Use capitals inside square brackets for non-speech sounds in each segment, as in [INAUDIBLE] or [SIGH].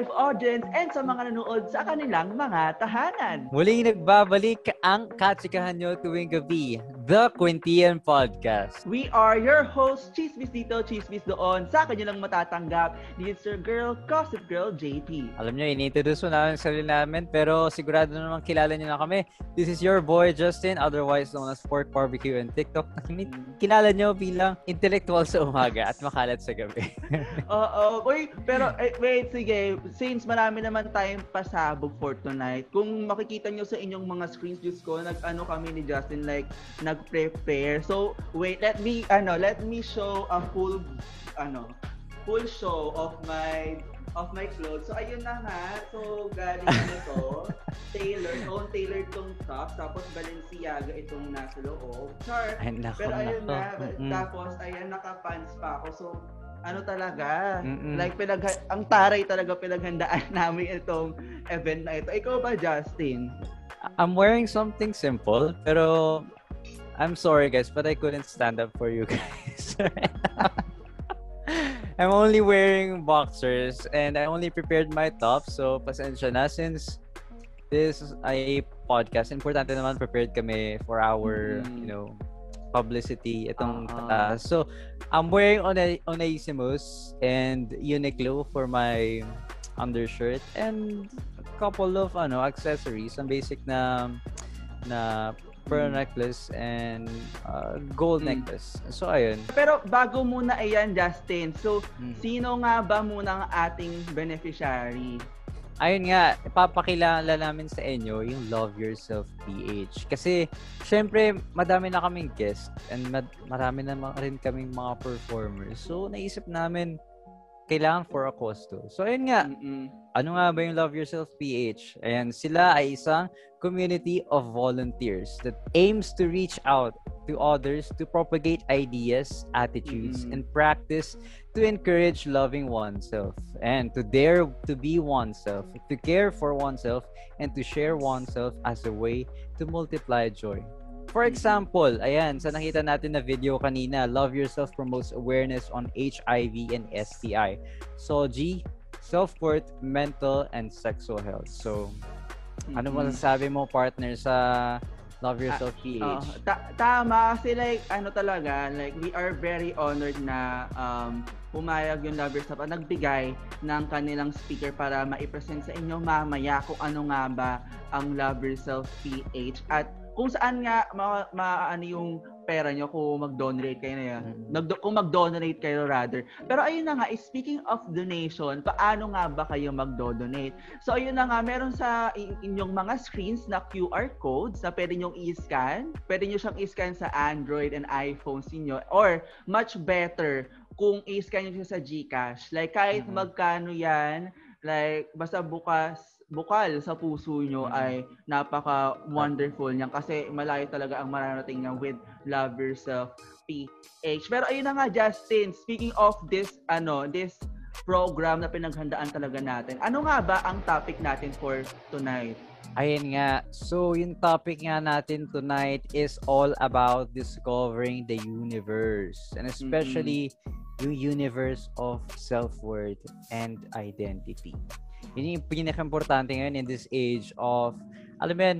live audience and sa mga nanonood sa kanilang mga tahanan. Muling nagbabalik ang katsikahan nyo tuwing gabi, The Quintian Podcast. We are your hosts, Chismis dito, Chismis doon. Sa kanya lang matatanggap, this is your girl, Gossip Girl JP. Alam nyo, ini-introduce mo namin sarili namin, pero sigurado naman kilala nyo na kami. This is your boy, Justin, otherwise known as Pork Barbecue and TikTok. [LAUGHS] Kilala nyo bilang intellectual sa umaga at makalat sa gabi. [LAUGHS] Oo, uy, pero eh, wait, sige, since marami naman tayong pasabog for tonight, kung makikita nyo sa inyong mga screens, Diyos ko, nag-ano kami ni Justin, like, nag-prepare. So, wait, let me, ano, let me show a full, ano, full show of my of my clothes. So, ayun na nga. So, galing na [LAUGHS] to. Taylor. Own Taylor tong top. Tapos, Balenciaga itong nasa loob. Char. Ay, nako, Pero ayun nako. na. Mm-mm. Tapos, ayan, naka-pants pa ako. So, ano talaga, Mm-mm. like pinag ang taray talaga pinaghandaan [LAUGHS] namin itong event na ito. Ikaw ba, Justin? I'm wearing something simple, pero I'm sorry guys, but I couldn't stand up for you [LAUGHS] guys. I'm only wearing boxers and I only prepared my top, so pasensya na since this is a podcast. Importante naman prepared kami for our, Mhm. you know, publicity itong ah. taas. So, I'm wearing Ona- Onesimus and Uniqlo for my undershirt and a couple of ano accessories, some basic na na pearl Mm. necklace and uh, gold Mm. necklace. So ayun. Pero bago muna ayan, Justin. So, Mm. sino nga ba muna ang ating beneficiary? Ayun nga, ipapakilala namin sa inyo yung Love Yourself PH. Kasi, syempre, madami na kaming guest and mad- marami na rin kaming mga performers. So, naisip namin, kailangan for a cause to. So, ayun nga, Mm-mm. Ano nga ba yung Love Yourself PH? Ayan, sila ay isang community of volunteers that aims to reach out to others to propagate ideas, attitudes, Mm. and practice to encourage loving oneself and to dare to be oneself, to care for oneself, and to share oneself as a way to multiply joy. For Mm. example, ayan, sa nakita natin na video kanina, Love Yourself promotes awareness on HIV and STI. So, G, self-worth, mental, and sexual health. So, ano Mm-mm. masasabi mo, partner, sa Love Yourself PH? Oo, ta- tama kasi like ano talaga like we are very honored na um pumayag yung Love Yourself at nagbigay ng kanilang speaker para ma-present sa inyo mamaya kung ano nga ba ang Love Yourself PH at kung saan nga ma, ma- ano yung pera nyo kung mag-donate kayo na yan. Mhm. Nag- kung mag-donate kayo rather. Pero ayun na nga, eh, speaking of donation, paano nga ba kayo mag-donate? So ayun na nga, meron sa in- inyong mga screens na QR codes na pwede nyong i-scan. Pwede nyo siyang i-scan sa Android and iPhones niyo Or much better kung i-scan nyo siya sa GCash. Like kahit Mhm. magkano yan, like basta bukas bukal sa puso nyo Mhm. ay napaka wonderful niyan kasi malayo talaga ang mararating niya with Love Yourself PH. Pero ayun na nga Justin, speaking of this ano, this program na pinaghandaan talaga natin. Ano nga ba ang topic natin for tonight? Ayun nga. So, yung topic nga natin tonight is all about discovering the universe. And especially yung universe of self-worth and identity. Yun yung pinaka-importante ngayon in this age of, alam mo yan,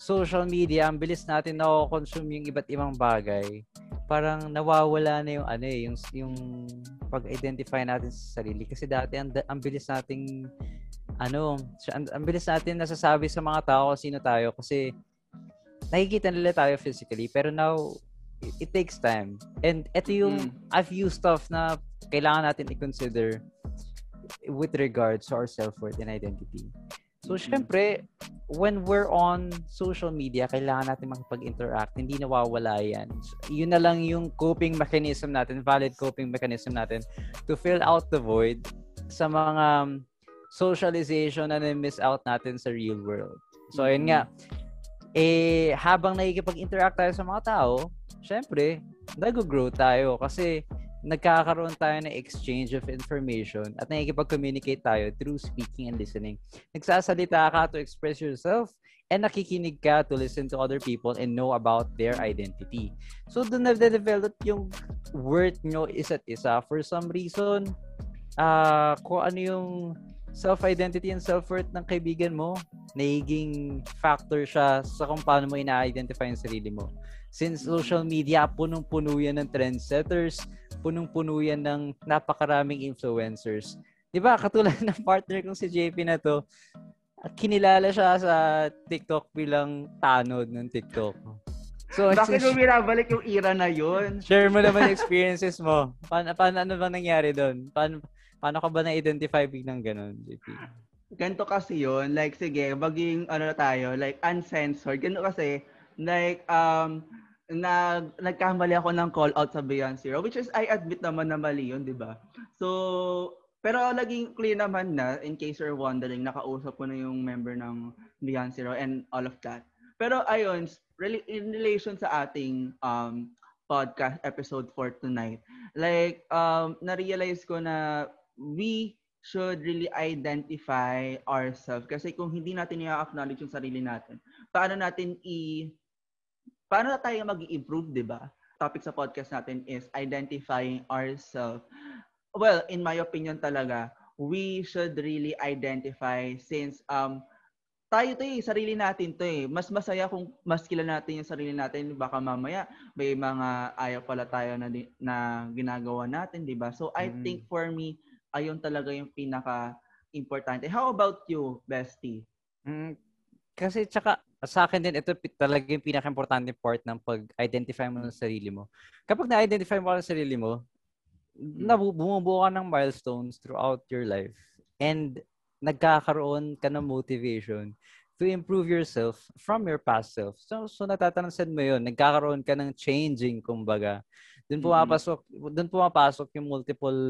social media, ang bilis natin na consume yung iba't ibang bagay. Parang nawawala na yung ano eh, yung, yung pag-identify natin sa sarili. Kasi dati, ang, ang bilis nating ano, ang, ang bilis natin nasasabi sa mga tao kung sino tayo kasi nakikita nila tayo physically pero now it, it takes time. And ito yung a few stuff na kailangan natin i-consider with regards to our self-worth and identity. So, Mm. syempre, when we're on social media, kailangan natin makipag-interact. Hindi nawawala yan. Yun na lang yung coping mechanism natin, valid coping mechanism natin to fill out the void sa mga um, socialization na na-miss out natin sa real world. So, ayun nga. Eh, habang nakikipag-interact tayo sa mga tao, syempre, nag-grow tayo kasi nagkakaroon tayo ng exchange of information at nakikipag-communicate tayo through speaking and listening. Nagsasalita ka to express yourself and nakikinig ka to listen to other people and know about their identity. So, doon na-develop yung worth nyo isa't isa. For some reason, uh, kung ano yung self-identity and self-worth ng kaibigan mo, nagiging factor siya sa kung paano mo ina-identify yung sarili mo. Since social media, punong-puno yan ng trendsetters, punong-puno yan ng napakaraming influencers. 'Di ba? Katulad [LAUGHS] ng partner kong si JP na to, kinilala siya sa TikTok bilang tanod ng TikTok. So, Bakit [LAUGHS] mo binabalik yung era na yun? Share mo naman yung [LAUGHS] experiences mo. Paano, paano ano bang nangyari doon? Paano, paano ka ba na-identify biglang ganun, JP? Ganto kasi yun. Like, sige, maging ano na tayo, like, uncensored. Ganto kasi, like, um, nag nagkamali ako ng call out sa Beyond Zero which is I admit naman na mali yun, 'di ba? So pero laging clear naman na in case you're wondering, nakausap ko na yung member ng Beyond Zero and all of that. Pero ayun, in relation sa ating um podcast episode for tonight, like um na-realize ko na we should really identify ourselves kasi kung hindi natin i-acknowledge yung sarili natin, paano natin i paano na tayo mag-improve, di ba? Topic sa podcast natin is identifying ourselves. Well, in my opinion talaga, we should really identify since um tayo to eh, sarili natin to eh. Mas masaya kung mas kilala natin yung sarili natin. Baka mamaya may mga ayaw pala tayo na, na ginagawa natin, di ba? So I mm. think for me, ayun talaga yung pinaka importante. How about you, Bestie? Mm, kasi tsaka sa akin din, ito talaga yung pinaka-importante part ng pag-identify mo ng sarili mo. Kapag na-identify mo ang sarili mo, mm. bumubuo ka ng milestones throughout your life and nagkakaroon ka ng motivation to improve yourself from your past self. So, so natatansan mo yun. Nagkakaroon ka ng changing, kumbaga. Doon pumapasok, mm-hmm. doon pumapasok yung multiple,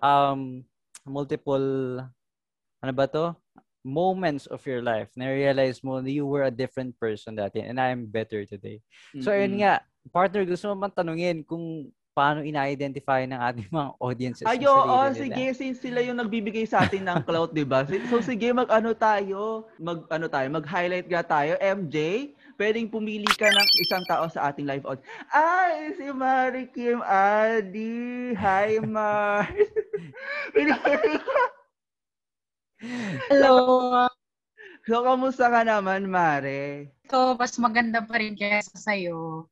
um, multiple, ano ba to? Moments of your life na realize mo na you were a different person dati and I am better today. Mm-hmm. So, ayun nga, partner, gusto mo man tanungin kung paano ina-identify ng ating mga audiences. Ayo, oh, sige, since sila yung nagbibigay sa atin ng clout, 'di ba? So sige, mag-ano tayo, mag-ano tayo, mag-highlight ga tayo. MJ, pwedeng pumili ka ng isang tao sa ating live audience. Ay, si Mari Kim Adi. Hi, Mar. [LAUGHS] Hello. So, kamusta ka naman, Mare? So, mas maganda pa rin kaysa sa'yo.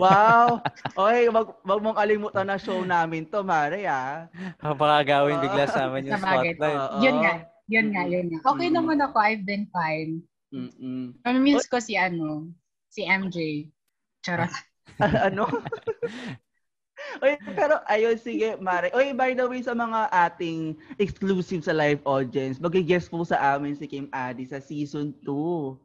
Wow! Okay, wag, wag mong alimutan na show namin to, Mare, ah. Baka gawin bigla sa amin yung spotlight. Uh, yun nga, yun nga, yun nga. Okay mm. naman ako, I've been fine. Mm-mm. Miss ko si ano, si MJ. Charot. [LAUGHS] ano? [LAUGHS] Oy, pero ayun, sige, Mare. Oy, by the way, sa mga ating exclusive sa live audience, mag-guest po sa amin si Kim Adi sa season 2.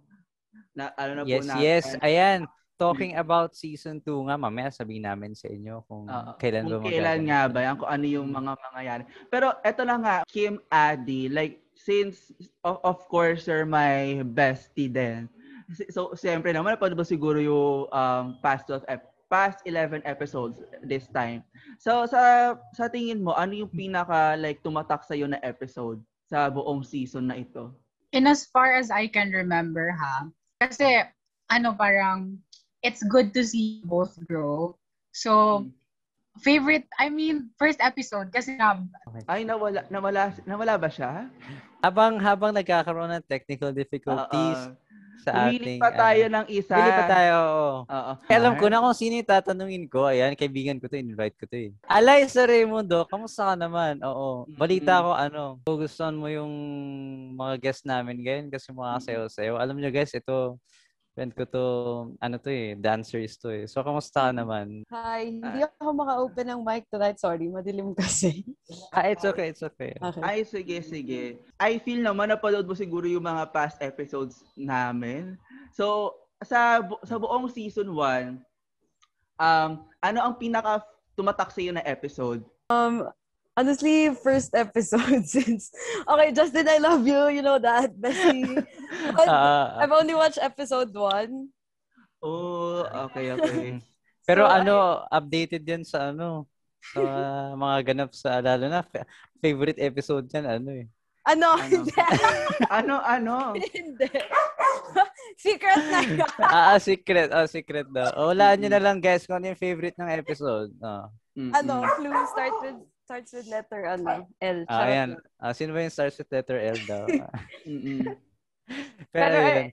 Na, ano na yes, po natin. Yes, ayan. Talking about season 2 nga, mamaya sabihin namin sa inyo kung uh, kailan kung ba kailan nga ba yan, kung ano yung mga mga yan. Pero eto lang nga, Kim Adi, like, since, of, of course, you're my bestie din. So, siyempre naman, napanood ba siguro yung um, past 12 ep- past 11 episodes this time. So sa sa tingin mo ano yung pinaka like tumatak sa na episode sa buong season na ito? In as far as I can remember ha. Kasi ano parang it's good to see both grow. So hmm. favorite I mean first episode kasi na Ay nawala nawala nawala ba siya? Habang habang nagkakaroon ng technical difficulties, uh, uh, sa ating... pa tayo ano, ng isa. Pili pa tayo, oo. oo. Alam ko na kung sino yung tatanungin ko. Ayan, kaibigan ko to, invite ko to eh. Alay sa Raimundo, kamusta ka naman? Oo. Balita ko, ano, kung gustuhan mo yung mga guest namin ngayon kasi mga sayo-sayo. Alam nyo guys, ito, Friend ko to, ano to eh, dancers to eh. So, kamusta ka naman? Hi, hindi uh, ako maka-open ng mic tonight. Sorry, madilim kasi. [LAUGHS] ah, it's okay, it's okay. okay. Ay, sige, sige. I feel naman napanood mo siguro yung mga past episodes namin. So, sa sa buong season 1, um, ano ang pinaka tumatak sa iyo na episode? Um, honestly, first episode [LAUGHS] since okay, Justin, I love you. You know that, Bessie. [LAUGHS] But uh, I've only watched episode one. Oh, okay, okay. [LAUGHS] Pero so, ano, I, updated yan sa ano, sa mga ganap sa lalo na favorite episode niyan ano eh. Ano? Ano? ano? ano? Hindi. secret na yun. ah, secret. Oh, secret daw. O, wala nyo na lang guys kung ano yung favorite ng episode. Oh. Ano? Clue start with starts with letter ano? L. Ah, ayan. Ah, sino ba yung starts with letter L daw? [LAUGHS] [LAUGHS] Pero, Pero yun.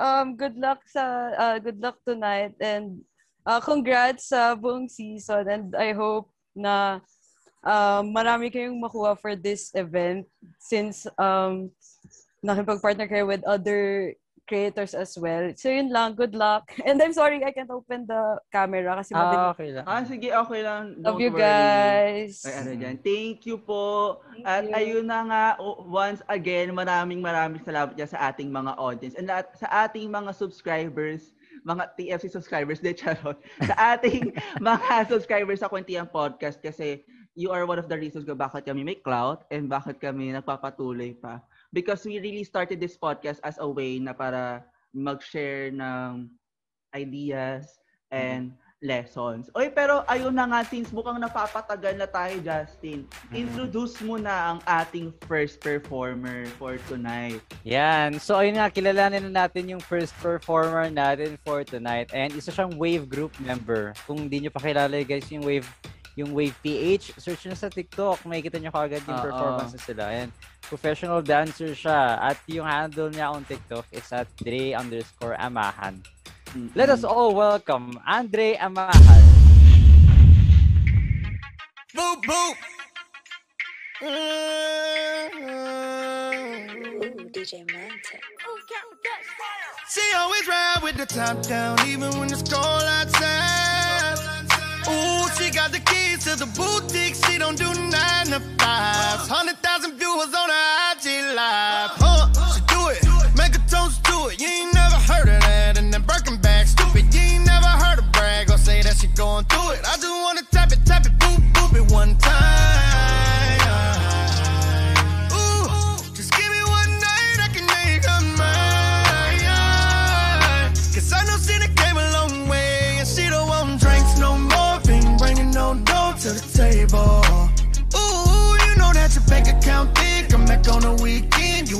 um, good luck sa, uh, good luck tonight and uh, congrats sa buong season and I hope na um, marami kayong makuha for this event since um, nakipag-partner kayo with other creators as well. So yun lang, good luck. [LAUGHS] And I'm sorry I can't open the camera kasi ah, okay lang. Ah, sige, okay lang. Don't Love you worry. guys. Ay, ano dyan. Thank you po. Thank At you. ayun na nga, once again, maraming maraming salamat dyan sa ating mga audience and sa ating mga subscribers mga TFC subscribers de [LAUGHS] charot sa ating [LAUGHS] mga subscribers sa Kwentiyan Podcast kasi you are one of the reasons kung bakit kami may clout and bakit kami nagpapatuloy pa. Because we really started this podcast as a way na para mag-share ng ideas and lessons. Oy, pero ayun na nga, since mukhang napapatagal na tayo, Justin, mm-hmm. introduce mo na ang ating first performer for tonight. Yan. So, ayun nga, kilalanin na natin yung first performer natin for tonight. And isa siyang Wave Group member. Kung hindi nyo pa kilala, guys, yung Wave yung Wave PH, search nyo sa TikTok, makikita nyo kagad yung uh, performances uh. sila. Ayan. Professional dancer siya. At yung handle niya on TikTok is at Dre underscore Amahan. Mm-hmm. Let us all welcome Andre Amahan. Boop, boop! Ooh, DJ Manta. She always ride with the top down, even when it's cold outside. Ooh, she got the keys to the boutique. She don't do nine to five. Hundred thousand viewers on her IG live. Huh, she do it. Make a toast to it. You ain't never heard of that. And then Birkin bag, stupid. You ain't never heard a brag or say that she going through it. I just wanna tap it, tap it, boop, boop it one time.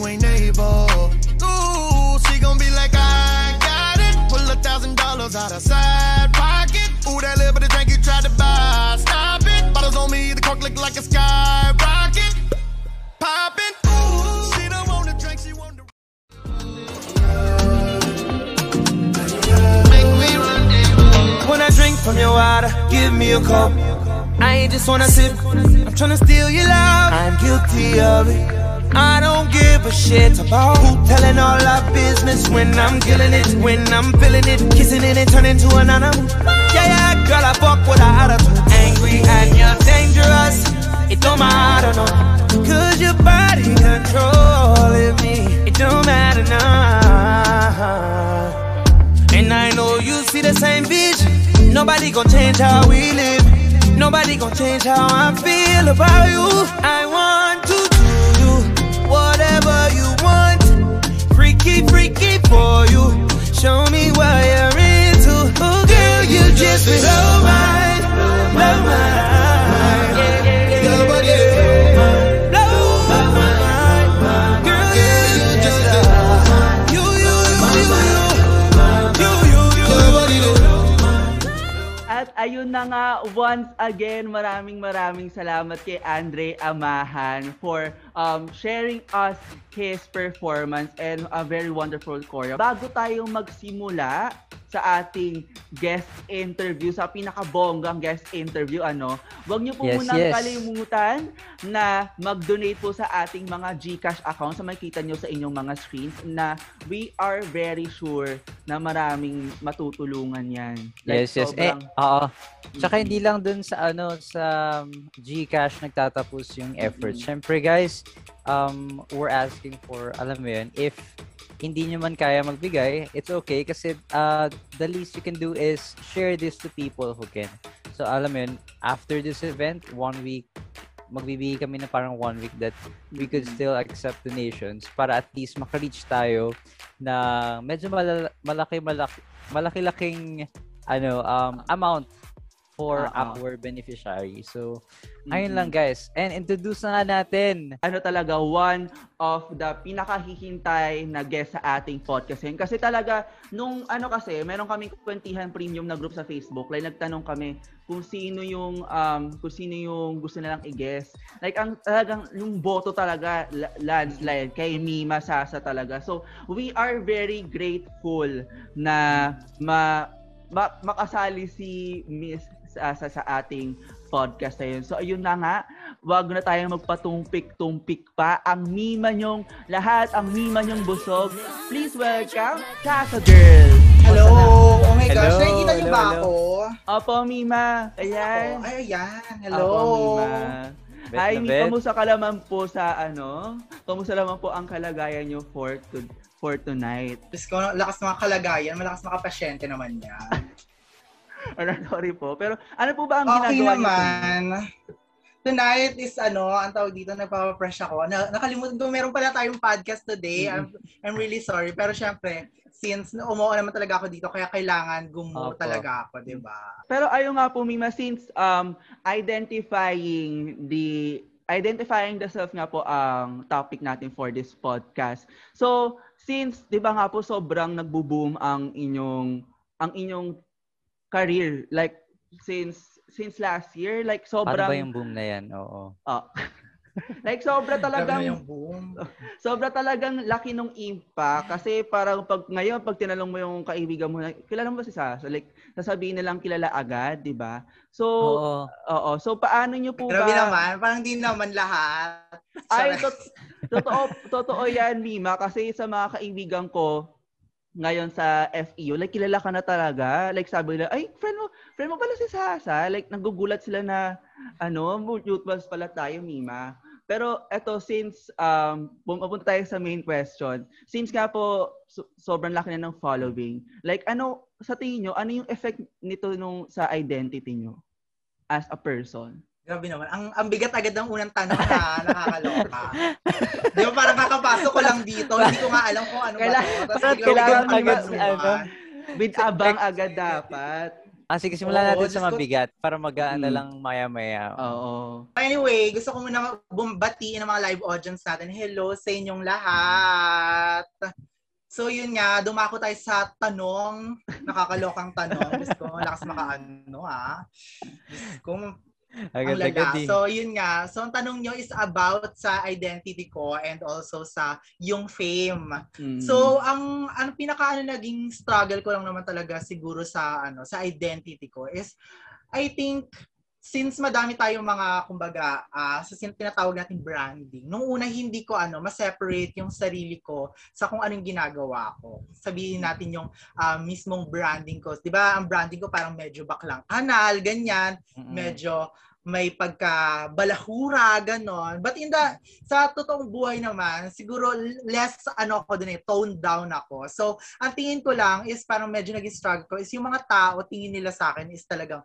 Ain't able. Ooh, she gon' be like, I got it. Pull a thousand dollars out of side pocket. Ooh, that little bit of drink you tried to buy. Stop it. Bottles on me, the cork look like a skyrocket. Poppin'. From your water, give me a cup. I ain't just wanna sip, I'm tryna steal your love. I'm guilty of it. I don't give a shit about who telling all our business when I'm killing it, when I'm feeling it, kissing it and turning to an animal. Yeah, yeah, girl, I fuck with a attitude. Angry and you're dangerous. It don't matter, no. Cause your body controlling me. It don't matter now. And I know you see the same vision. Nobody gonna change how we live. Nobody gonna change how I feel about you. I want to for you. Show me what you're into. Oh, girl, you just blow my, ayun na nga, once again, maraming maraming salamat kay Andre Amahan for um, sharing us his performance and a very wonderful choreo. Bago tayo magsimula sa ating guest interview, sa pinakabonggang guest interview, ano, wag niyo po yes, munang yes. kalimutan na mag-donate po sa ating mga GCash accounts sa makikita niyo sa inyong mga screens na we are very sure na maraming matutulungan yan. Like, yes, yes. Sobrang... Eh, oo. Tsaka hindi lang dun sa ano sa um, GCash nagtatapos yung effort. Mm-hmm. Syempre guys, um, we're asking for, alam mo yun, if hindi nyo man kaya magbigay, it's okay kasi uh, the least you can do is share this to people who can. So alam mo yun, after this event, one week, magbibigay kami na parang one week that we could mm-hmm. still accept donations para at least makareach tayo na medyo malaki malaki malaki laking ano um amount for Ah, ah. our beneficiary. So, ayun lang guys. And introduce na nga natin. ano talaga one of the pinakahihintay na guest sa ating podcast ngayon. Kasi talaga, nung ano kasi, meron kaming kwentihan premium na group sa Facebook. Like, nagtanong kami kung sino yung, um, kung sino yung gusto nilang i-guess. Like, ang talagang, yung boto talaga, la- landslide, kay Mima Sasa talaga. So, we are very grateful na ma, ma- makasali si Miss Sasa sa ating podcast na yun. So, ayun na nga, wag na tayong magpatumpik-tumpik pa. Ang mima nyong lahat, ang mima nyong busog. Please welcome, Casa Girl! Hello! Oh my gosh, Hello, nakikita niyo ba hello, ako? Opo, Mima. Ayan. Ako. Ay, ayan. Hello. Opo, Mima. Bet Hi, na Mi, kamusta ka naman po sa ano? Kamusta naman po ang kalagayan nyo for to, for tonight? Diyos ko, lakas mga kalagayan, malakas mga pasyente naman yan. [LAUGHS] [LAUGHS] Or, sorry po. Pero ano po ba ang okay ginagawa niyo naman. Tonight is ano, ang tawag dito, nagpapapress ako. Na, nakalimutan ko, meron pala tayong podcast today. I'm, I'm really sorry. Pero syempre, since umuo naman talaga ako dito, kaya kailangan gumo Opo. talaga ako, di ba? Pero ayun nga po, Mima, since um, identifying the identifying the self nga po ang topic natin for this podcast. So, since 'di ba nga po sobrang nagbo-boom ang inyong ang inyong career like since since last year like sobrang ba yung boom na yan? Oo. Ah. [LAUGHS] like sobra talagang na yung boom. [LAUGHS] sobra talagang laki nung impact kasi parang pag ngayon pag tinanong mo yung kaibigan mo kilala mo ba si Sasa like sasabihin nilang kilala agad, 'di ba? So Oo. Oo. So, paano nyo po Grabe ba... naman, parang di naman lahat. Ay, tot- totoo, totoo yan, Mima. Kasi sa mga kaibigan ko, ngayon sa FEU, like, kilala ka na talaga. Like, sabi nila, ay, friend mo, friend mo pala si Sasa. Like, nagugulat sila na, ano, mutuals pala tayo, Mima. Pero eto, since um, pumunta tayo sa main question, since nga po so- sobrang laki na ng following, like ano, sa tingin nyo, ano yung effect nito nung sa identity nyo as a person? Grabe naman. Ang, ang bigat agad ng unang tanong na nakakaloka. Di ba parang kakapasok ko lang dito, hindi ko nga alam kung ano Kailangan- ba. Tapos parang kailangan agad, tanungan. ano, With abang agad dapat. Ah, sige, simulan Oo, natin sa Diyos ko. mabigat para magaan na Mm. lang maya-maya. Oo. Anyway, gusto ko muna bumbatiin ang mga live audience natin. Hello sa inyong lahat. So yun nga, dumako tayo sa tanong, nakakalokang tanong. Gusto ko lakas makaano ha. Gusto ko ang lala. eh. So, yun nga. So, ang tanong nyo is about sa identity ko and also sa yung fame. Mm. So, ang ang pinaka ano naging struggle ko lang naman talaga siguro sa ano sa identity ko is I think since madami tayong mga kumbaga ah, sa sin- tinatawag nating branding. Nung una hindi ko ano ma-separate yung sarili ko sa kung anong ginagawa ko. Sabihin natin yung ah, mismong branding ko. 'Di ba? Ang branding ko parang medyo baklang kanal, ganyan Mm-mm. medyo may pagka balahura ganon but in the sa totoong buhay naman siguro less ano ako dun eh toned down ako so ang tingin ko lang is parang medyo naging struggle ko is yung mga tao tingin nila sa akin is talagang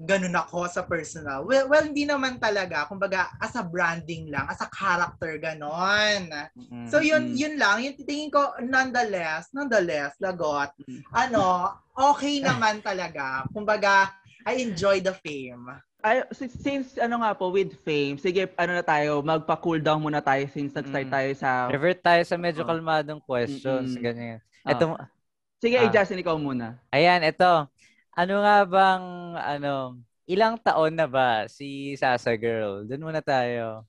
ganun ako sa personal well, well hindi naman talaga kumbaga as a branding lang as a character ganon Mm-mm. So yun yun lang, yung tingin ko nonetheless, nonetheless, lagot. Ano, okay naman talaga. Kumbaga, I enjoy the fame. Ay, si- since ano nga po with fame, sige ano na tayo, magpa-cool down muna tayo since nag-start Mm. tayo sa Revert tayo sa medyo kalmadong questions. Mm-mm. Ganyan. Ah. Ito, Sige, Ah. eh, Justin, ikaw muna. ayan, ito. Ano nga bang, ano, ilang taon na ba si Sasa Girl? Doon muna tayo.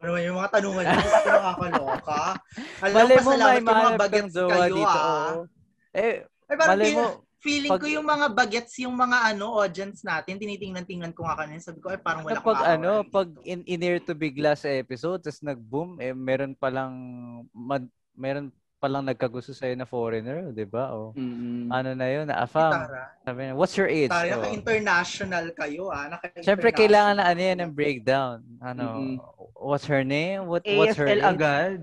Ano yung mga tanungan niyo, gusto nakakaloka. [LAUGHS] Alam Malay mo, mo, may mga bagets kayo, dito. ah. oo. Eh, Ay, parang malay feel- mo, feeling pag- ko yung mga bagets, yung mga ano, audience natin, tinitingnan-tingnan ko nga kanina. Sabi ko, ay parang wala pag ano, aaway. pag in, in to bigla sa episode, tapos nag-boom, eh, meron palang, mad, meron palang nagkagusto sa'yo na foreigner, di ba? O, Mm-mm. ano na yun, naafam. Tara, Sabi na, what's your age? tara, naka-international kayo, ah. Naka Siyempre, kailangan na ano yan, ng breakdown. Ano, Mm-mm. what's her name? What, what's her ASL age? agad.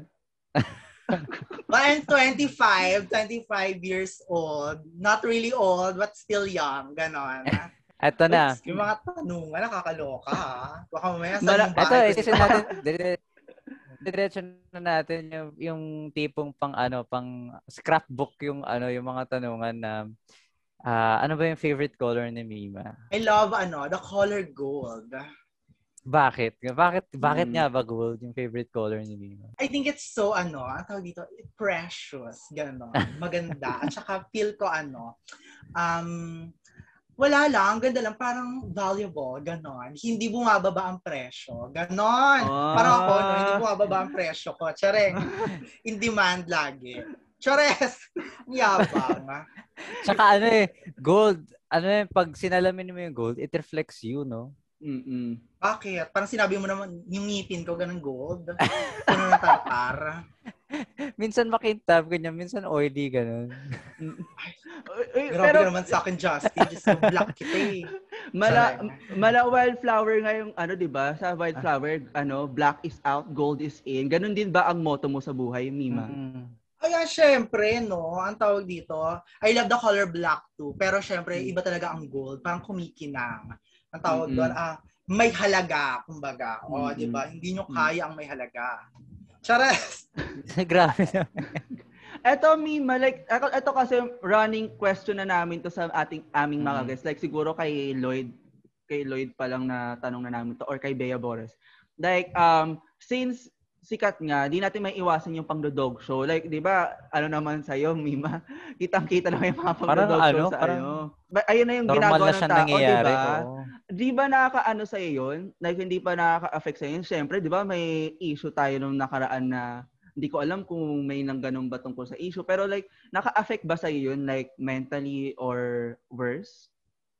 [LAUGHS] I'm 25, 25 years old. Not really old, but still young. Ganon. [LAUGHS] Eto na. Oops, yung mga tanungan, nakakaloka ha. Baka mamaya sa Mala- isa si- natin, [LAUGHS] diretso na natin yung, yung tipong pang ano, pang scrapbook yung ano, yung mga tanungan na Ah, ano ba yung favorite color ni Mima? I love, ano, the color gold. Bakit? Bakit bakit Hmm. nga ba gold yung favorite color ni Mima? I think it's so, ano, ang tawag dito, precious, gano'n, [LAUGHS] maganda. At saka feel ko, ano, um, wala lang, ganda lang, parang valuable, gano'n. Hindi bumababa ang presyo, gano'n. Ah. Parang ako, no, hindi bumababa ang presyo ko. Tsareng, [LAUGHS] in demand lagi. Chores! Ang Yabang. Tsaka ano eh, gold, ano eh, pag sinalamin mo yung gold, it reflects you, no? Mm-mm. Bakit? Parang sinabi mo naman, yung ngipin ko, ganun gold. Ano ng tartar. [LAUGHS] Minsan makintab, ganyan, minsan oily, ganun. Uy, Grabe pero naman sa akin, Justin. Just so black kita eh. mala Sorry. mala wildflower nga yung ano 'di ba? Sa wildflower, ano, black is out, gold is in. Ganun din ba ang motto mo sa buhay, Mima? Mm. Kaya syempre, no, ang tawag dito, I love the color black too. Pero syempre, Mm. iba talaga ang gold. Parang kumikinang. Ang tawag Mm-mm. doon, ah, may halaga, kumbaga. O, Mm-mm. di ba? Hindi nyo Mm. kaya ang may halaga. Chares! [LAUGHS] Grabe naman. Eto, Mima, like, eto, eto kasi running question na namin to sa ating aming mga Mm. guests. Like, siguro kay Lloyd, kay Lloyd pa lang na tanong na namin to, or kay Bea Boris. Like, um, since sikat nga, di natin may iwasan yung pang-dog show. Like, di ba, ano naman sa'yo, Mima? [LAUGHS] Kitang-kita naman yung mga pang-dog show ano, sa parang ano. Ayun na yung ginagawa na ng tao, di ba? oo. Di ba nakakaano sa yun? Like, hindi pa nakaka-affect sa yun? Siyempre, di ba, may issue tayo nung nakaraan na hindi ko alam kung may nang ganun ba tungkol sa issue. Pero like, naka-affect ba sa yun? Like, mentally or worse?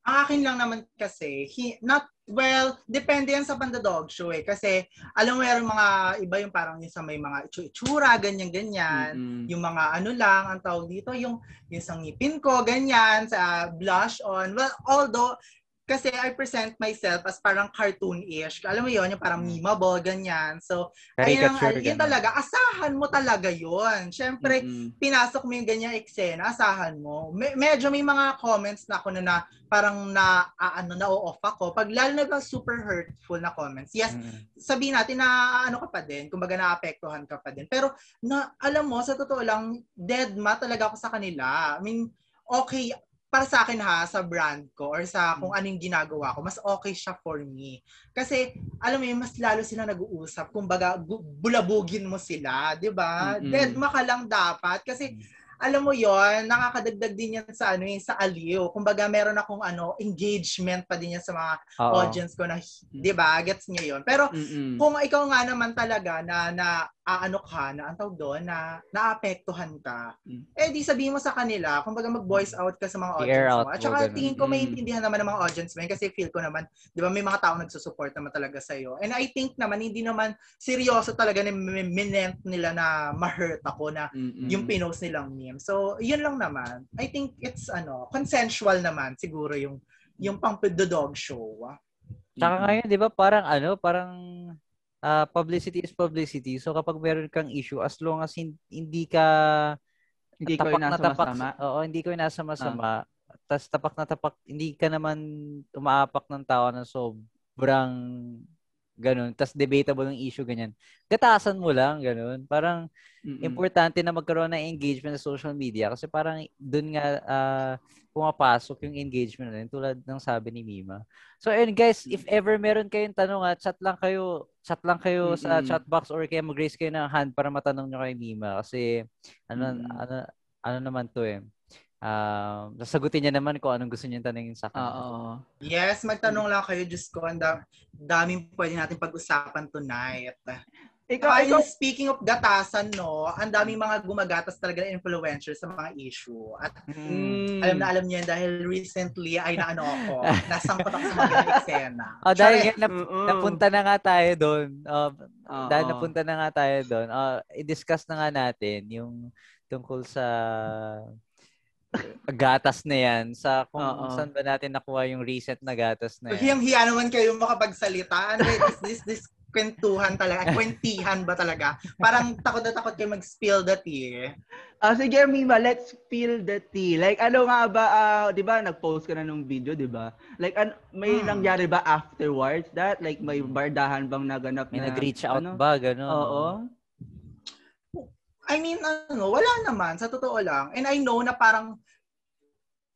Ang akin lang naman kasi, he, not, well, depende yan sa pandadog show eh. Kasi, alam mo, yung mga iba yung parang yung sa may mga itsura, ganyan-ganyan. Mm-mm. Yung mga ano lang, ang tawag dito, yung, yung sa ngipin ko, ganyan, sa blush on. Well, although, kasi I present myself as parang cartoon-ish. Alam mo yon yung parang memeable, ganyan. So, ayun, ang- yun talaga, asahan mo talaga yon Siyempre, Mm-mm. pinasok mo yung ganyang eksena, asahan mo. Me- medyo may mga comments na ako na, na parang na, ah, ano, na-off ako. Pag lalo na ba super hurtful na comments, yes, Mm. sabihin natin na ano ka pa din, kumbaga naapektuhan ka pa din. Pero na alam mo, sa totoo lang, dead ma talaga ako sa kanila. I mean, okay, para sa akin ha, sa brand ko or sa kung anong ginagawa ko, mas okay siya for me. Kasi, alam mo yun, mas lalo sila nag-uusap. Kumbaga, bu- bulabugin mo sila, di ba? Mm-mm. Dead ma ka lang dapat. Kasi, alam mo yon nakakadagdag din yan sa ano eh, sa aliw. Kumbaga, meron akong ano, engagement pa din yan sa mga Oo. audience ko na, di ba? Gets niyo yon Pero, Mm-mm. kung ikaw nga naman talaga na na aano ka na ang tawag doon na naapektuhan ka Mm. eh di sabihin mo sa kanila kumbaga mag-voice out ka sa mga audience out mo at saka ganun. tingin ko Mm. maintindihan naman ng mga audience mo yun kasi feel ko naman di ba may mga tao nagsusupport naman talaga sa iyo and I think naman hindi naman seryoso talaga na min- minent nila na ma-hurt ako na Mm-mm. yung pinost nilang meme so yun lang naman I think it's ano consensual naman siguro yung yung pang the dog show Tsaka ngayon, di ba, parang ano, parang ah, publicity is publicity. So kapag meron kang issue, as long as hin- hindi ka Hindi ko tapak yung na tapak, masama. Ah. oo, hindi ko nasa masama. Tas tapak na tapak, hindi ka naman umaapak ng tao na sobrang ganun. Tas debatable ng issue, ganyan. Gatasan mo lang, ganun. Parang Mm-mm. importante na magkaroon ng engagement sa social media kasi parang doon nga ah, pumapasok yung engagement na tulad ng sabi ni Mima. So ayun guys, if ever meron kayong tanong at chat lang kayo, chat lang kayo sa Mm-mm. chat box or kaya mag-raise kayo ng hand para matanong nyo kay Mima kasi ano ano ano naman to eh. Um, sasagutin niya naman kung anong gusto niya tanongin sa kanya. Oo. Yes, magtanong lang kayo, Diyos ko, ang da- daming pwede natin pag-usapan tonight. Ikaw, Saka ikaw, speaking of gatasan, no, ang daming mga gumagatas talaga na influencers sa mga issue. At Mm. Alam na alam niyo yan dahil recently ay naano ako, [LAUGHS] nasangkot ako sa mga eksena. Ah, dahil Sorry. nga nap- napunta na nga tayo doon. Uh, dahil napunta na nga tayo doon. Uh, i-discuss na nga natin yung tungkol sa gatas na yan sa kung Oo. saan ba natin nakuha yung recent na gatas na yan. Hiyang-hiya naman kayo makapagsalita. Ano ba, this, this, this kwentuhan talaga, kwentihan ba talaga? Parang takot na takot kayo mag-spill the tea. Ah, sige, Mima, let's feel the tea. Like, ano nga ba, ah, di ba, nag-post ka na nung video, di ba? Like, an- may Hmm. nangyari ba afterwards that? Like, may bardahan bang naganap May na? nag-reach out ano? ba? Ganun. Oo. I mean, ano, wala naman, sa totoo lang. And I know na parang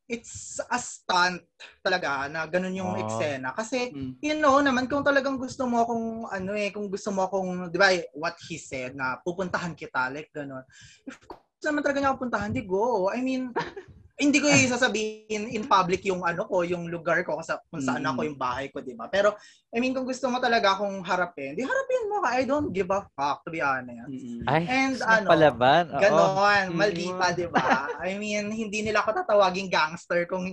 it's a stunt talaga na ganun yung Oh. eksena. Kasi, Mm. you know naman, kung talagang gusto mo kung ano eh, kung gusto mo kung, di ba, what he said, na pupuntahan kita, like ganun. If gusto naman talaga niya ako puntahan, di go. I mean, [LAUGHS] hindi ko sasabihin in public yung ano ko, yung lugar ko, kung, sa, kung saan Mm. ako, yung bahay ko, di ba? Pero, I mean, kung gusto mo talaga akong harapin, di harapin mo ka. I don't give a fuck, to be honest. Ay, And ano, palaban. Oo. Ganon, Mm. maldita, di ba? I mean, hindi nila ako tatawaging gangster kung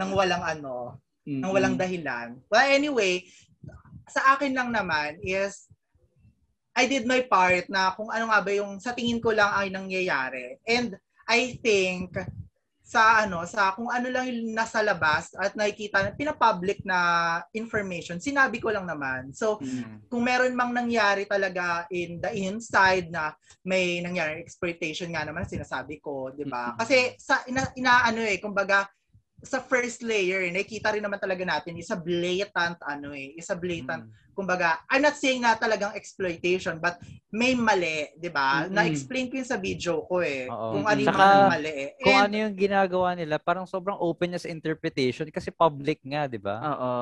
nang walang ano, nang walang dahilan. Well, anyway, sa akin lang naman is, I did my part na kung ano nga ba yung sa tingin ko lang ay nangyayari. And I think sa ano sa kung ano lang yung nasa labas at nakikita pinapublic na information sinabi ko lang naman so Mm. kung meron mang nangyari talaga in the inside na may nangyari exploitation nga naman sinasabi ko, 'di ba? Kasi sa ina, inaano eh, kumbaga sa first layer, nakikita rin naman talaga natin isa blatant ano eh, isa blatant Mm. Kumbaga, I'm not saying na talagang exploitation, but may mali, 'di ba? Mm-mm. Na-explain ko yun sa video ko eh, Oo. kung ano yung mali. eh. Kung And- ano yung ginagawa nila, parang sobrang open niya sa interpretation kasi public nga, di ba? Oo.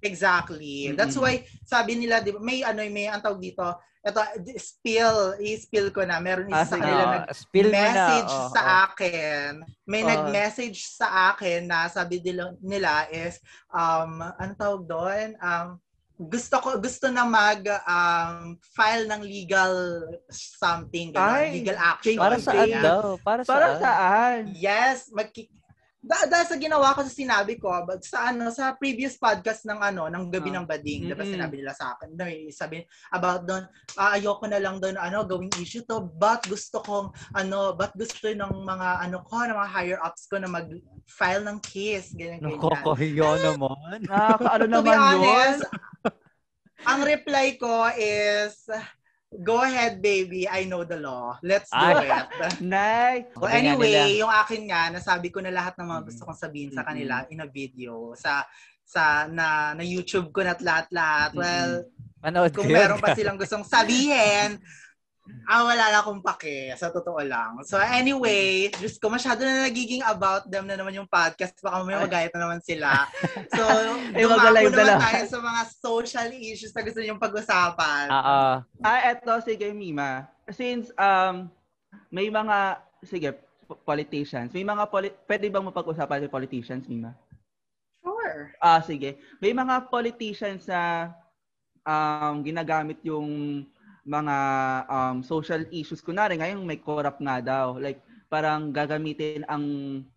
Exactly. Mm-mm. That's why sabi nila, di ba, may ano, may ang tawag dito, ito, spill, i-spill ko na. Meron Ah, isa sa sige. kanila Oo, nag spill mo na. message Oo, sa akin. May Oo. nag-message sa akin na sabi nila, nila is, um, ano tawag doon? Um, gusto ko gusto na mag um, file ng legal something ganun, Ay, legal action Para saan ganyan. daw? Para, Para saan? saan? Yes, magki da, dahil sa ginawa ko sa sinabi ko, but sa ano sa previous podcast ng ano ng gabi Ah. ng bading, 'di ba Mm-mm. sinabi nila sa akin, no, sabi about doon, ah, ayoko na lang doon ano gawing issue to, but gusto kong ano, but gusto ng mga ano ko, ng mga higher ups ko na mag file ng case, ganyan ganyan. Nakakahiya naman. To be naman yun? Ang reply ko is Go ahead, baby. I know the law. Let's do Ay. it. [LAUGHS] Nay. Well, anyway, yung akin nga, nasabi ko na lahat ng mga gusto kong sabihin sa Mm-mm. kanila in a video sa sa na na YouTube ko na lahat-lahat. Well, Manood kung meron pa silang gustong sabihin, [LAUGHS] ah, wala na akong pake, sa totoo lang. So anyway, just ko masyado na nagiging about them na naman yung podcast. Baka may Ay. magayat na naman sila. [LAUGHS] So, dumako naman lang. tayo sa mga social issues na gusto niyong pag-usapan. Oo. Ah, eto, sige, Mima. Since, um, may mga, sige, po- politicians. May mga, poli- pwede bang mapag-usapan yung politicians, Mima? Sure. Ah, sige. May mga politicians na um, ginagamit yung mga um, social issues. Kunwari, ngayon may corrupt nga daw. Like, parang gagamitin ang,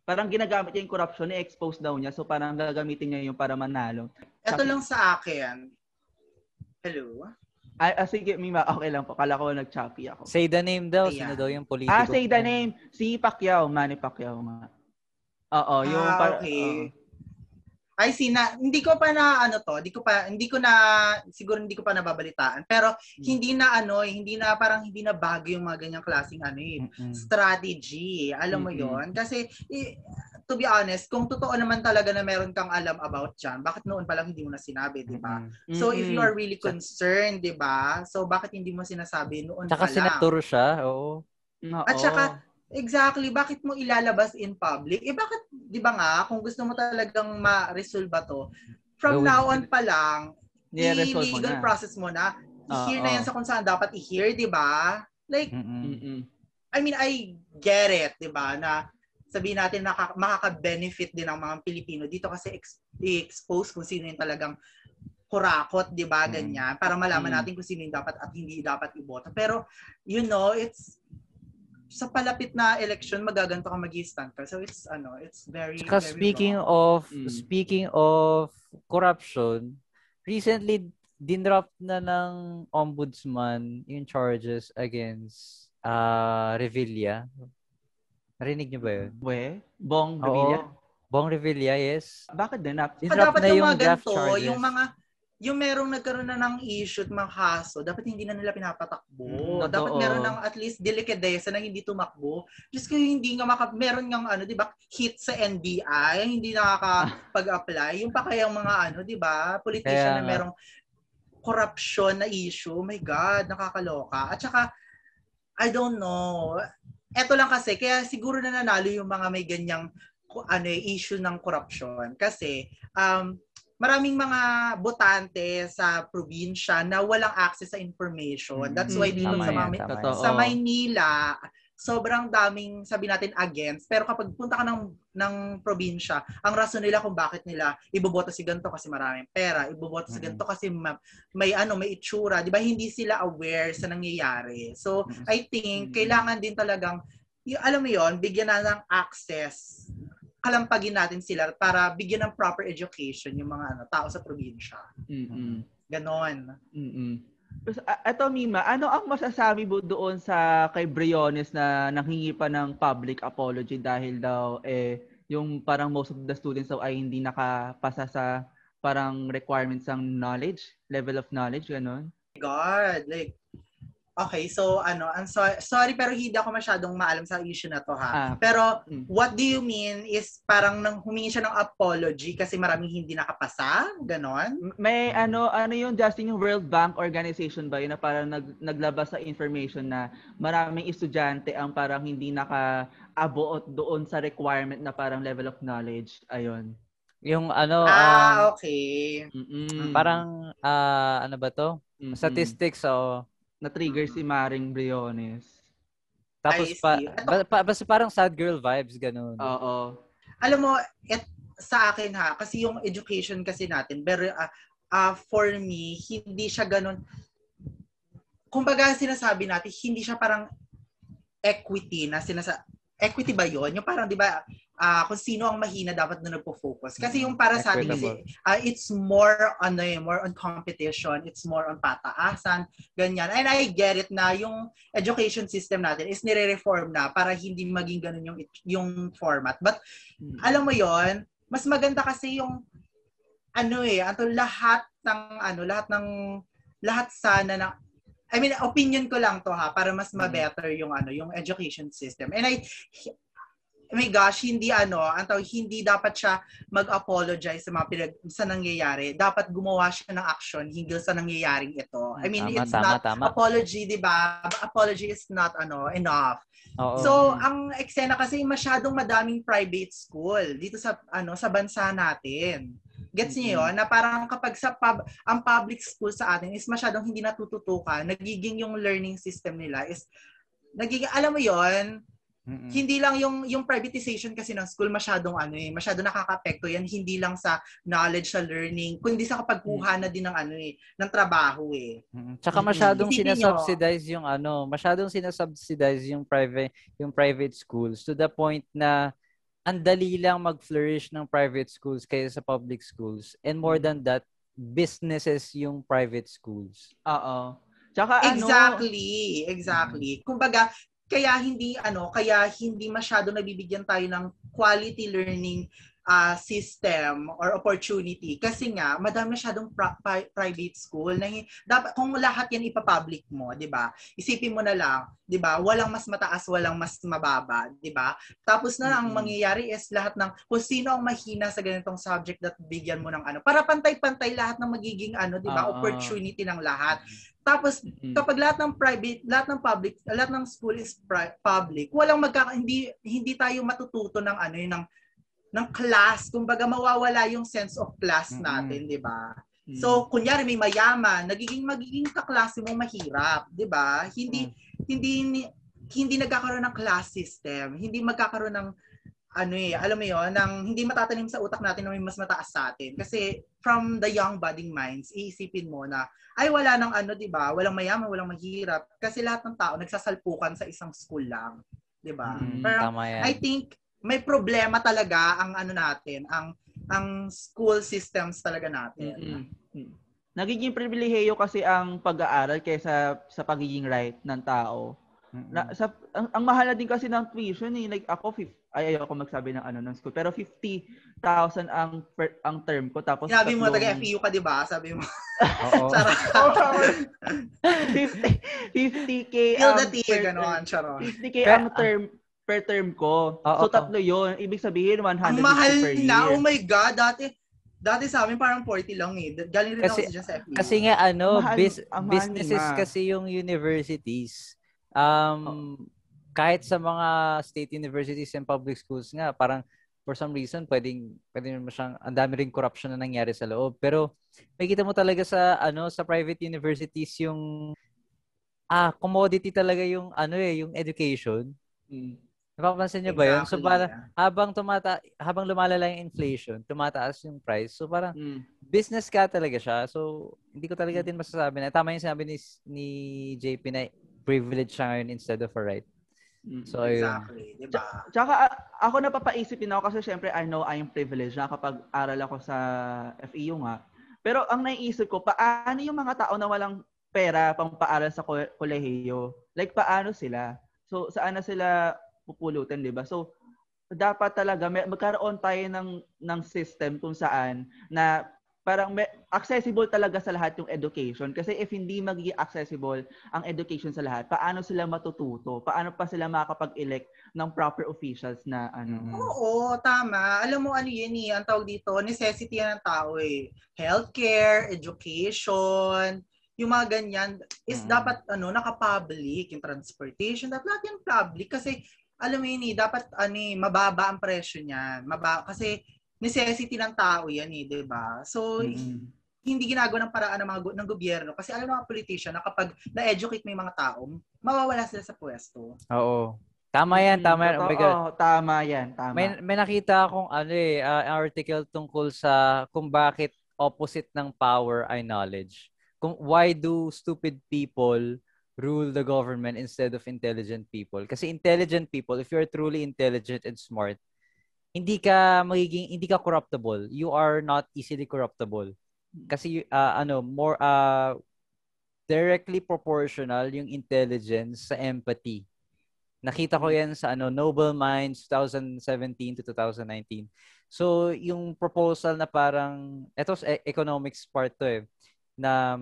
parang ginagamit niya yung corruption, i-expose daw niya. So, parang gagamitin niya yung para manalo. Ito lang sa akin. Hello? Ay, ah, sige, Mima, okay lang po. Kala ko nag-choppy ako. Say the name daw. Ayan. Sino daw yung politiko? Ah, say the name. Si Pacquiao, Manny Pacquiao nga. Oo, yung Ah, par- okay. oo. I see na hindi ko pa na ano to, hindi ko pa hindi ko na siguro hindi ko pa nababalitaan. Pero Hmm. hindi na ano, eh, hindi na parang hindi na bago yung mga ganyang klaseng ano eh, Mm-mm. strategy. Alam mo Mm-mm. 'yon? Kasi eh, to be honest, kung totoo naman talaga na meron kang alam about diyan, bakit noon pa lang hindi mo na sinabi, 'di ba? Mm-mm. So if you are really concerned, 'di ba? So bakit hindi mo sinasabi noon Tsaka pa lang? senator siya. Oo. Oo. At saka, Exactly. Bakit mo ilalabas in public? Eh bakit, di ba nga, kung gusto mo talagang ma-resolve to, from Gawin now on pa lang, mo i-legal na. process mo na. I-hear na Oo. yan sa kung saan dapat i-hear, di ba? Like, Mm-mm. I mean, I get it, di ba, na sabihin natin na makaka-benefit din ang mga Pilipino dito kasi ex- i-expose kung sino yung talagang kurakot, di ba, Mm. ganyan, para malaman Mm. natin kung sino yung dapat at hindi dapat iboto. Pero, you know, it's sa palapit na election, magaganto ka mag stand ka. So it's ano, it's very Tsaka very speaking wrong. of Mm. speaking of corruption, recently dinrop na ng ombudsman yung charges against uh, Revilla. Narinig niyo ba yun? We, Bong Revilla. Oo. Bong Revilla, yes. Bakit din? Nap- Ah, Dinrop dapat na yung yung mga draft ganito, charges. yung mga yung merong nagkaroon na ng issue at mga kaso, dapat hindi na nila pinapatakbo. Mm, dapat meron ng at least delikadesa na hindi tumakbo. Just kung hindi nga maka, meron ng ano, 'di ba, hit sa NBI, hindi nakakapag-apply. Yung pa kayang mga ano, 'di ba, politician Kaya na merong corruption na issue. Oh my God, nakakaloka. At saka, I don't know. Eto lang kasi, kaya siguro na nanalo yung mga may ganyang ano eh, issue ng corruption kasi um maraming mga botante sa probinsya na walang access sa information. That's why dito Tama sa, yan, tama sa Maynila, sobrang daming sabi natin against. Pero kapag punta ka ng ng probinsya, ang rason nila kung bakit nila iboboto si ganito kasi maraming pera, iboboto si Mhm. ganito kasi ma- may ano, may itsura, 'di ba? Hindi sila aware sa nangyayari. So, Mhm. I think Mhm. kailangan din talagang y- alam mo 'yon, bigyan na ng access kalampagin natin sila para bigyan ng proper education yung mga ano, tao sa probinsya. Mm-mm. Ganon. A- Eto, Mima, ano ang masasabi mo doon sa kay Briones na nanghingi pa ng public apology dahil daw eh yung parang most of the students daw ay hindi nakapasa sa parang requirements ng knowledge, level of knowledge, gano'n? God, like Okay, so ano, I'm sorry, sorry pero hindi ako masyadong maalam sa issue na to ha. Ah. Pero Mm. what do you mean is parang nang humingi siya ng apology kasi maraming hindi nakapasa? Ganon? May ano, ano yung Justin, yung World Bank Organization ba yun na parang nag, naglabas sa information na maraming estudyante ang parang hindi naka-abuot doon sa requirement na parang level of knowledge. Ayun. Yung ano, um, ah, okay. Mm-mm. parang, ah, ano ba to? Mm-mm. Statistics, so, na-trigger si Maring Briones. tapos pa, ba, pa, basta parang sad girl vibes, ganun. Oo. Alam mo, et, sa akin ha, kasi yung education kasi natin, pero ah, ah, for me, hindi siya ganun. Kumbaga sinasabi natin, hindi siya parang equity na sinasa equity ba yon Yung parang, di ba, ah, kung sino ang mahina dapat na nagpo-focus. Kasi yung para sa atin kasi, ah, it's more on eh, more on competition, it's more on pataasan, ganyan. And I get it na yung education system natin is nire-reform na para hindi maging ganun yung yung format. But alam mo yon mas maganda kasi yung ano eh, ato lahat ng ano, lahat ng lahat sana ng I mean, opinion ko lang to ha, para mas ma-better yung ano, yung education system. And I, oh my gosh, hindi ano, ang tawag, hindi dapat siya mag-apologize sa mga pinag, sa nangyayari. Dapat gumawa siya ng action hinggil sa nangyayaring ito. I mean, tama, it's tama, not tama. apology, di ba? Apology is not ano, enough. Oo. So, ang eksena kasi masyadong madaming private school dito sa ano sa bansa natin. Gets niyo yun? Na parang kapag sa pub, ang public school sa atin is masyadong hindi natututukan, nagiging yung learning system nila is nagiging alam mo yon Mm-mm. hindi lang yung yung privatization kasi ng school masyadong ano eh, masyado nakakapekto yan hindi lang sa knowledge sa learning, kundi sa kapagkuha na din ng ano eh, ng trabaho eh. Mm. Tsaka masyadong nyo. sinasubsidize yung ano, masyadong sinasubsidize yung private yung private schools to the point na ang dali lang mag-flourish ng private schools kaysa sa public schools. And more than that, businesses yung private schools. Oo. Tsaka ano, Exactly, exactly. Kumbaga, kaya hindi ano, kaya hindi masyado nabibigyan tayo ng quality learning ah, system or opportunity kasi nga madami masyadong pra- pri- private school na dapat kung lahat yan ipa-public mo, 'di ba? Isipin mo na lang, 'di ba? Walang mas mataas, walang mas mababa, 'di ba? Tapos na ang Mm-mm. mangyayari is lahat ng kung sino ang mahina sa ganitong subject that bigyan mo ng ano para pantay-pantay lahat ng magiging ano, 'di ba? Oo. Opportunity ng lahat. Tapos kapag lahat ng private, lahat ng public, lahat ng school is pri- public, walang magka hindi hindi tayo matututo ng ano yun, ng ng class, kumbaga mawawala yung sense of class natin, 'di ba? Mm. So, kunyari may mayaman, nagiging magiging kaklase mo mahirap, 'di ba? Hindi hindi ni- hindi nagkakaroon ng class system, hindi magkakaroon ng ano eh, alam mo 'yon, ng hindi matatanim sa utak natin na may mas mataas sa atin. Kasi from the young budding minds, iisipin mo na ay wala nang ano, 'di ba? Walang mayaman, walang mahirap kasi lahat ng tao nagsasalpukan sa isang school lang, 'di ba? Mm, Pero Tama yan. I think may problema talaga ang ano natin, ang ang school systems talaga natin. Mm-mm. Mm. Nagiging pribilehiyo kasi ang pag-aaral kaysa sa pagiging right ng tao. Mm-mm. Na, sa, ang, ang mahal na din kasi ng tuition eh. Like ako, fif- ay ayoko magsabi ng ano ng school. Pero 50,000 ang per, ang term ko. Tapos Sinabi mo taga FEU ka, 'di ba? Sabi mo. Oo. [LAUGHS] Charot. 50, 50k Feel ang the tea, per ganon, charot. 50k Pero- ang term per term ko. Oo, so oo. tatlo 'yon. Ibig sabihin 150 Ang mahal per year. na, oh my God, dati, dati sa amin parang 40 lang eh. Galing rin Kasi- ako sa FEU. Kasi nga ano, Mahal- mahal businesses nga. kasi yung universities. Um kahit sa mga state universities and public schools nga, parang for some reason, pwedeng, pwedeng naman siyang, ang dami rin corruption na nangyari sa loob. Pero, may kita mo talaga sa, ano, sa private universities yung, ah, commodity talaga yung, ano eh, yung education. Mm. Napapansin niyo ba yun? So, Exactly, para, yeah. habang tumata habang lumalala yung inflation, tumataas yung price. So, parang, Mm. business ka talaga siya. So, hindi ko talaga Mm. din masasabi na, tama yung sinabi ni, ni JP na privilege siya ngayon instead of a right. Mm. So. Exactly, di ba? Tsaka ako napapaisip din ako kasi syempre I know I am privileged na kapag aral ako sa FEU nga. Pero ang naiisip ko, paano yung mga tao na walang pera pang paaral sa ko- kolehiyo? Like paano sila? So saan na sila pupulutin, 'di ba? So dapat talaga may, magkaroon tayo ng ng system kung saan na parang may, accessible talaga sa lahat yung education kasi if hindi magiging accessible ang education sa lahat, paano sila matututo? Paano pa sila makakapag-elect ng proper officials na ano? Mm. Oo, tama. Alam mo ano yun eh, ang tawag dito, necessity yan ng tao eh. Healthcare, education, yung mga ganyan is Mm. dapat ano naka-public, yung transportation, dapat lahat yan public kasi alam mo yun eh, dapat ano eh, mababa ang presyo niyan. Maba kasi necessity ng tao yan eh, 'di ba? So Mm-mm. hindi ginagawa ng paraan ng mga ng gobyerno kasi alam ng mga politician na kapag na-educate mo yung mga tao, mawawala sila sa pwesto. Oo. Tama yan, tama yan. Oh my God. Oo, tama yan, tama. May, may nakita akong ano eh, ah, article tungkol sa kung bakit opposite ng power ay knowledge. Kung why do stupid people rule the government instead of intelligent people? Kasi intelligent people, if you're truly intelligent and smart, hindi ka magiging hindi ka corruptible. You are not easily corruptible. Kasi ah, ano, more uh, directly proportional yung intelligence sa empathy. Nakita ko yan sa ano Noble Minds 2017 to 2019. So yung proposal na parang eto sa e- economics part to eh na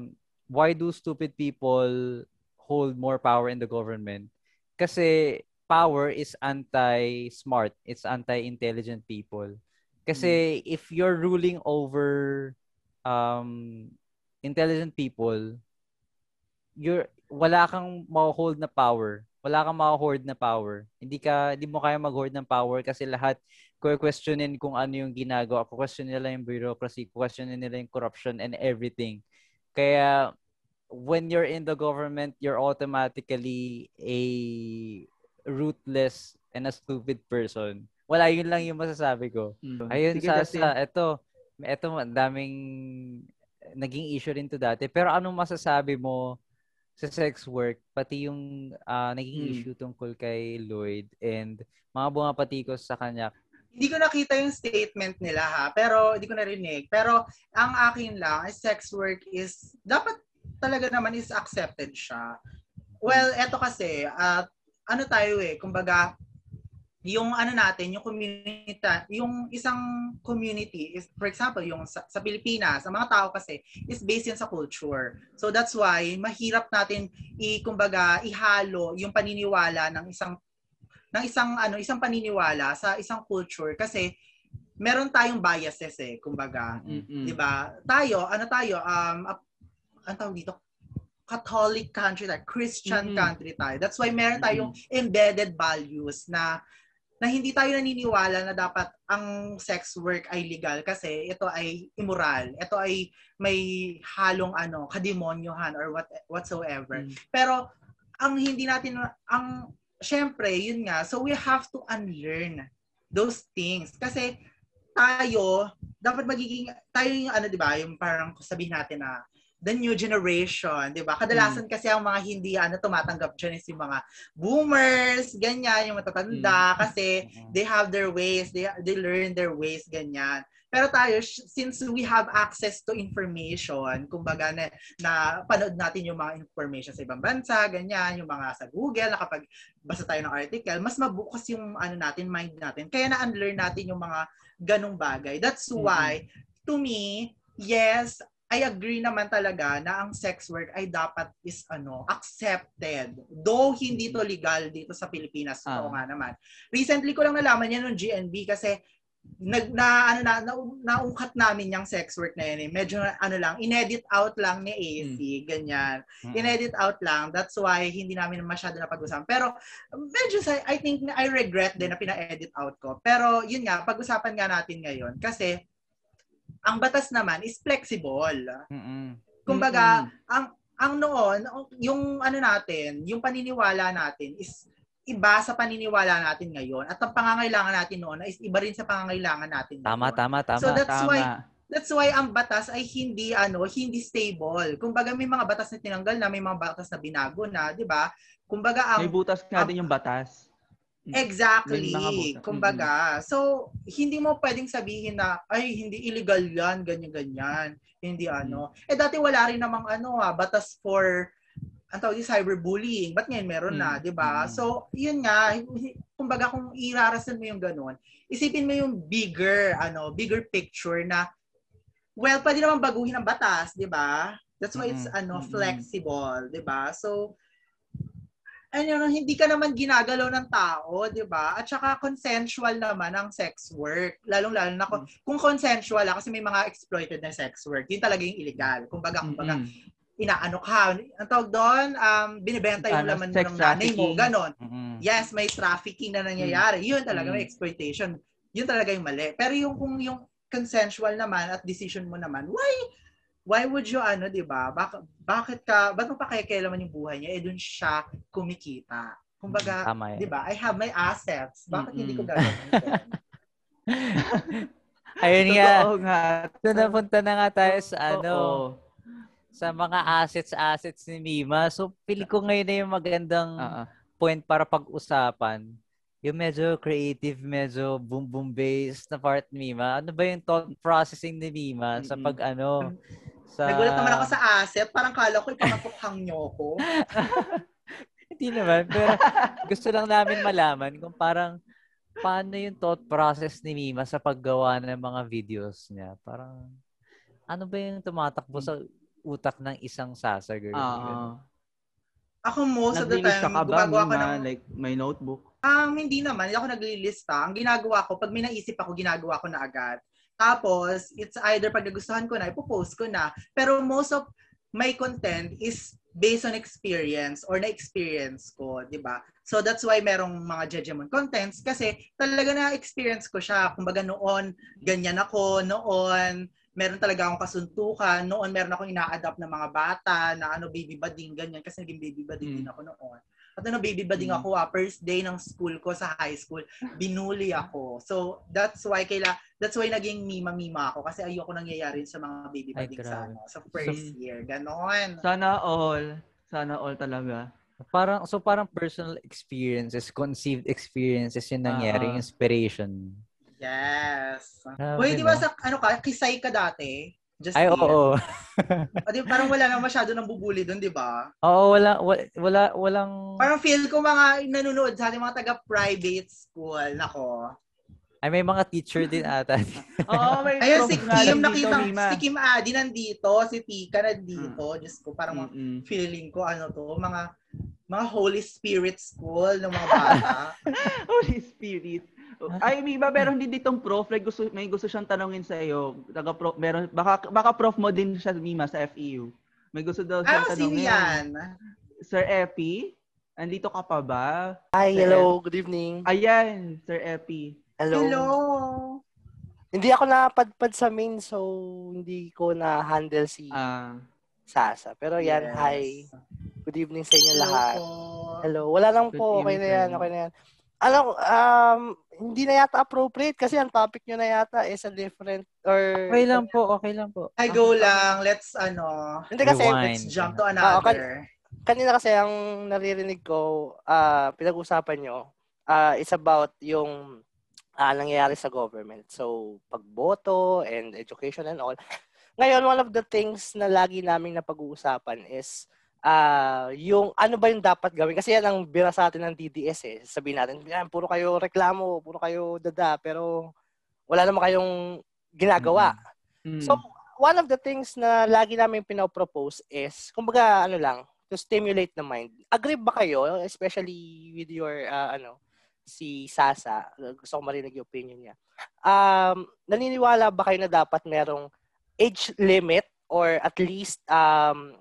why do stupid people hold more power in the government? Kasi power is anti-smart, it's anti-intelligent people. Kasi if you're ruling over um intelligent people, you're wala kang ma-hold na power. Wala kang ma-hoard na power. Hindi ka hindi mo kaya mag-hoard ng power kasi lahat questionin kung ano yung ginagawa. Question nila yung bureaucracy, questionin nila yung corruption and everything. Kaya when you're in the government, you're automatically a ruthless and a stupid person. Wala yun lang yung masasabi ko. Mm. Ayun Sige, sa, Justin. sa eto, eto ang daming naging issue rin to dati. Pero anong masasabi mo sa sex work, pati yung ah, naging Hmm. issue tungkol kay Lloyd and mga bumapatikos sa kanya. Hindi ko nakita yung statement nila ha, pero hindi ko narinig. Pero ang akin lang, sex work is, dapat talaga naman is accepted siya. Well, eto kasi, at ano tayo eh, kumbaga, yung ano natin, yung community, yung isang community is, for example, yung sa, sa Pilipinas, ang mga tao kasi is based yan sa culture. So that's why mahirap natin i kumbaga ihalo yung paniniwala ng isang ng isang ano, isang paniniwala sa isang culture kasi meron tayong biases eh, kumbaga. Mm-mm. 'Di ba? Tayo, ano tayo, um ano tawag dito? Catholic country tayo, Christian Mm-mm. country tayo. That's why meron tayong embedded values na na hindi tayo naniniwala na dapat ang sex work ay legal kasi ito ay immoral. Ito ay may halong ano, kademonyohan or what whatsoever. Mm. Pero ang hindi natin ang syempre, yun nga, so we have to unlearn those things kasi tayo dapat magiging tayo yung ano 'di ba, yung parang sabihin natin na the new generation, 'di ba? Kadalasan kasi ang mga hindi ano tumatanggap diyan is yung mga boomers, ganyan, yung matatanda kasi they have their ways, they they learn their ways ganyan. Pero tayo, since we have access to information, kumbaga na, na panood natin yung mga information sa ibang bansa, ganyan, yung mga sa Google, nakapag basa tayo ng article, mas mabukas yung ano natin, mind natin. Kaya na-unlearn natin yung mga ganong bagay. That's why, to me, yes, I agree naman talaga na ang sex work ay dapat is ano, accepted. Though hindi to legal dito sa Pilipinas. Oo Ah. nga naman. Recently ko lang nalaman yan ng GNB kasi nag na ano na, na naungkat namin yung sex work na yun eh. Medyo ano lang, inedit out lang ni AC, ganyan. Mm. Inedit out lang. That's why hindi namin masyado na pag-usapan. Pero medyo sa I think I regret din na pina-edit out ko. Pero yun nga, pag-usapan nga natin ngayon kasi ang batas naman is flexible. Mm-mm. Kumbaga, ang ang noon, yung ano natin, yung paniniwala natin is iba sa paniniwala natin ngayon at ang pangangailangan natin noon is iba rin sa pangangailangan natin Tama, ngayon. tama, tama. So that's Tama. why that's why ang batas ay hindi ano, hindi stable. Kumbaga may mga batas na tinanggal na, may mga batas na binago na, 'di ba? Kumbaga May ang butas nga din yung batas. Exactly. Mga butas. Kumbaga, so hindi mo pwedeng sabihin na ay hindi illegal 'yan, ganyan ganyan. Hindi ano. Eh dati wala rin namang ano ah, batas for ang tawag yung cyberbullying. Ba't ngayon meron na, Mm. 'di ba? Mm. So, yun nga, kumbaga kung irarasan mo yung ganun, isipin mo yung bigger ano, bigger picture na well, pwede naman baguhin ang batas, 'di ba? That's why it's Mm. ano, flexible, 'di ba? So, ano, hindi ka naman ginagalaw ng tao, 'di ba? At saka consensual naman ang sex work. Lalong-lalo na kung, kung consensual ah, kasi may mga exploited na sex work. Yun talaga yung illegal. Kumbaga, kumbaga, Mm-mm. inaano ka, ang tawag doon, um, binibenta yung Ano, laman sex ng nanay mo, ganon. Mm-mm. Yes, may trafficking na nangyayari. Yun talaga, Mm. may exploitation. Yun talaga yung mali. Pero yung kung yung consensual naman at decision mo naman, why why would you ano, 'di ba? Bakit bakit ka ba't mo pakikialaman yung buhay niya? Eh doon siya kumikita. Kumbaga, yan. 'di ba? I have my assets. Bakit hindi ko gagawin? [LAUGHS] Ayun nga. Totoo nga. So, napunta na nga tayo sa ano, Oo. sa mga assets-assets ni Mima. So, pili ko ngayon na yung magandang Oo. point para pag-usapan. Yung medyo creative, medyo boom-boom based na part ni Mima. Ano ba yung thought processing ni Mima sa Mm-mm. pag ano? Sa... Nagulat naman ako sa asset. Parang kala ko ipamatukhang niyo ko. [LAUGHS] Hindi naman. Pero gusto lang namin malaman kung parang paano yung thought process ni Mima sa paggawa ng mga videos niya. Parang ano ba yung tumatakbo sa utak ng isang Sasa girl? Oo. Ako most of the time, ka ba, gumagawa Mima? ng Like, may notebook? Um, hindi naman. Hindi ako naglilista. Ang ginagawa ko, pag may naisip ako, ginagawa ko na agad. Tapos, it's either pag nagustuhan ko na, ipopost ko na. Pero most of my content is based on experience or na-experience ko, di ba? So, that's why merong mga Jejemon contents kasi talaga na-experience ko siya. Kumbaga noon, ganyan ako. Noon, meron talaga akong kasuntukan. Noon, meron akong ina-adapt na mga bata na ano, baby bading, ganyan. Kasi naging baby bading Mm. din ako noon. At ano, baby bading Mm. ako ah, first day ng school ko sa high school, binuli ako. So, that's why kaila, that's why naging mima-mima ako kasi ayoko nangyayari sa mga baby Ay, bading sa, ano, sa first year. Ganon. Sana all. Sana all talaga. Parang, so parang personal experiences, conceived experiences yung nangyari, ah. inspiration. Yes. Grabe, Hoy, di ba sa, ano ka, kisay ka dati? Just Ay, oo. O, di, parang wala na masyado nang bubuli doon, di ba? Oo, wala, wala, wala, walang... Parang feel ko mga nanonood sa ating mga taga-private school. Nako. Ay, may mga teacher din ata. [LAUGHS] Oo, may Ayun, si Kim, nakita, si Kim Adi nandito, si Tika nandito. Diyos ko, parang Mm-mm. feeling ko, ano to, mga mga Holy Spirit school ng mga bata. [LAUGHS] Holy Spirit. Ay, Mima, meron din ditong prof. Like, gusto, may gusto siyang tanongin sa iyo. Taga prof, meron, baka, baka prof mo din siya, Mima, sa FEU. May gusto daw siyang ah, sino tanongin. yan? Sir Epi, andito ka pa ba? Hi, Sir hello, good evening. Ayan, Sir Epi. Hello. Hello. Hindi ako napadpad sa main, so hindi ko na-handle si Ah, Sasa. Pero yan, Yes. hi. Good evening sa inyo Hello lahat. po. Hello. Wala lang Good po. Okay na yan. Okay na yan. Ano, um, hindi na yata appropriate kasi ang topic nyo na yata is a different or... Okay lang po, okay lang po. Ay, go lang. Let's, ano, Hindi kasi, Rewind. let's jump to another. kanina kasi ang naririnig ko, ah pinag-usapan nyo, ah it's about yung ah, nangyayari sa government. So, pagboto and education and all. Ngayon, one of the things na lagi namin napag-uusapan is ah yung ano ba yung dapat gawin? Kasi yan ang bira sa atin ng DDS eh. Sabihin natin, yan, puro kayo reklamo, puro kayo dada, pero wala naman kayong ginagawa. mm. So, one of the things na lagi namin pinapropose is, kumbaga, ano lang, to stimulate the mind. Agree ba kayo, especially with your, uh, ano, si Sasa, gusto ko marinig yung opinion niya. Um, naniniwala ba kayo na dapat merong age limit or at least um,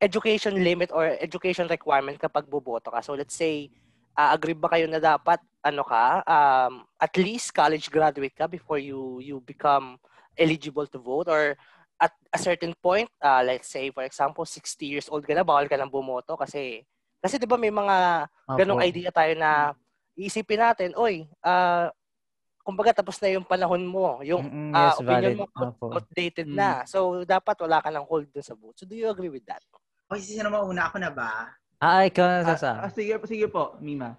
education limit or education requirement kapag boboto ka? So let's say, uh, agree ba kayo na dapat ano ka, um, at least college graduate ka before you you become eligible to vote or at a certain point, uh, let's say for example, 60 years old ka na, bawal ka nang bumoto kasi kasi 'di ba may mga ganong idea tayo na iisipin natin, oy, uh, kumbaga tapos na yung panahon mo, yung Mm-mm, uh, yes, opinion valid. mo out- Opo. outdated na. So dapat wala ka nang hold dun sa vote. So do you agree with that? Okay, sino mauna? Ako na ba? Ah, ikaw na Ah, Sasa. ah, sige, sige po, Mima.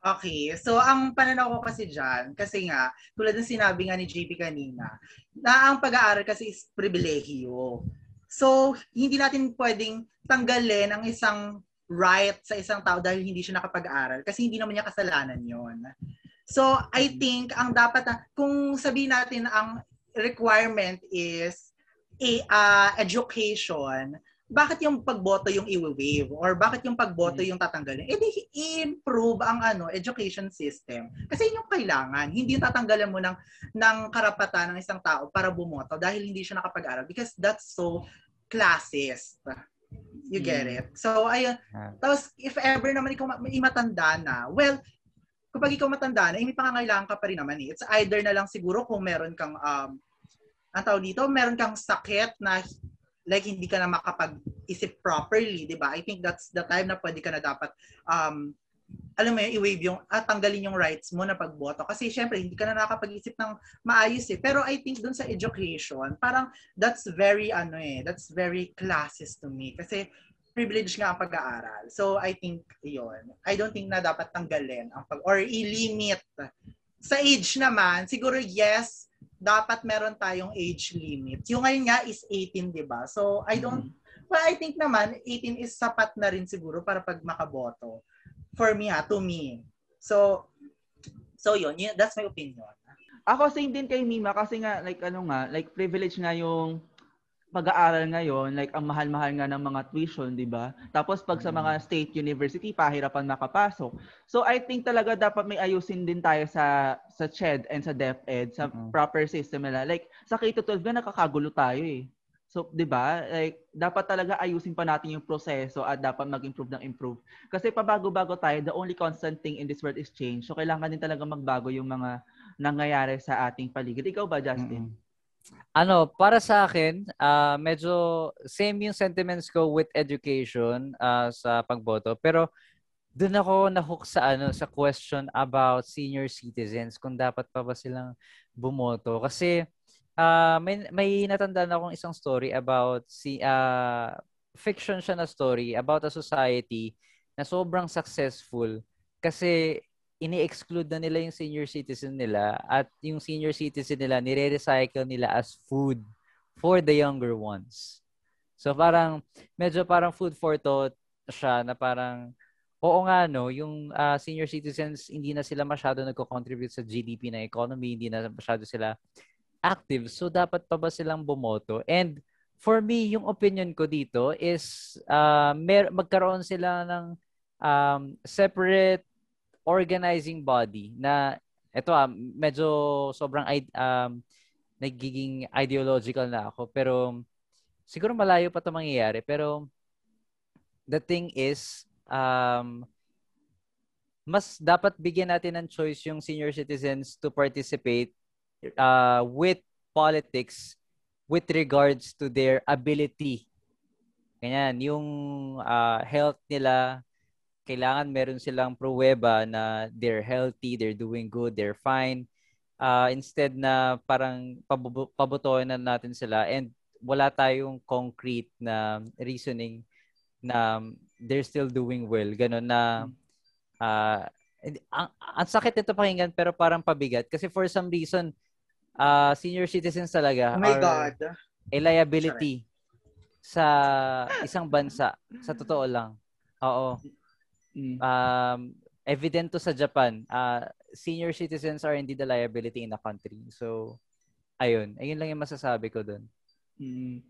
Okay, so ang pananaw ko kasi dyan, kasi nga, tulad ng sinabi nga ni JP kanina, na ang pag-aaral kasi is pribilehiyo. So, hindi natin pwedeng tanggalin ang isang right sa isang tao dahil hindi siya nakapag-aral kasi hindi naman niya kasalanan yon. So, I think ang dapat na, kung sabihin natin ang requirement is a, uh, education, bakit yung pagboto yung i-waive or bakit yung pagboto yung tatanggalin? Eh di improve ang ano education system. Kasi yun yung kailangan. Hindi tatanggalan mo ng ng karapatan ng isang tao para bumoto dahil hindi siya nakapag-aral because that's so classist. You get it? So ayun. Ah. Tapos if ever naman ikaw ma- may matanda na, well, kapag ikaw matanda na, eh, may pangangailangan ka pa rin naman eh. It's either na lang siguro kung meron kang um ang tawag dito, meron kang sakit na like hindi ka na makapag-isip properly, 'di ba? I think that's the time na pwede ka na dapat um alam mo yun, i-waive yung, at tanggalin yung rights mo na pagboto. Kasi syempre, hindi ka na nakapag-isip ng maayos eh. Pero I think dun sa education, parang that's very, ano eh, that's very classist to me. Kasi privilege nga ang pag-aaral. So I think, yon I don't think na dapat tanggalin ang pag, or i-limit. Sa age naman, siguro yes, dapat meron tayong age limit. Yung ngayon nga is 18, di ba? So, I don't, well, I think naman, 18 is sapat na rin siguro para pag makaboto. For me ha, to me. So, so yun, yun that's my opinion. Ako same din kay Mima kasi nga like ano nga, like privilege nga yung pag-aaral ngayon, like ang mahal-mahal nga ng mga tuition, 'di ba? Tapos pag sa mga state university, pahirapan makapasok. So I think talaga dapat may ayusin din tayo sa sa CHED and sa DepEd, sa Mhm. proper system nila. Like sa K-12 nga nakakagulo tayo eh. So, 'di ba? Like dapat talaga ayusin pa natin yung proseso at dapat mag-improve ng improve. Kasi pabago-bago tayo, the only constant thing in this world is change. So kailangan din talaga magbago yung mga nangyayari sa ating paligid. Ikaw ba, Justin? Mm-mm. Ano, para sa akin, ah, medyo same yung sentiments ko with education ah, sa pagboto. Pero doon ako nahook sa ano sa question about senior citizens kung dapat pa ba silang bumoto kasi ah, may may natandaan akong isang story about si ah, fiction siya na story about a society na sobrang successful kasi ini-exclude na nila yung senior citizen nila at yung senior citizen nila nire-recycle nila as food for the younger ones. So parang medyo parang food for thought siya na parang oo nga no, yung ah, senior citizens hindi na sila masyado nagko-contribute sa GDP ng economy, hindi na masyado sila active. So dapat pa ba silang bumoto? And for me, yung opinion ko dito is ah, mer- magkaroon sila ng um, separate organizing body na ito ah, medyo sobrang um, nagiging ideological na ako pero siguro malayo pa 'to mangyayari pero the thing is um, mas dapat bigyan natin ng choice yung senior citizens to participate uh, with politics with regards to their ability. Ganyan, yung uh, health nila, kailangan meron silang pruweba na they're healthy, they're doing good, they're fine. Uh, instead na parang pabutuhin na natin sila and wala tayong concrete na reasoning na they're still doing well. Ganon na uh, ang, ang sakit nito pakinggan pero parang pabigat kasi for some reason uh, senior citizens talaga Oh my are God. a liability sa isang bansa. Sa totoo lang. Oo. Mm. Um, evident to sa Japan. Uh, senior citizens are indeed a liability in the country. So, ayun. Ayun lang yung masasabi ko dun. Mm.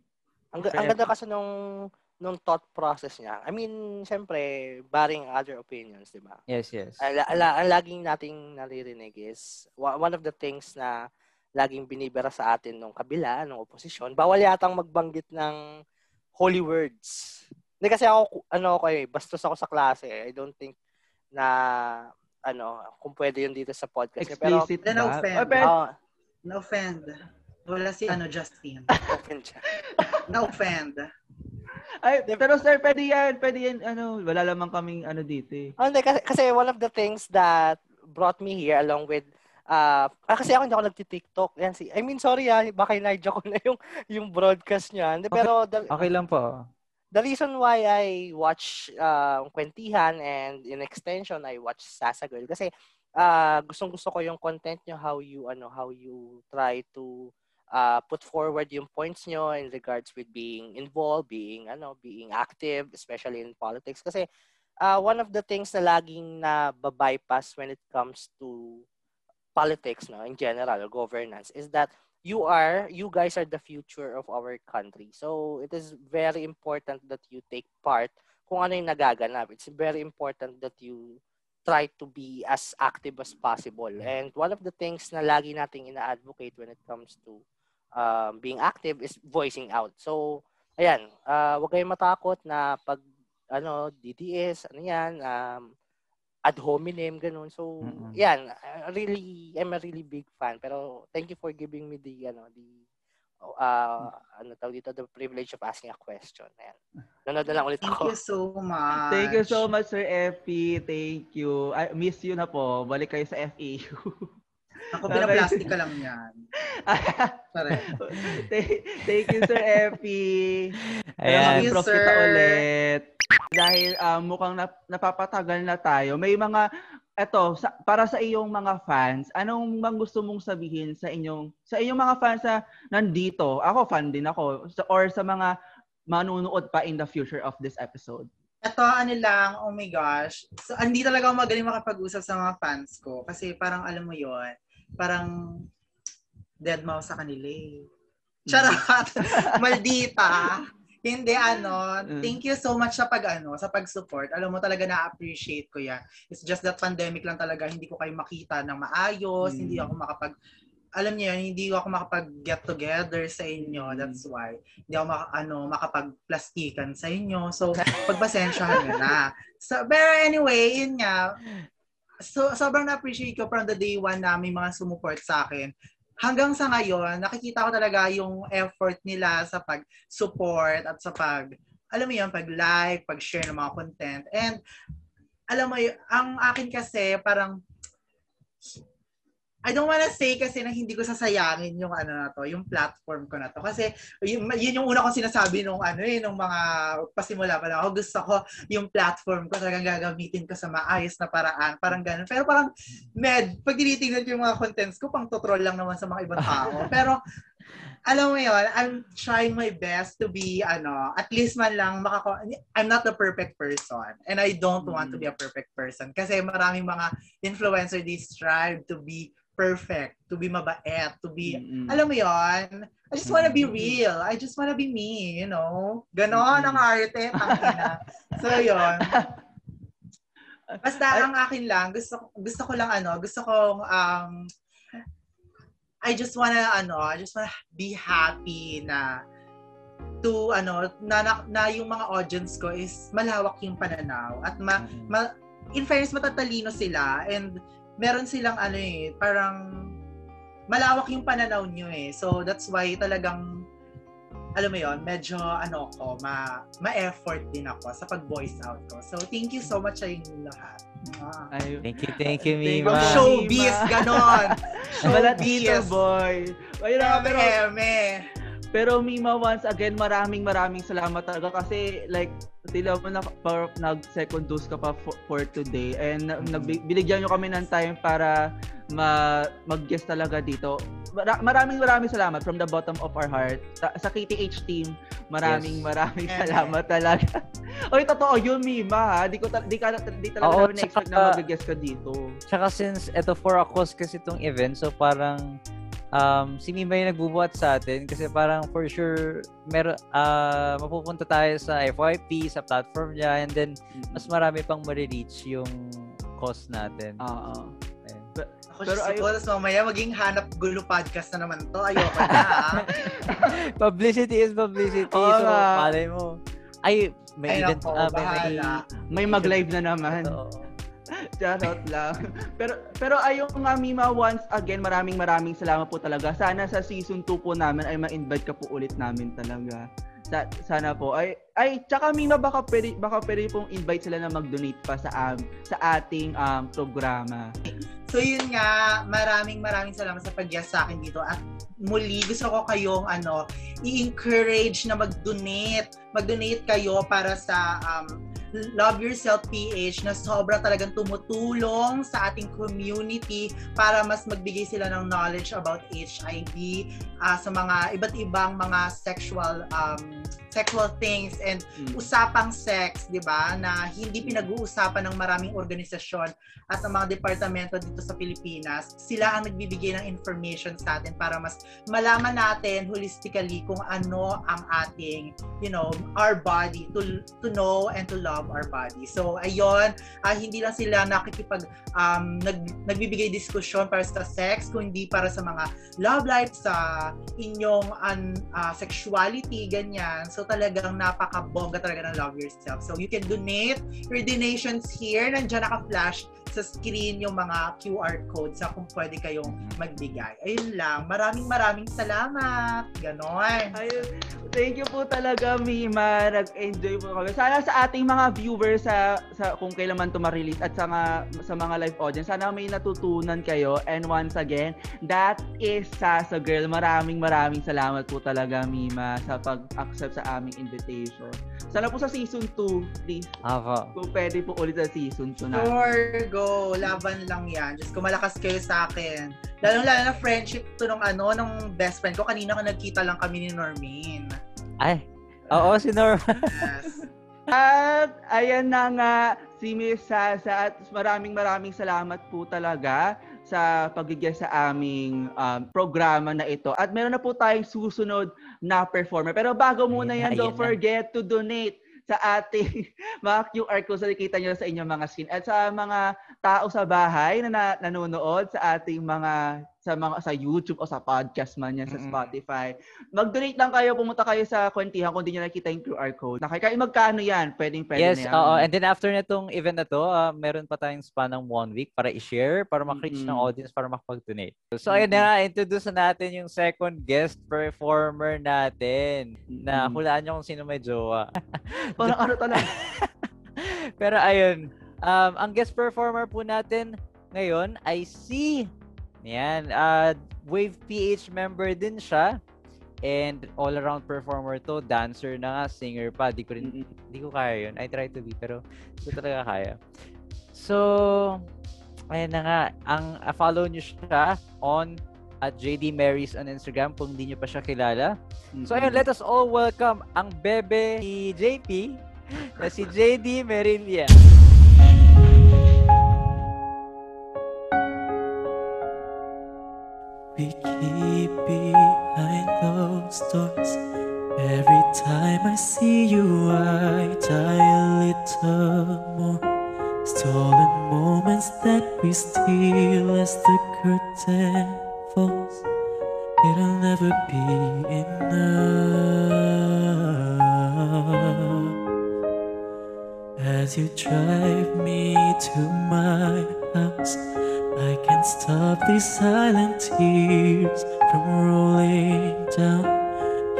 Ang, ang ganda kasi nung nung thought process niya. I mean, syempre, barring other opinions, di ba? Yes, yes. Ang, ang, ang laging nating naririnig is, one of the things na laging binibira sa atin nung kabila, nung oposisyon, bawal yatang magbanggit ng holy words. Hindi kasi ako, ano ako eh, bastos ako sa klase. I don't think na, ano, kung pwede yun dito sa podcast. Explicit Pero, ba? na-offend. Oh, pero, Oh, Na-offend. Wala si ano, Justin. [LAUGHS] Na-offend. ay, pero sir, pwede yan, pwede yan, ano, wala lamang kaming ano dito eh. Oh, hindi, kasi, kasi one of the things that brought me here along with uh, ah, kasi ako hindi ako nagti-TikTok. Yan si I mean sorry ah, baka inaidya ko na yung yung broadcast niya. Hindi, pero the, Okay lang po. The reason why I watch uh, Kwentihan and in extension I watch Sasa Girl. Kasi uh, gustong gusto ko yung content nyo how you ano how you try to uh, put forward yung points nyo in regards with being involved, being ano, being active, especially in politics. Kasi uh, one of the things na laging na bypass when it comes to politics no in general governance is that you are you guys are the future of our country. So it is very important that you take part kung ano yung nagaganap. It's very important that you try to be as active as possible. And one of the things na lagi nating ina-advocate when it comes to um, being active is voicing out. So ayan uh, wag kayong matakot na pag ano DDS ano yan um, ad hominem ganun so Mm-mm. yan I really I'm a really big fan pero thank you for giving me the ano the uh, ano tawag dito the privilege of asking a question ayan nanonood na lang ulit Thank ako you so much. Thank you so much, Sir FP. Thank you. I miss you na po. Balik kayo sa FAU. [LAUGHS] Ako pinaplastic ka lang yan. [LAUGHS] Thank, thank you, Sir FP. Ayan. Thank you, Prof sir. kita ulit. Dahil ah, mukhang nap- napapatagal na tayo, may mga eto sa, para sa iyong mga fans, anong mang gusto mong sabihin sa inyong sa inyong mga fans na nandito? Ako fan din ako sa, or sa mga manunood pa in the future of this episode. Ito, ano lang, oh my gosh. So, hindi talaga ako magaling makapag-usap sa mga fans ko. Kasi parang, alam mo yon parang dead mouse sa kanila eh. Charot! [LAUGHS] Maldita! Hindi, ano, Mm. thank you so much sa pag, ano, sa pag-support. Alam mo talaga na-appreciate ko yan. It's just that pandemic lang talaga, hindi ko kayo makita ng maayos, Mm. hindi ako makapag, alam niyo yun, hindi ako makapag-get together sa inyo. Mm. That's why. Hindi ako maka, ano, makapag-plastikan sa inyo. So, pagpasensyahan nyo na. So, pero anyway, yun nga. So, sobrang na-appreciate ko from the day one na may mga sumuport sa akin. Hanggang sa ngayon, nakikita ko talaga yung effort nila sa pag-support at sa pag, alam mo yun, pag-like, pag-share ng mga content. And, alam mo yun, ang akin kasi, parang, I don't wanna say kasi na hindi ko sasayangin yung ano na to, yung platform ko na to. Kasi yun, yun yung una kong sinasabi nung ano eh, nung mga pasimula pa lang ako. Gusto ko yung platform ko talagang gagamitin ko sa maayos na paraan. Parang ganun. Pero parang, med, pag tinitingnan ko yung mga contents ko, pang tutrol lang naman sa mga ibang tao. [LAUGHS] Pero, alam mo yun, I'm trying my best to be, ano, at least man lang, makako I'm not the perfect person. And I don't want to be a perfect person. Kasi maraming mga influencer, they strive to be perfect, to be mabait, to be, Mm-mm. alam mo yon I just wanna be real. I just wanna be me, you know? Ganon ang arte. tangina. [LAUGHS] so, yon Basta ang akin lang, gusto gusto ko lang ano, gusto kong um I just wanna ano, I just wanna be happy na to ano na, na, na yung mga audience ko is malawak yung pananaw at ma, ma in fairness matatalino sila and meron silang ano eh parang malawak yung pananaw nyo eh. So that's why talagang alam mo yon medyo ano ko, ma, ma-effort din ako sa pag-voice out ko. So thank you so much sa inyong lahat. Ah. Ay, Thank you, thank you, Thank you, Mima. Ang showbiz, ganon. [LAUGHS] Showbiz. boy. Ayun na pero, Eme. Pero Mima, once again, maraming maraming salamat talaga kasi like, tila mo na par- nag-second dose ka pa for, for today and Mm-hmm. mm binigyan nyo kami ng time para ma- mag-guest talaga dito. Mara- maraming maraming salamat from the bottom of our heart. Sa, sa KTH team, maraming Yes. maraming salamat talaga. [LAUGHS] Oy, totoo yun, Mima, ha? Di, ko ta- di, ka, di talaga Oo, namin na-expect tsaka- na mag-guest ka dito. Tsaka since ito for a cause kasi itong event, so parang um, si Mima yung nagbubuhat sa atin kasi parang for sure mer uh, mapupunta tayo sa FYP, sa platform niya and then mas marami pang ma-reach yung cost natin. Oo. Ako pero si ayun... Tapos mamaya maging hanap gulo podcast na naman to. Ayoko na. Ah. [LAUGHS] publicity is publicity. Oh, so, uh, malay mo. Ay, may ay, event. Nako, uh, may, may, may mag-live na naman. Ito. Charot lang. Pero pero ayun nga Mima, once again, maraming maraming salamat po talaga. Sana sa season 2 po namin ay ma-invite ka po ulit namin talaga. Sa, sana po. Ay ay tsaka Mima baka pwede baka pwede pong invite sila na mag-donate pa sa um, sa ating um, programa. So yun nga, maraming maraming salamat sa pag sa akin dito at muli gusto ko kayong ano, i-encourage na mag-donate. Mag-donate kayo para sa um, Love Yourself PH na sobra talagang tumutulong sa ating community para mas magbigay sila ng knowledge about HIV uh, sa mga iba't ibang mga sexual um, sexual things and mm. usapang sex, 'di ba? Na hindi pinag-uusapan ng maraming organisasyon at ng mga departamento dito sa Pilipinas. Sila ang nagbibigay ng information sa atin para mas malaman natin holistically kung ano ang ating, you know, our body to to know and to love our body. So ayun, uh, hindi lang sila nakikipag um, nag, nagbibigay diskusyon para sa sex, kundi para sa mga love life sa inyong un, uh, sexuality ganyan. So talagang napaka-bongga talaga ng Love Yourself. So you can donate your donations here. Nandiyan naka-flash sa screen yung mga QR codes sa kung pwede kayong magbigay. Ayun lang. Maraming maraming salamat. Ganon. Ayun. Thank you po talaga, Mima. Nag-enjoy po kami. Sana sa ating mga viewers sa, sa kung kailan man ito ma-release at sa, mga, sa mga live audience, sana may natutunan kayo. And once again, that is Sasa Girl. Maraming maraming salamat po talaga, Mima, sa pag-accept sa aming invitation. Sana po sa season 2, please. Ako. Kung pwede po ulit sa season 2 na. Sure, go laban lang yan. Just kumalakas kayo sa akin. Lalo-lalo na friendship to nung ano, nung best friend ko. Kanina ka nagkita lang kami ni Normin. Ay, oo, si Norman. yes. [LAUGHS] At ayan na nga si Miss Sasa at maraming maraming salamat po talaga sa pagigyan sa aming um, programa na ito. At meron na po tayong susunod na performer. Pero bago muna yan, don't forget to donate sa ating [LAUGHS] mga QR codes na nakikita nyo sa inyong mga screen. At sa mga tao sa bahay na, na nanonood sa ating mga sa mga sa YouTube o sa podcast man yan sa Spotify. Mag-donate lang kayo, pumunta kayo sa kwentihan kung hindi niyo nakita yung QR code. Nakikita magkano yan, pwedeng pwede yes, na yan. oo. And then after nitong event na to, uh, meron pa tayong span ng one week para i-share, para mak-reach mm-hmm. ng audience, para makapag-donate. So, ayun mm-hmm. na, introduce na natin yung second guest performer natin. Mm-hmm. Na hulaan niyo kung sino may jowa. Parang [LAUGHS] ano talaga. Pero ayun, um, ang guest performer po natin ngayon ay si yan. Uh, Wave PH member din siya. And all-around performer to. Dancer na nga, singer pa. Di ko rin, di ko kaya yun. I try to be, pero di ko talaga kaya. So, ayan na nga. Ang uh, follow nyo siya on at JD Marys on Instagram kung hindi nyo pa siya kilala. So ayun, let us all welcome ang bebe ni JP na si JD Merilia. Every time I see you, I die a little more. Stolen moments that we steal as the curtain falls. It'll never be enough. As you drive me to my house. I can't stop these silent tears from rolling down.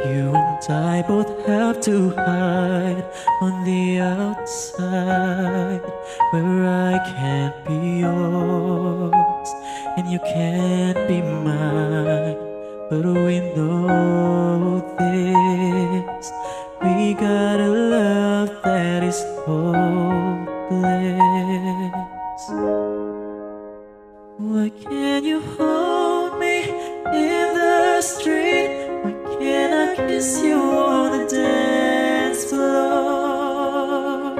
You and I both have to hide on the outside where I can't be yours and you can't be mine. But we know this. We got you on the dance floor?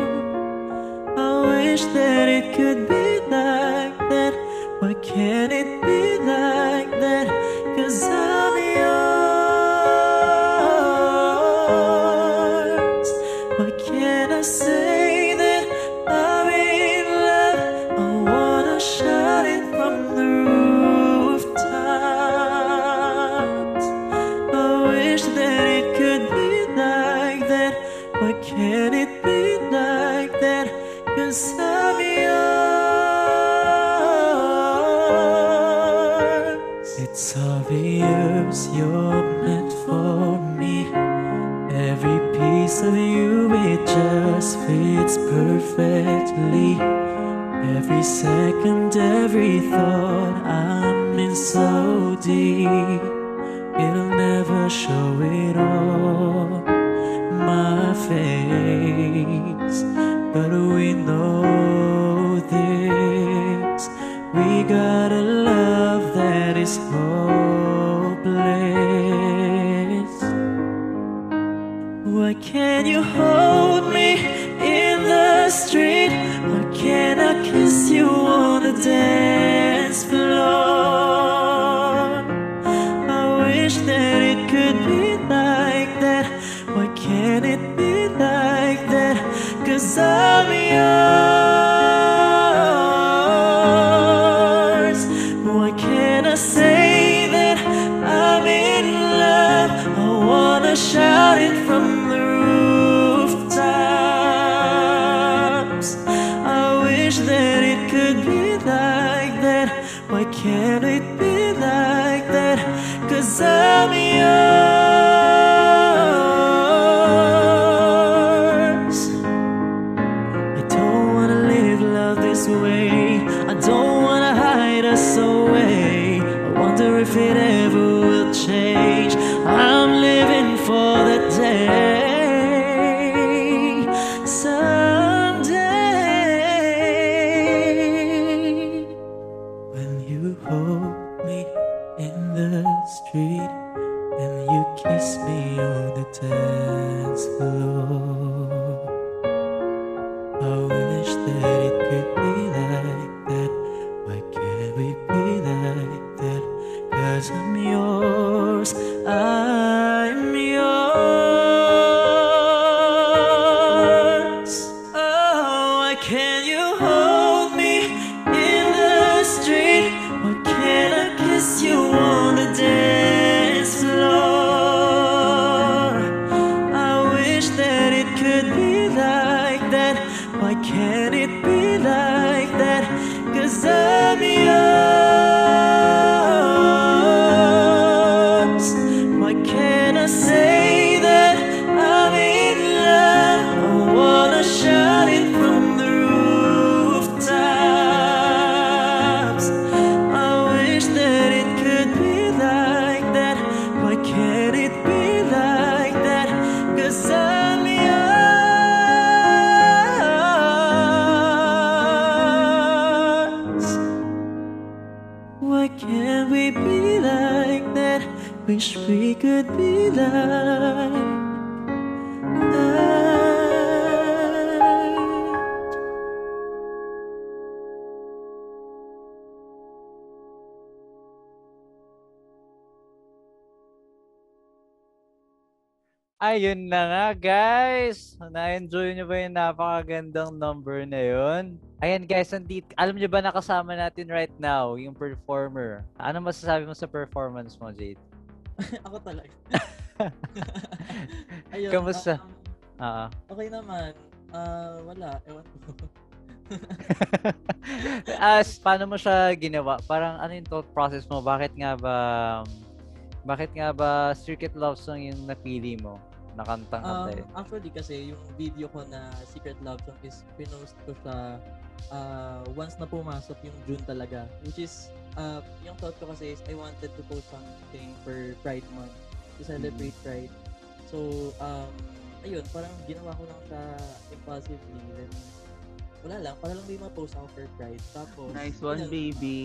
I wish that it could be like that. Why can't it Every second, every thought, I'm in so deep. Wish we could be like. Ayun na nga, guys. Na-enjoy nyo ba yung napakagandang number na yun? Ayan, guys. Nandito, alam nyo ba nakasama natin right now yung performer? Ano masasabi mo sa performance mo, Jade? [LAUGHS] Ako talaga. [LAUGHS] Ayun. Kamusta? um, Oo. okay naman. Ah, wala. Ewan ko. [LAUGHS] As, paano mo siya ginawa? Parang ano yung thought process mo? Bakit nga ba bakit nga ba Secret Love Song yung napili mo? Nakantang kanta Um, yun. actually kasi yung video ko na Secret Love Song is pinost ko siya ah, once na pumasok yung June talaga. Which is, uh, yung thought ko kasi is I wanted to post something for Pride Month to celebrate Mm. Pride. So, um, ayun, parang ginawa ko lang siya impulsively. Then, wala lang, para lang may ma-post ako for Pride. Tapos, Nice one, yun. baby.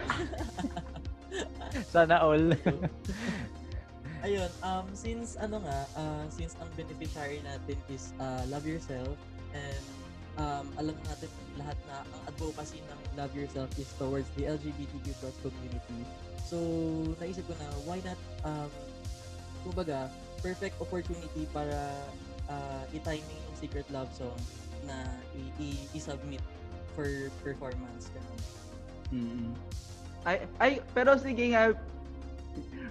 [LAUGHS] Sana all. Ayun, um, since ano nga, uh, since ang beneficiary natin is uh, love yourself and um, alam natin lahat na ang advocacy ng love yourself is towards the LGBTQ plus community. So, naisip ko na, why not, um, kumbaga, perfect opportunity para uh, i-timing yung Secret Love Song na i- i-submit for performance. Ganun. Mm. Ay, ay, pero sige nga,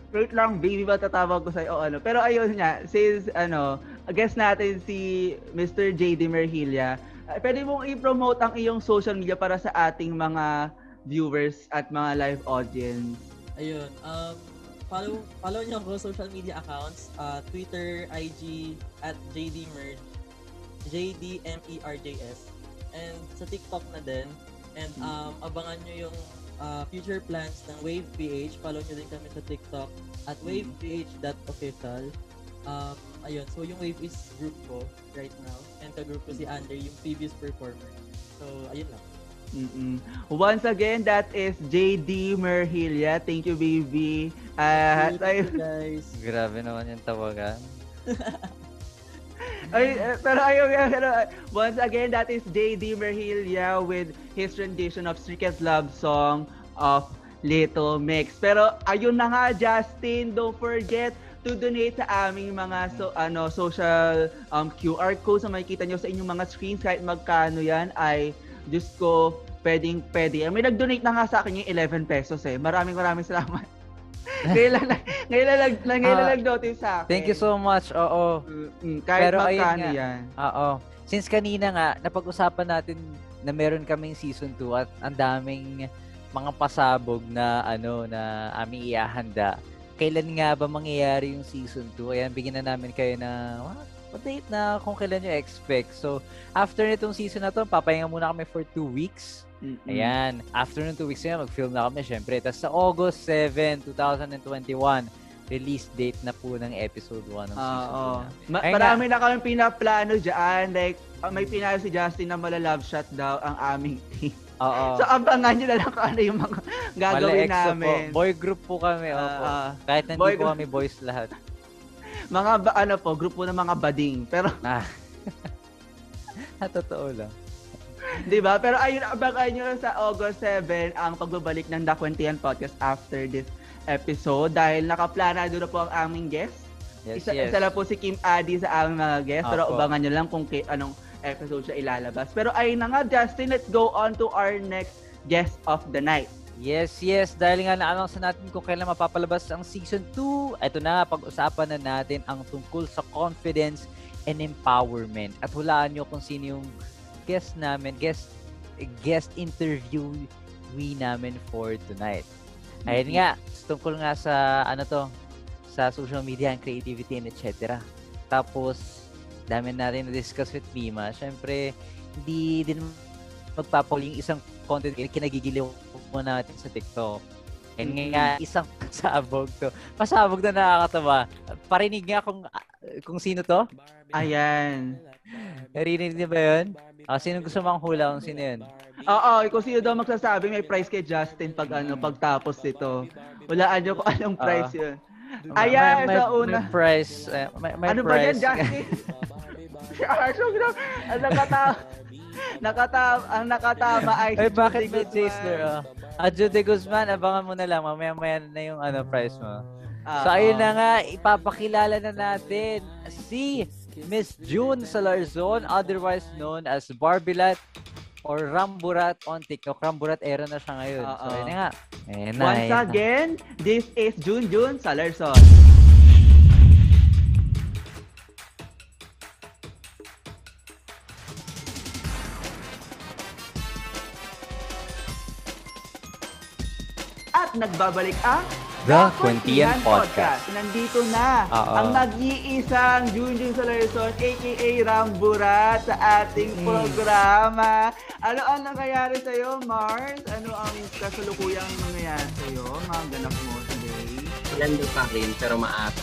Fruit lang, baby ba tatawag ko sa'yo o ano. Pero ayun nga, since ano, guest natin si Mr. JD Merhilia, pwede mong i-promote ang iyong social media para sa ating mga viewers at mga live audience. Ayun, um, follow follow niyo ako social media accounts, uh, Twitter, IG at JD Merge, JD M E R J S. And sa TikTok na din. And um, abangan niyo yung uh, future plans ng Wave PH. Follow niyo din kami sa TikTok at waveph.official. Um, ayun, so yung Wave is group ko right now. And ka-group ko si Andre, yung previous performer. So, ayun lang. Mm-mm. Once again, that is JD Merhilia. Thank you, baby. Uh, Thank you, guys. [LAUGHS] Grabe naman yung tawagan. ay, eh, pero ayun, nga, pero, uh, once again, that is JD Merhilia with his rendition of Strictest Love song of Little Mix. Pero ayun na nga, Justin, don't forget to donate sa aming mga so, ano social um, QR codes na makikita nyo sa inyong mga screens kahit magkano yan ay Diyos ko, pwedeng pwede. May nag-donate na nga sa akin yung 11 pesos eh. Maraming maraming salamat. [LAUGHS] ngayon lang, ngayon lang, ngayon lang, Ah, nag-notice sa akin. Thank you so much. Oo. Mm, kahit Pero ayun magkano nga. yan. Oo. Since kanina nga, napag-usapan natin na meron kaming season 2 at ang daming mga pasabog na ano na aming iahanda. Kailan nga ba mangyayari yung season 2? Ayan, bigyan na namin kayo na what date na kung kailan nyo expect. So, after nitong season na to, papahinga muna kami for 2 weeks. Mm-mm. Ayan. After ng 2 weeks na mag-film na kami syempre. Tapos sa August 7, 2021, release date na po ng episode 1 ng Ah, season 2 oo. namin. Ma- Ayun marami na kami pinaplano dyan. Like, uh, may pinalo si Justin na malalove shot daw ang aming [LAUGHS] team. Oo. So, abangan nyo na lang kung ano yung mga gagawin EXO namin. Po. Boy group po kami. Opo. Ah. Kahit nandito boy po group. kami boys lahat. [LAUGHS] mga, ba- ano po, grupo ng mga bading. Pero, Ah. [LAUGHS] ah, totoo lang. di ba? Pero ayun, abangan nyo sa August 7 ang pagbabalik ng The Kwentian Podcast after this episode dahil nakaplanado na po ang aming guest. Yes, isa, yes. isa lang po si Kim Adi sa aming mga guest. Pero Apo. abangan nyo lang kung kay, anong episode siya ilalabas. Pero ayun na nga, Justin, let's go on to our next guest of the night. Yes, yes. Dahil nga na-announce na natin kung kailan mapapalabas ang season 2. Ito na, pag-usapan na natin ang tungkol sa confidence and empowerment. At hulaan nyo kung sino yung guest namin, guest guest interview we namin for tonight. Ayun nga, tungkol nga sa ano to, sa social media and creativity and etc. Tapos, dami natin na-discuss with Bima. Siyempre, hindi din magpapol yung isang content kinagigiliw mo natin sa TikTok. And Mhm. nga, isang pasabog to. Pasabog na nakakatawa. Parinig nga kung kung sino to. Ayan. Narinig niyo ba yun? Ah, sino gusto mang hula kung sino yun? Oo, kung sino daw magsasabi may prize kay Justin pag ano, pagtapos nito. Walaan nyo kung anong prize yun. Ayan, may, sa una. May prize. eh, may, may ano ba yan. Justin? [LAUGHS] Ah, so, gra- ang nakatama, nakatama, ang nakatama ay Ay, bakit Judy may Guzman. Jaisler? Oh. Ah, Judy Guzman, abangan mo na lang. Mamaya-maya na yung ano, prize mo. Ah, So, ayun oo. na nga, ipapakilala na natin si Miss June Salarzon, otherwise known as Barbilat or Ramburat on TikTok. Ramburat era na siya ngayon. So, Oo. ayun na nga. Ayun na, Once ayun na. again, this is Junjun Salerson. At nagbabalik ang The Quintian Podcast. Nandito na Oo. ang nag-iisang Junjun Salerson aka Ramburat sa ating Mm. programa. Ano ang nangyayari sa iyo, Mars? Ano ang kasalukuyang nangyayari sa iyo? Mga ganap mo today? Lando pa rin, pero maat.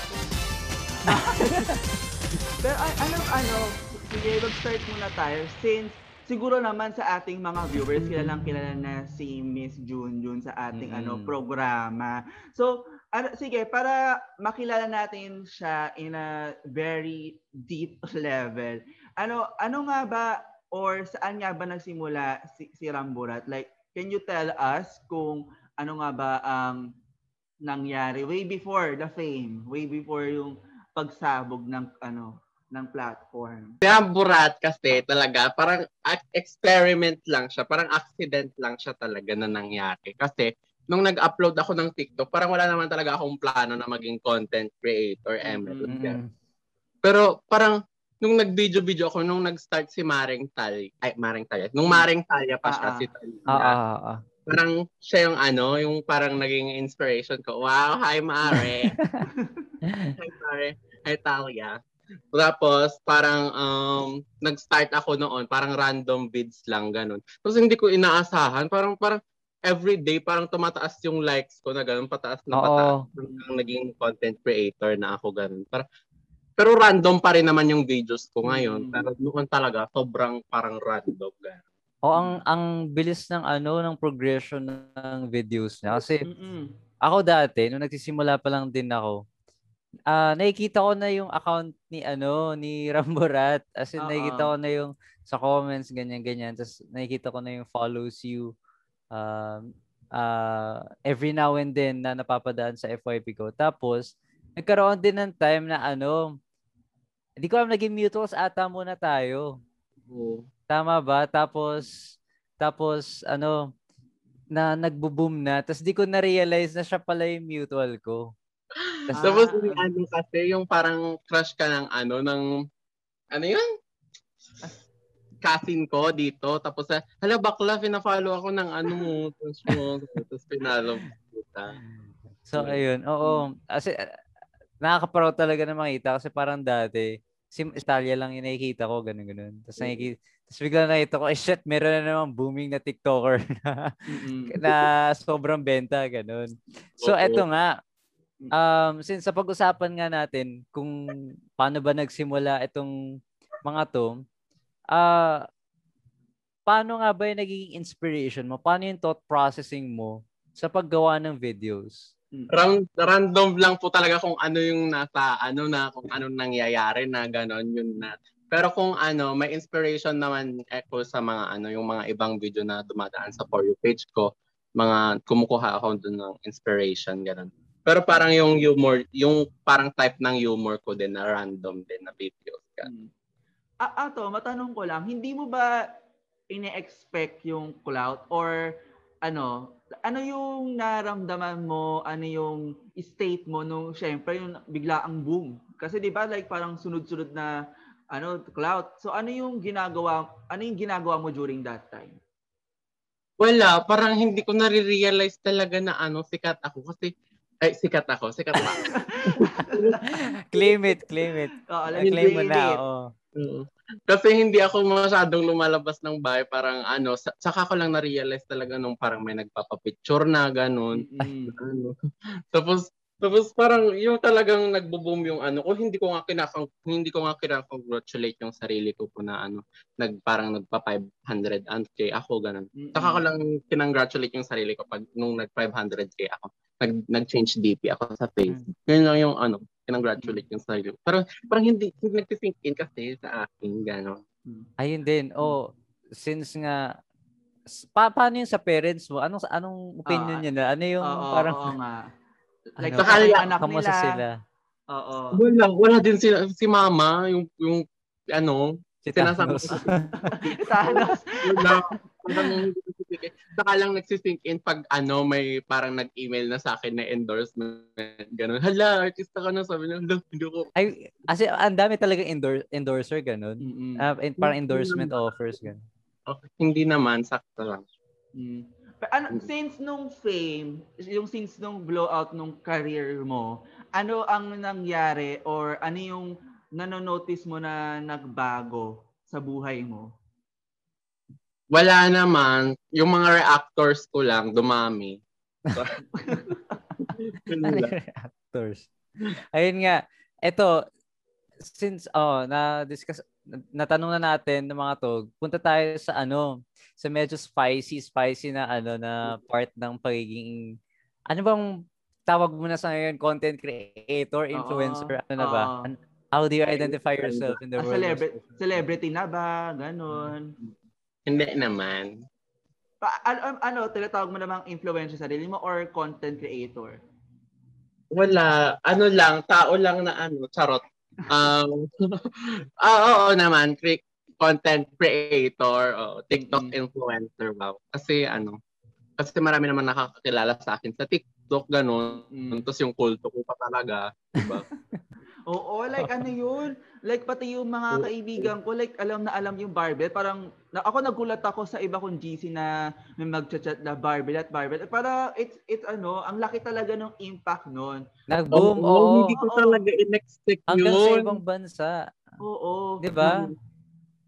[LAUGHS] Pero ano, ano, sige, mag-start muna tayo since siguro naman sa ating mga viewers, kilalang kilala na si Miss Junjun sa ating ano Mm. programa. So, ano, sige, para makilala natin siya in a very deep [LAUGHS] level. Ano ano nga ba or saan nga ba nagsimula si, si Ramburat? Like, can you tell us kung ano nga ba ang nangyari way before the fame, way before yung pagsabog ng ano ng platform. Kaya burat kasi talaga, parang experiment lang siya, parang accident lang siya talaga na nangyari. Kasi nung nag-upload ako ng TikTok, parang wala naman talaga akong plano na maging content creator, ML. Mm-mm. Pero parang nung nag-video-video ako, nung nag-start si Maring Talya, ay Maring Talya, nung Maring Talya pa siya Ah, ah. si Talya. Ah, ah, ah, ah. Parang siya yung ano, yung parang naging inspiration ko. Wow, hi Mare. [LAUGHS] hi Mare. Hi Talia. Tapos parang um, nag-start ako noon, parang random vids lang ganun. Tapos hindi ko inaasahan, parang parang everyday parang tumataas yung likes ko na ganun, pataas na pataas. Hanggang naging content creator na ako ganun. Parang, pero random pa rin naman yung videos ko ngayon. Mm. Pero noon talaga, sobrang parang random. Ganun. O ang ang bilis ng ano ng progression ng videos niya kasi Mm-mm. ako dati nung nagsisimula pa lang din ako ah nakikita ko na yung account ni ano ni [LAUGHS] Ramborat as in Oo. nakikita ko na yung sa comments ganyan ganyan tapos nakikita ko na yung follows you um ah every now and then na napapadaan sa FYP ko tapos nagkaroon din ng time na ano hindi ko alam naging mutuals ata muna tayo Oo. Tama ba? Tapos, tapos, ano, na nagbo-boom na. Tapos di ko na-realize na siya pala yung mutual ko. [LAUGHS] Tapos Ah. yung ano kasi, yung parang crush ka ng ano, ng, ano yun? Cousin ko dito. Tapos, ah, hala bakla, pina-follow ako ng ano mo. Tapos mo, tapos pinalo kita. so, ayun. Oo. Kasi, ah, nakakaproud talaga na makita kasi parang dati, si Italia lang yung nakikita ko, ganun, ganun. Tapos nakikita, tapos bigla nakita ko, eh shit, meron na namang booming na TikToker na, [LAUGHS] Mm-mm. na sobrang benta, ganun. So, Oo. eto nga. Um, since sa pag-usapan nga natin kung paano ba nagsimula itong mga to, ah paano nga ba yung naging inspiration mo? Paano yung thought processing mo sa paggawa ng videos? Ram, random lang po talaga kung ano yung nasa, ano na, kung ano nangyayari na gano'n, yun na. Pero kung ano, may inspiration naman ako sa mga ano, yung mga ibang video na dumadaan sa For You page ko, mga kumukuha ako dun ng inspiration, gano'n. Pero parang yung humor, yung parang type ng humor ko din na random din na videos. Mm. Ganun. Ah, ato, matanong ko lang, hindi mo ba ine-expect yung clout or ano, ano yung naramdaman mo, ano yung state mo nung syempre yung bigla ang boom? Kasi 'di ba like parang sunod-sunod na ano, clout. So ano yung ginagawa, ano yung ginagawa mo during that time? Wala, parang hindi ko nare-realize talaga na ano, sikat ako kasi ay, sikat ako, sikat ako. [LAUGHS] claim it, claim it. Oo, like, claim mo na. Oo. Kasi hindi ako masyadong lumalabas ng bahay. Parang ano, sa- saka ko lang na-realize talaga nung parang may nagpapapicture na, ganun. Mm-mm. Ano. [LAUGHS] Tapos, tapos parang yung talagang nagbo-boom yung ano ko, hindi ko nga kinakang, hindi ko nga kinakongratulate yung sarili ko po na ano, nag, parang nagpa 500 k ako, ganun. Saka ko lang kinongratulate yung sarili ko pag nung nag 500k ako. Nag, nag-change DP ako sa Facebook. Yun lang yung ano, kinongratulate yung sarili ko. Pero parang hindi, hindi nag-sink in kasi sa akin, gano'n. Ayun din. Oh, since nga pa, paano yung sa parents mo? Anong anong opinion niya na? Ano yung Oo, parang oo nga. [LAUGHS] Like, ano, sa Kaya- anak nila. sila? Oo. Wala, wala din si, si mama, yung, yung ano, [LAUGHS] Si Thanos. Thanos. in. Saka lang nagsisink in pag ano, may parang nag-email na sa akin na endorsement. Ganun. Hala, artista ka na. Sabi niya, hala, hindi ko. Ay, kasi ang dami talaga endor- endorser ganun. Mm-mm. Ah, and parang endorsement offers ganun. Okay, hindi naman, sakto lang. Mm. Pero ano, since nung fame, yung since nung blowout nung career mo, ano ang nangyari or ano yung nanonotice mo na nagbago sa buhay mo? Wala naman. Yung mga reactors ko lang, dumami. Ano lang. yung actors? Ayun nga. Ito, since oh, na discuss natanong na natin ng mga to, punta tayo sa ano, sa medyo spicy, spicy na ano na part ng pagiging ano bang tawag mo na sa ngayon content creator, influencer, ano na ba? Oo. How do you identify yourself in the Ah, world? of celebrity, celebrity na ba? Ganon. Hindi naman. Pa, ano, ano, tinatawag mo namang influencer sa sarili mo or content creator? Wala. Ano lang, tao lang na ano, charot. Um, [LAUGHS] ah, oo naman, cre- content creator, oh, TikTok Mm. influencer, wow. Kasi ano, Kasi marami naman nakakakilala sa akin sa TikTok, gano'n. Mm. Tapos yung kulto ko pa talaga. Diba? [LAUGHS] Oo, like ano yun? Like pati yung mga kaibigan ko, like alam na alam yung barbell. Parang na, ako nagulat ako sa iba kong GC na may mag-chat na barbell at barbell. Para it's it's ano, ang laki talaga ng impact noon. Nag-boom, Oo, oo. Hindi ko Oo. talaga in-expect Hanggang sa yun. ibang bansa. Oo. 'Di ba?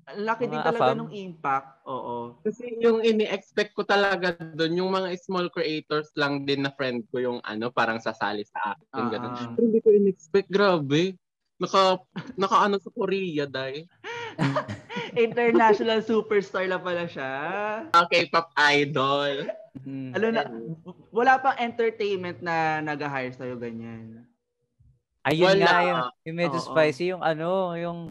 Ang laki din Mga talaga AFAM. ng impact. Oo. Kasi yung ini-expect ko talaga doon, yung mga small creators lang din na friend ko yung ano, parang sasali sa akin. Ah, ganun. ah. Pero hindi ko in-expect, grabe. Naka, naka ano sa Korea, dahil. [LAUGHS] International superstar na pala siya. Okay, pop idol. Mm. Ano na, wala pang entertainment na nag-hire sa'yo ganyan. Ayun Wala. nga yung, yung medyo Oo. spicy yung ano, yung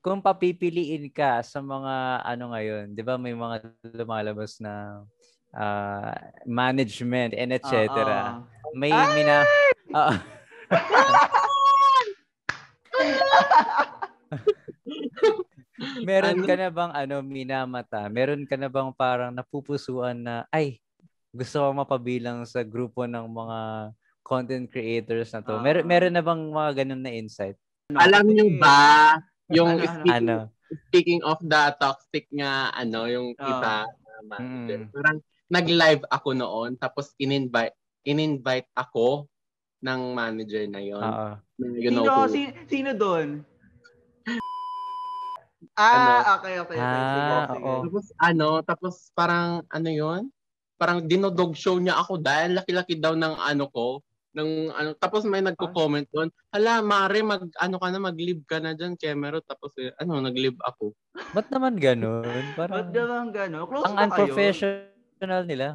kung papipiliin ka sa mga ano ngayon, 'di ba may mga lumalabas na ah, management and etc. Oo. May mina Oo. Meron ka na bang ano minamata? Meron ka na bang parang napupusuan na ay gusto ko mapabilang sa grupo ng mga content creators na to. Meron Ah. meron na bang mga ganun na insight? Alam niyo ba, yung Ano, ano? speaking, Ano? speaking of the toxic nga, ano, yung Ah. kita, uh, manager, Mm. parang nag-live ako noon, tapos in-invite, in-invite ako ng manager na yon. Oo. you know sino, who. si, sino doon? [LAUGHS] Ah, okay, okay. okay. Sige, Ah, sige. oo. Tapos ano, tapos parang ano yon Parang dinodog show niya ako dahil laki-laki daw ng ano ko, ng ano tapos may nagko-comment doon. Hala, Mare, mag ano ka na, mag-live ka na diyan, Kemero. Tapos eh, ano, nag-live ako. Ba't naman? Ba't Parang naman gano'n? Close ang kayo? unprofessional nila.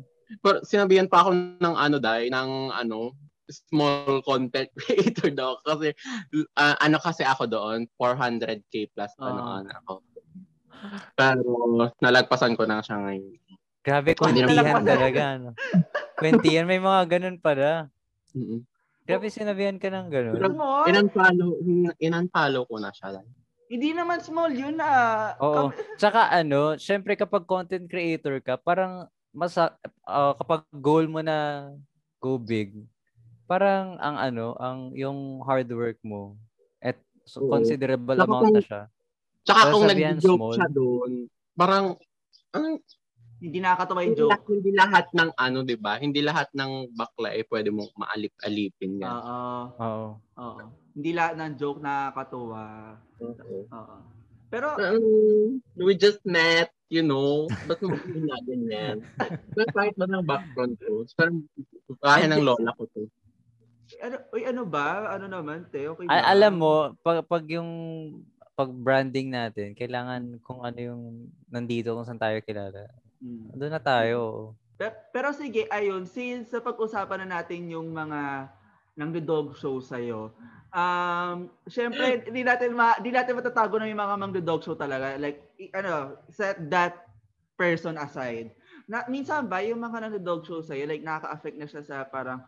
Pero sinabihan pa ako ng ano dai ng ano small content [LAUGHS] creator daw kasi ah, ano kasi ako doon 400k plus ano Ah. ano ako. Pero nalagpasan ko na siya ngayon. Grabe, kwentihan talaga. Ano. Kwentihan, may mga ganun pala. Mm-mm. Grabe, sinabihan ka ng ganun. Small? Inunfollow, inunfollow ko na siya. Hindi naman small yun ah. Oo. [LAUGHS] Tsaka ano, syempre kapag content creator ka, parang masa ah, kapag goal mo na go big, parang ang ano, ang yung hard work mo at so Oo. considerable Tsaka amount kung- na siya. Tsaka Para kung nag-joke small. siya doon, parang ang Hindi nakakatawa yung hindi, joke. lahat, hindi lahat ng ano, 'di ba? Hindi lahat ng bakla eh pwede mong maalip-alipin yan. Oo. Oo. Oo. Hindi lahat ng joke nakakatuwa. Oo. Oo. Pero, Um, we just met, you know. Ba't mo na ganyan? [LAUGHS] Pero kahit ba ng background ko, parang bahay ng lola ko to. ano, uy, ano ba? Ano naman, te? Okay ba? Alam mo, pag, pag yung pag branding natin, kailangan kung ano yung nandito kung saan tayo kilala. Mm. Doon na tayo. Pe- Pero sige, ayun, since sa pag-usapan na natin yung mga nang dog show sa'yo, um, syempre, di natin, ma, di natin matatago na yung mga mang dog show talaga. Like, i- ano, set that person aside. Na, minsan ba, yung mga nang dog show sa'yo, like, nakaka-affect na siya sa parang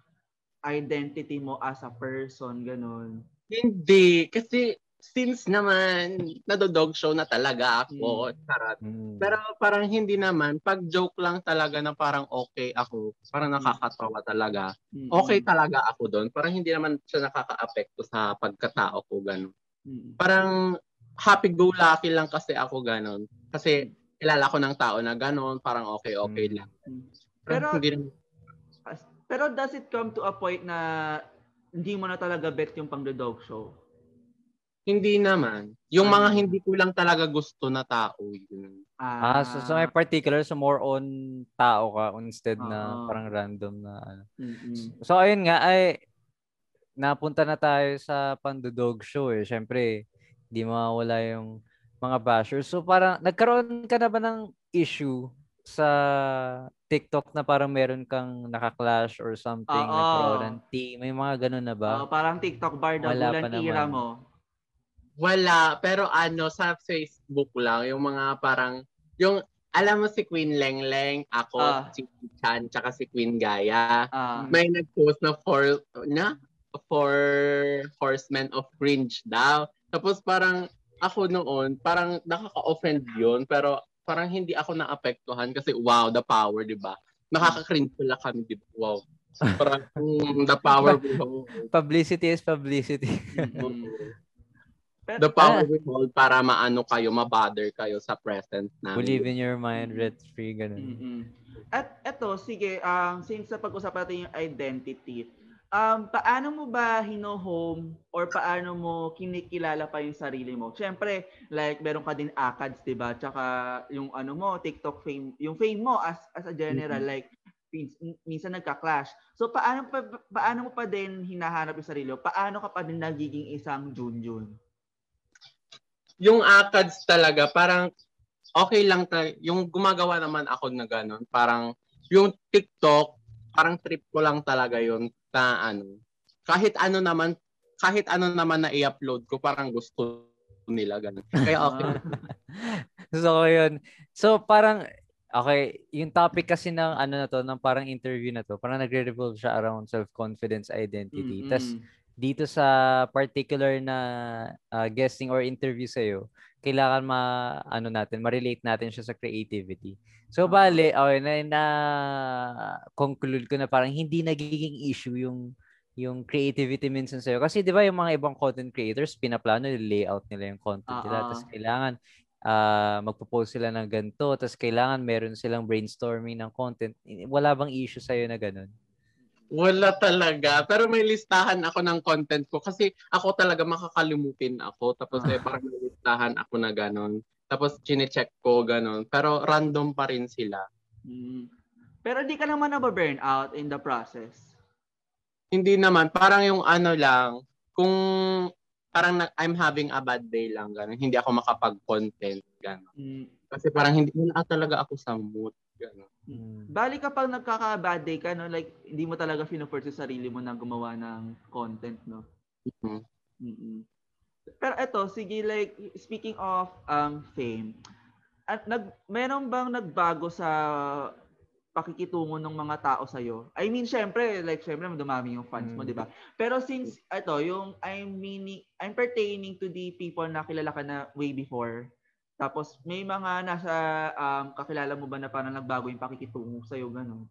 identity mo as a person, ganun. Hindi, kasi since naman nadodog show na talaga ako, charot. Mm. Pero parang hindi naman, pag joke lang talaga na parang okay ako, parang nakakatawa talaga. Mm. Okay talaga ako doon. Parang hindi naman siya nakaka-apekto sa pagkatao ko, ganun. Mm. Parang happy-go-lucky lang kasi ako, ganun. Kasi kilala ko ng tao na ganun, parang okay-okay Mm. lang. Mm. Pero, Pero, hindi naman, pero does it come to a point na hindi mo na talaga bet yung pang the dog show? Hindi naman. Yung Ah. mga hindi ko lang talaga gusto na tao, yun. Ah, so, so may particular, so more on tao ka instead na Oo. parang random na ano. Mm-mm. So ayun nga ay napunta na tayo sa Pandudog show eh. Syempre, hindi mawala yung mga bashers. So parang nagkaroon ka na ba ng issue sa TikTok na parang meron kang naka-clash or something, Oo. nagkaroon ng team, may mga ganun na ba? Oo, parang TikTok bar na Wala pa bulan tira naman. mo. Wala, pero ano, sa Facebook lang, yung mga parang, yung, alam mo si Queen Lengleng, ako, Ah. si Chan, tsaka si Queen Gaya. Ah, May nag-post na for, na, for Horsemen of Cringe daw. Tapos parang, ako noon, parang nakaka-offend yun, pero parang hindi ako naapektuhan kasi wow, the power, di ba? nakaka-cringe pala kami, di ba? Wow. Parang mm, the power. [LAUGHS] Publicity is publicity. Pero, The power we hold para maano kayo, mabother kayo sa presence namin. Believe in your mind, red free, ganun. Mm-mm. At eto, sige, um, since sa pag-usapan natin yung identity, um, paano mo ba hino-home or paano mo kinikilala pa yung sarili mo? Siyempre, like, meron ka din ACADS, di ba? Tsaka yung ano mo, TikTok fame, yung fame mo as, as a general, like, min- minsan nagka-clash. So, paano, pa, paano mo pa din hinahanap yung sarili mo? Paano ka pa din nagiging isang Junjun? Yung ACADS talaga, parang okay lang ta- yung gumagawa naman ako na ganun. Parang yung TikTok, parang trip ko lang talaga yun na ano. Kahit ano naman, kahit ano naman na i-upload ko, parang gusto nila ganun. Kaya [LAUGHS] okay. Ko yun. So, parang, okay, yung topic kasi ng ano na to, ng parang interview na to, parang nagre-revolve siya around self-confidence identity. Mm-mm. Tas, dito sa particular na uh, guesting or interview sa'yo, kailangan ma, ano natin, ma-relate natin siya sa creativity. So, Ah. bale, okay, na, na conclude ko na parang hindi nagiging issue yung yung creativity minsan sa'yo. Kasi di ba yung mga ibang content creators, pinaplano yung layout nila yung content nila. Ah, Tapos kailangan ah magpo-post sila ng ganito. Tapos kailangan meron silang brainstorming ng content. Wala bang issue sa'yo na ganun? Wala talaga. Pero may listahan ako ng content ko kasi ako talaga makakalimutin ako. Tapos eh, parang may listahan ako na ganun. Tapos chinecheck ko ganun. Pero random pa rin sila. Mm. Pero di ka naman na-burn out in the process. Hindi naman. Parang yung ano lang, kung parang na, I'm having a bad day lang, ganun. Hindi ako makapag-content, ganun. Mm. Kasi parang hindi wala talaga ako sa mood. Mm. Bali kapag nagkaka-bad day ka, no, like, hindi mo talaga fino-force sa sarili mo na gumawa ng content, no? Mhm. mm Pero eto, sige, like, speaking of um fame, at nag, meron bang nagbago sa pakikitungo ng mga tao sa'yo? I mean, syempre, like, syempre, dumami yung fans mo, Mm. di ba? Pero since, ito, yung I'm meaning, I'm pertaining to the people na kilala ka na way before, tapos may mga nasa um, kakilala mo ba na parang nagbago yung pakikitungo sa'yo, gano'n?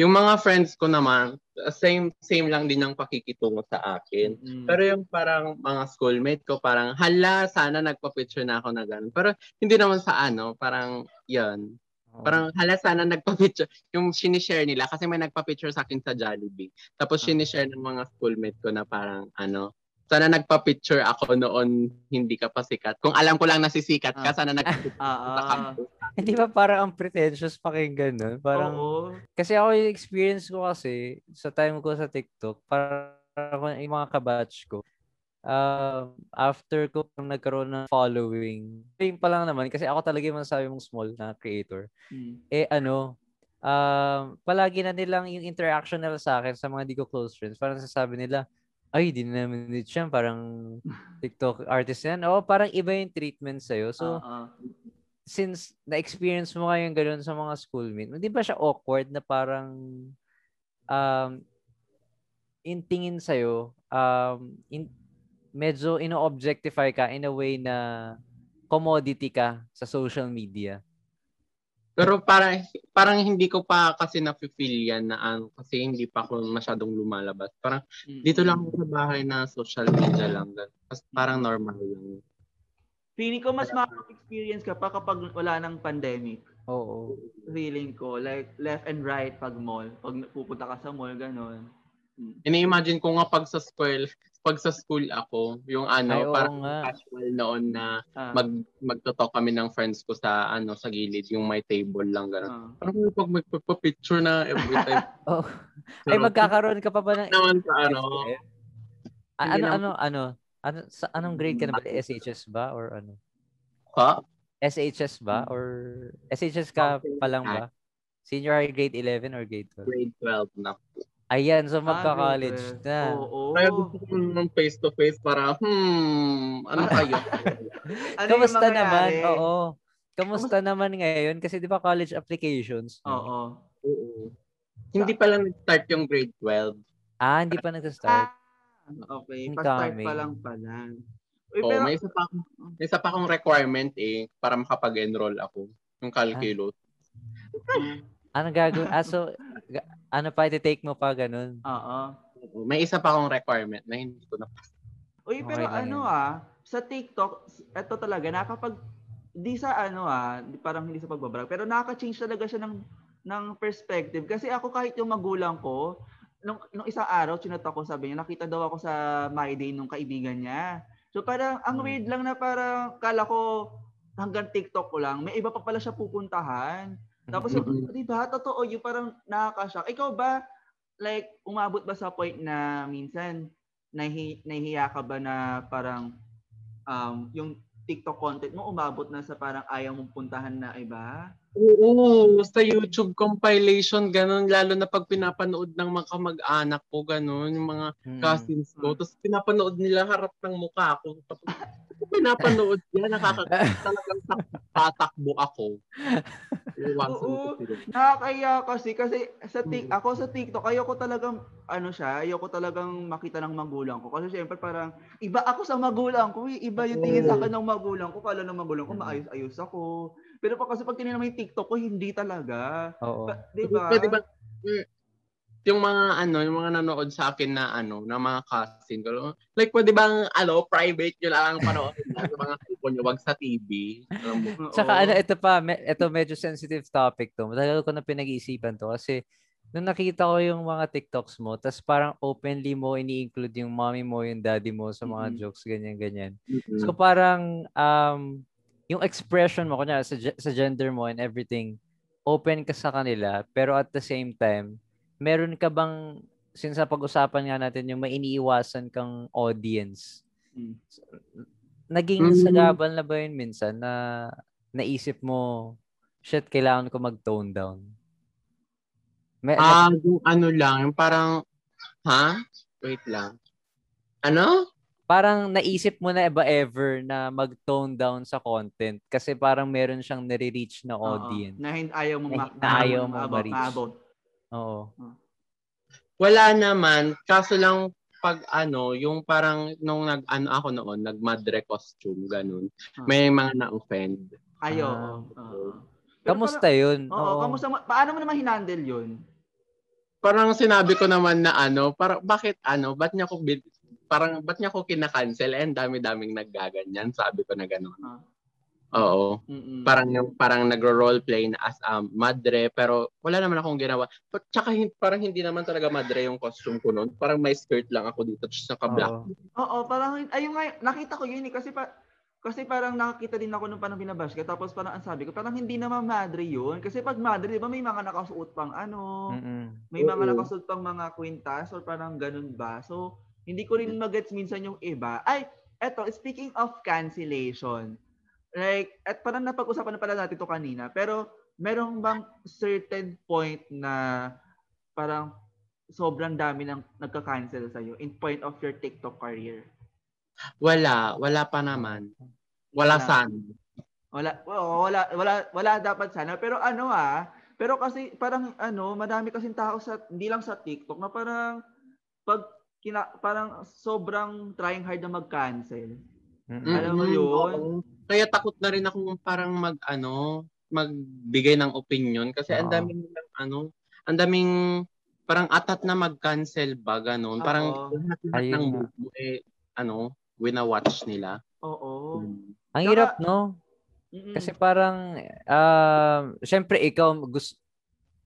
Yung mga friends ko naman, same same lang din ang pakikitungo sa akin. Mm. Pero yung parang mga schoolmate ko, parang hala, sana nagpa-picture na ako na gano'n. Pero hindi naman sa ano, parang yun. Parang hala, sana nagpa-picture. Yung sinishare nila, kasi may nagpa-picture sa akin sa Jollibee. Tapos Ah. sinishare ng mga schoolmate ko na parang ano, sana nagpa-picture ako noon hindi ka pa sikat. Kung alam ko lang nasisikat ka, Ah. sana nagpa-picture Ah, sa ah. Hindi ba parang ang pretentious pakinggan nun? Parang, Oo. kasi ako yung experience ko kasi sa time ko sa TikTok, parang yung mga kabatch ko, um, after ko nagkaroon ng following, yun pa lang naman, kasi ako talaga yung masasabi mong small na creator, Mm. eh ano, um, palagi na nilang yung interaction nila sa akin sa mga di ko close friends, parang sasabi nila, ay, di na naman din siya, parang [LAUGHS] TikTok artist yan. Oo, parang iba yung treatment sa'yo. So, ah. since na-experience mo ngayon ganun sa mga schoolmate, hindi ba siya awkward na parang um, in tingin sa'yo, um, in, medyo ino-objectify ka in a way na commodity ka sa social media? Pero parang parang hindi ko pa kasi na-feel yan na ano, kasi hindi pa ako masyadong lumalabas. Parang Mm. dito lang ako sa bahay na social media lang. Tapos parang normal lang. Feeling ko mas makaka-experience ka pa kapag wala ng pandemic. Oo. Feeling ko, like left and right pag mall. Pag pupunta ka sa mall, gano'n. Ini-imagine ko nga pag sa school, pag sa school ako, yung ano, Ay, parang nga. casual noon na Ah, mag magto-talk kami ng friends ko sa ano sa gilid, yung may table lang gano'n. ah. Parang pag magpa-picture na every [LAUGHS] time. Oh. Ay, magkakaroon ka pa ba ng naman sa ano. A- ano, ano, ano, ano, sa anong grade ka na ba? SHS ba? Or ano? Ha? SHS ba? Or SHS ka pa lang ba? Senior high grade 11 or grade 12? Grade 12 na. Ayan, so Ah, magka-college na. Oo. Kaya gusto ko naman face to face para, hmm, ano kayo? [LAUGHS] Ano Kamusta naman? Oo. Kamusta naman ngayon? Kasi di ba college applications? Oo. Oo. Hindi pa lang nag-start yung grade 12. Ah, hindi pa nagsa-start. Ah, okay. Pa-start pa lang pala. Uy, Oh, pero, may isa pa may isa pa akong requirement eh para makapag-enroll ako. Yung calculus. Ano gagawin? Ah, so, ano pa take mo pa ganun? Oo. May isa pa akong requirement na hindi ko na Uy, Okay pero lang ano ah, sa TikTok, eto talaga, nakapag, di sa ano ah, di- parang hindi sa pagbabrag, pero nakaka-change talaga siya ng, ng perspective. Kasi ako kahit yung magulang ko, nung, nung isang araw, chinat ako, sabi niya, nakita daw ako sa My Day nung kaibigan niya. So parang, ang Hmm. weird lang na parang, kala ko, hanggang TikTok ko lang, may iba pa pala siya pupuntahan. Tapos, Mm-mm. di ba, totoo, yung parang nakaka-shock. Ikaw ba, like, umabot ba sa point na minsan, nahi, nahihiya ka ba na parang um, yung TikTok content mo umabot na sa parang ayaw mong puntahan na iba? Oo, sa YouTube compilation, ganun. Lalo na pag pinapanood ng mga kamag-anak ko, ganun. Yung mga Mm. cousins ko. Tapos pinapanood nila harap ng mukha ko. Tapos [LAUGHS] pinapanood nila, nakaka [LAUGHS] talagang tak- tatakbo ako. Oo. Nakakaya kasi kasi sa tik ako sa TikTok ayoko talagang ano siya, ayoko talagang makita ng magulang ko kasi syempre parang iba ako sa magulang ko, eh. iba yung tingin sa akin ng magulang ko, kala ng magulang ko maayos-ayos ako. Pero pa kasi pag tinignan mo yung TikTok ko, hindi talaga. Oo. Ba- 'Di ba? Pwede ba, mm, yung mga ano, yung mga nanood sa akin na ano, na mga cousin ko. Like pwede bang ano, private nyo lang panoorin sa mga cellphone nyo, wag sa TV. Alam mo. [LAUGHS] Oo. Tsaka ano, ito pa, me- ito medyo sensitive topic to. Matagal ko na pinag-iisipan to kasi nung nakita ko yung mga TikToks mo, tas parang openly mo ini-include yung mommy mo, yung daddy mo sa mga Mm-mm. jokes, ganyan-ganyan. Mm-mm. So parang um, yung expression mo, kunya sa, sa gender mo and everything, open ka sa kanila, pero at the same time, meron ka bang, since sa pag-usapan nga natin yung may iniiwasan kang audience, Mm. naging Mm. sagabal na ba yun minsan na naisip mo, shit, kailangan ko mag-tone down? May, Ah, yung ano lang, yung parang, ha? Wait lang. Ano? parang naisip mo na ba ever na mag-tone down sa content kasi parang meron siyang nare-reach na audience. Na hindi ayaw mo Na- ma- na ayaw mo maabot, ma-reach. Oo. Wala naman. Kaso lang, pag ano, yung parang nung nag ano ako noon, nag madre costume ganun. Ah. May mga na-offend. Ayo. Ah. oo. Pero Kamusta parang- yun? Oo, kamusta mo, paano mo naman hinandle yun? Parang sinabi ko naman na ano, parang bakit ano, ba't niya ko bin- parang ba't niya ko kina-cancel eh, ang dami-daming naggaganyan, sabi ko na gano'n. Ah. Oo. Mm-mm. Parang yung parang nagro-roleplay na as um, madre pero wala naman akong ginawa. But tsaka hin- parang hindi naman talaga madre yung costume ko noon. Parang may skirt lang ako dito tapos naka-black. Oo. Oo, parang ayun nga nakita ko yun eh kasi pa kasi parang nakakita din ako nung parang binabash ka tapos parang ang sabi ko parang hindi naman madre yun kasi pag madre di ba may mga nakasuot pang ano Mm-mm. may mga Oo. nakasuot pang mga kwintas or parang ganun ba so hindi ko rin magets minsan yung iba ay eto speaking of cancellation like at parang napag-usapan na pala natin to kanina pero merong bang certain point na parang sobrang dami nang nagka-cancel sa'yo in point of your TikTok career? Wala, wala pa naman. Wala Wala. sana. Wala, wala, wala, wala dapat sana. Pero ano ah, pero kasi parang ano, madami kasing tao sa, hindi lang sa TikTok, na parang, pag, kina, parang sobrang trying hard na mag-cancel. Mm-mm. Alam mo yun? oo. Kaya takot na rin ako parang mag ano, magbigay ng opinion kasi ang daming nilang ano, ang daming parang atat na mag-cancel ba ganun. Parang Oo. lahat, lahat Ayun ng nga. move mo eh ano, wina-watch nila. Oo. Mm. Ang hirap, no? Mm-mm. Kasi parang, um, syempre ikaw, gusto,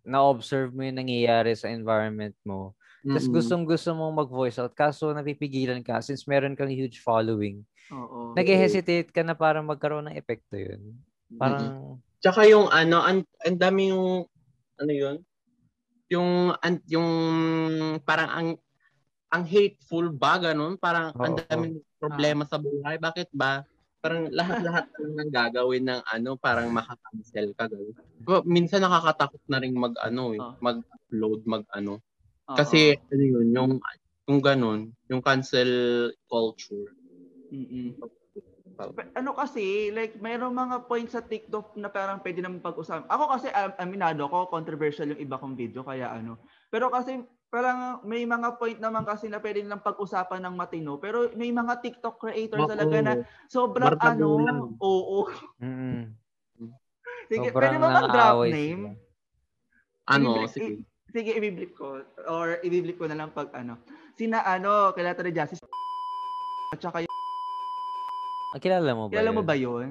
na-observe mo yung nangyayari sa environment mo. Tapos Mm-mm. gustong gusto mong mag-voice out, kaso napipigilan ka since meron kang huge following. Oo. Nag-hesitate ka na parang magkaroon ng epekto yun. Parang, Tsaka yung ano, ang, ang dami yung, ano yun? Yung, an, yung, parang ang, ang hateful ba, ganun? Parang ang daming problema sa buhay. Bakit ba? Parang lahat-lahat lang ng gagawin ng ano, parang makakancel ka. Ganun. Minsan nakakatakot na rin mag, ano, eh, Oo. mag-upload, mag, ano. Kasi, ano yun, yung, yung ganun, yung cancel culture. Mm-mm. Ano kasi, like, mayroong mga points sa TikTok na parang pwede naman pag-usapan. Ako kasi, am- aminado ko, controversial yung iba kong video, kaya ano. Pero kasi, parang may mga point naman kasi na pwede nilang pag-usapan ng matino. Pero may mga TikTok creators talaga na sobrang Barkado ano, lang. oo. mm Sige, sobrang pwede ba mag-drop name? Ano, sige. Sige, ibiblip ko. Or ibiblip ko na lang pag ano. Sina ano, kailan ni Justice at saka yung, Ah, kilala mo ba kilala mo yun? ba yun?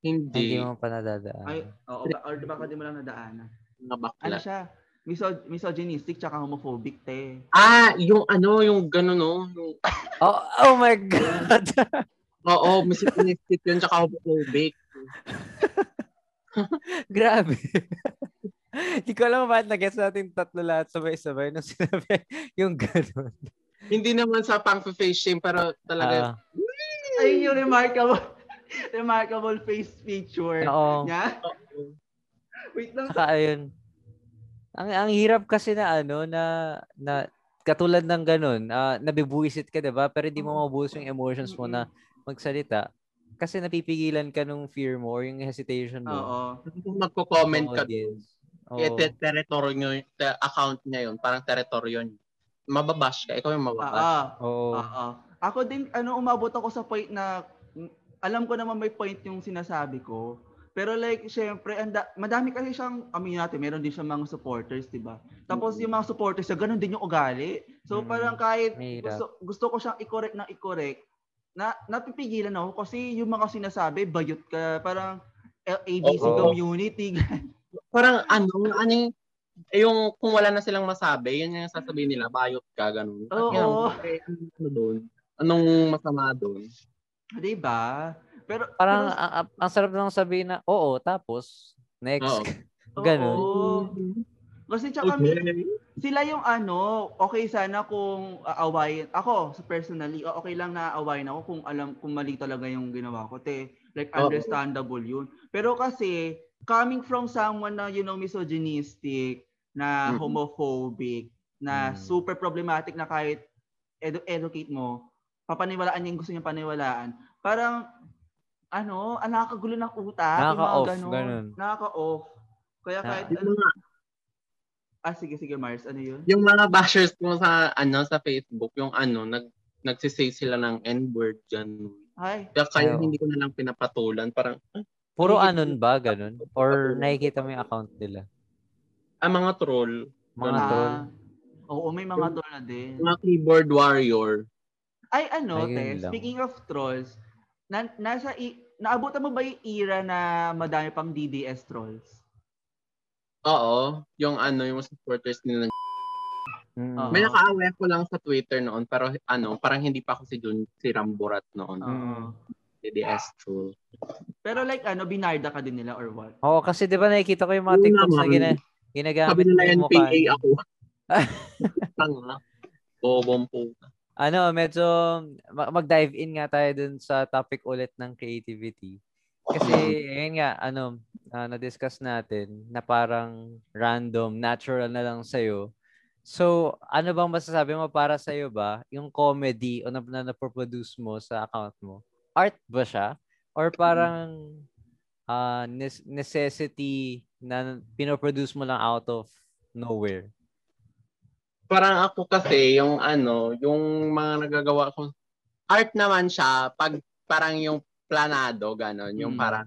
Hindi Hindi. mo pa nadadaan. Ay, oo, ba, or baka di mo lang nadaanan. Mga bakla. Ano siya? Miso- misogynistic tsaka homophobic, te. Ah, yung ano, yung gano'n, no? Yung, [LAUGHS] Oh, oh my God! [LAUGHS] oo, misogynistic yun, tsaka homophobic. [LAUGHS] Grabe. Hindi ko alam bakit nag-guess natin tatlo lahat sabay-sabay nung [LAUGHS] sinabi yung gano'n. Hindi naman sa pang-face shame, pero talaga, Ah, Ayun yung remarkable [LAUGHS] remarkable face feature oo. niya. Wait lang. Saka ayun. Ang ang hirap kasi na ano na na katulad ng ganun, ah, nabibuisit ka 'di ba? Pero hindi mo mabuhos yung emotions mo na magsalita kasi napipigilan ka nung fear mo or yung hesitation mo. Oo. kung magko-comment ka, audience. Oo. eh, te- territory nyo, te- account niya yun, parang teritoryo niya. Mababash ka, ikaw yung mababash. Oo. Oo. Oo. Ako din, ano, umabot ako sa point na, alam ko naman may point yung sinasabi ko. Pero like, syempre, anda, madami kasi siyang, amin natin, meron din siyang mga supporters, di ba? Tapos yung mga supporters, niya, ganun din yung ugali. So Mm. parang kahit Mahirap. gusto, gusto ko siyang i-correct na i-correct, na napipigilan ako kasi yung mga sinasabi, bayot ka, parang L- ABC Oo. community. [LAUGHS] Parang ano, ano yung, eh, yung kung wala na silang masabi, yun yung sasabihin nila, bayot ka, ganun. Oo. eh, ano doon? Anong masama doon? di ba? Pero, Parang pero- ang, ang, ang sarap lang sabihin na oo, tapos next. Oo. [LAUGHS] Ganun. Oo. Kasi tsaka mi- sila yung ano, okay sana kung aawayin. Ako, personally, okay lang na aawayin ako kung alam, kung mali talaga yung ginawa ko. Te, like, understandable yun. Pero kasi, coming from someone na, you know, misogynistic, na homophobic, na Mm. super problematic na kahit edu- educate mo, papaniwalaan niya yung gusto niya paniwalaan. Parang, ano, ah, nakakagulo ng utak. Nakaka-off, ganun. ganun. Nakaka-off. Kaya Na- kahit, Yung mga, ah, sige, sige, Mars, ano yun? yung mga bashers mo sa, ano, sa Facebook, yung ano, nag, nagsisay sila ng N-word dyan. Ay, Kaya kaya hindi ko na lang pinapatulan. Parang, ah, Puro anon ba ganun? Or nakikita mo yung account nila? ah, mga troll, Mga ah, troll. Oo, may mga troll na din. mga keyboard warrior. Ay, ano, Ayun te, lang. speaking of trolls, na, nasa, i- naabutan mo ba yung era na madami pang DDS trolls? Oo, yung ano, yung supporters nila. Mm. Oo. May nakaaway ko lang sa Twitter noon, pero ano, parang hindi pa ako si Jun, si Ramburat noon. Oo. DDS troll. Pero like, ano, binarda ka din nila or what? Oo, kasi di ba nakikita ko yung mga TikToks na gina, Sabi ginagamit nila mo yan. PA ako. [LAUGHS] Tanga. Bobong po. Ano, medyo ma- mag-dive in nga tayo dun sa topic ulit ng creativity. Kasi, ayun nga, ano, ah, na-discuss natin na parang random, natural na lang sa'yo. So, ano bang masasabi mo para sa'yo ba? Yung comedy o na, na na-produce mo sa account mo? Art ba siya? Or parang ah, nes- necessity na pinoproduce mo lang out of nowhere? Parang ako kasi, yung ano, yung mga nagagawa ko, art naman siya, pag parang yung planado, ganon, yung Mm. parang,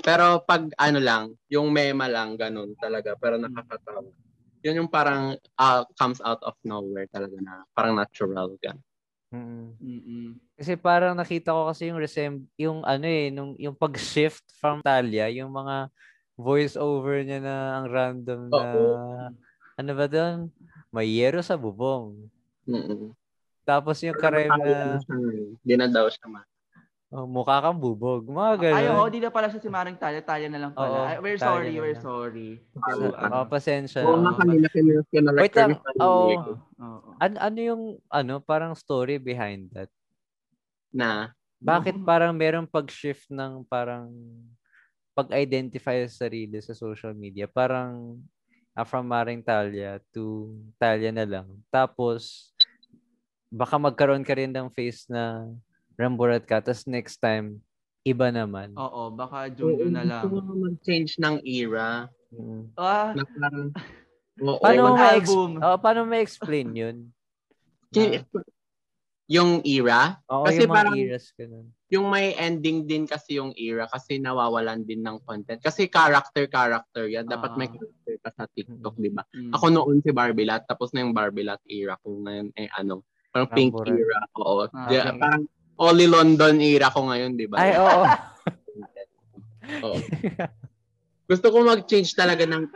pero pag ano lang, yung mema lang, ganon talaga, pero nakakatawa. Yun yung parang ah, comes out of nowhere talaga na, parang natural, gan. Mm. Mm-mm. Kasi parang nakita ko kasi yung resem yung ano eh nung yung pag-shift from Talia, yung mga voice over niya na ang random na Oo. ano ba doon? May yero sa bubong. Mm-mm. Tapos yung karem na Hindi na daw siya man. Oh, mukha kang bubog. Mga ganun. Ay, oo, di na pala siya si Maring Talya. Talya na lang Oo, pala. Ay, we're Talya sorry, na we're lang. sorry. Ano, oh, pasensya Oo na. nga kanina na Wait lang. Oo. Oo, oo. An- ano yung ano parang story behind that? na Bakit parang merong pag-shift ng parang pag-identify sa sarili sa social media? Parang ah, from Maring Talia to Talia na lang. Tapos, baka magkaroon ka rin ng face na Ramburat ka. Tapos next time, iba naman. Oo, baka Junyo na lang. Gusto ko mag-change ng era. Mm. Ah, Na parang, oo. [LAUGHS] Paano mo ma-ex- album. oh, paano mo ma-explain yun? [LAUGHS] Yung era, Oo, Kasi yung mga parang- eras ganun. yung may ending din kasi yung era kasi nawawalan din ng content. Kasi character, character yan. Dapat may Ah. character pa sa TikTok, di ba? Mm. Ako noon si Barbilat, tapos na yung Barbilat era ko ngayon eh ano, parang pink Ramburan. era. Oo. Ah, Di- okay. Parang Oli London era ko ngayon, di ba? Ay, oo. [LAUGHS] Oo. Gusto ko mag-change talaga ng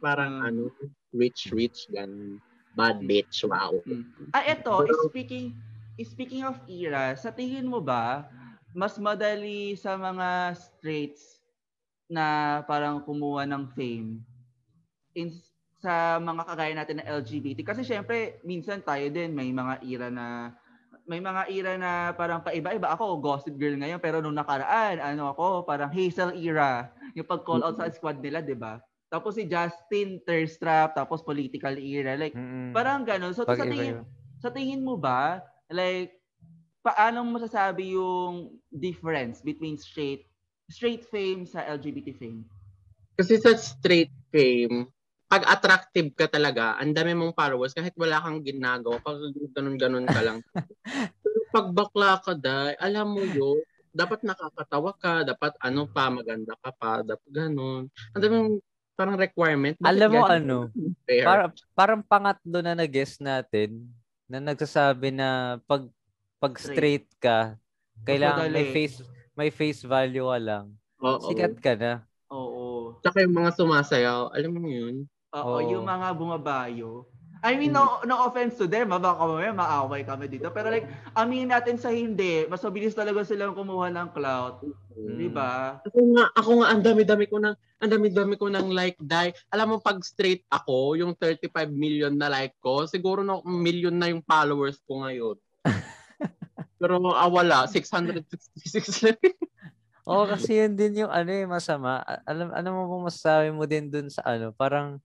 parang ano, rich rich gan bad bitch, wow. Mm. Ah, eto, speaking speaking of era, sa tingin mo ba mas madali sa mga straights na parang kumuha ng fame in sa mga kagaya natin na LGBT kasi syempre minsan tayo din may mga era na may mga era na parang paiba-iba ako gossip girl ngayon pero nung nakaraan ano ako parang Hazel era yung pag call out sa squad nila 'di ba tapos si Justin thirst trap tapos political era like Mm-mm. Parang ganun. So, sa tingin, yun. sa tingin mo ba, like, paano mo masasabi yung difference between straight straight fame sa LGBT fame? Kasi sa straight fame, pag attractive ka talaga, ang dami mong followers kahit wala kang ginagawa, pag ganun-ganun ka lang. [LAUGHS] Pero pag bakla ka dahil, alam mo yun, dapat nakakatawa ka, dapat ano pa, maganda ka pa, dapat ganun. Ang daming parang requirement. Bakit Alam mo ano. Para, parang pangatlo na na-guess natin na nagsasabi na pag pag straight ka, kailangan may face may face value ka lang. Oo. Sikat ka na. Oo. Tsaka yung mga sumasayaw, alam mo yun? Oo, Oo. yung mga bumabayo. I mean, no, no offense to them, ha, baka mamaya maaway kami dito. Pero like, aminin natin sa hindi, mas mabilis talaga silang kumuha ng clout. Di ba? Ako nga, ako nga, ang dami-dami ko ng, ang dami-dami ko ng like die. Alam mo, pag straight ako, yung 35 million na like ko, siguro na million na yung followers ko ngayon. [LAUGHS] Pero ah, wala, 666 lang. Oo, kasi yun din yung ano eh, masama. Alam, ano mo bang masasabi mo din dun sa ano, parang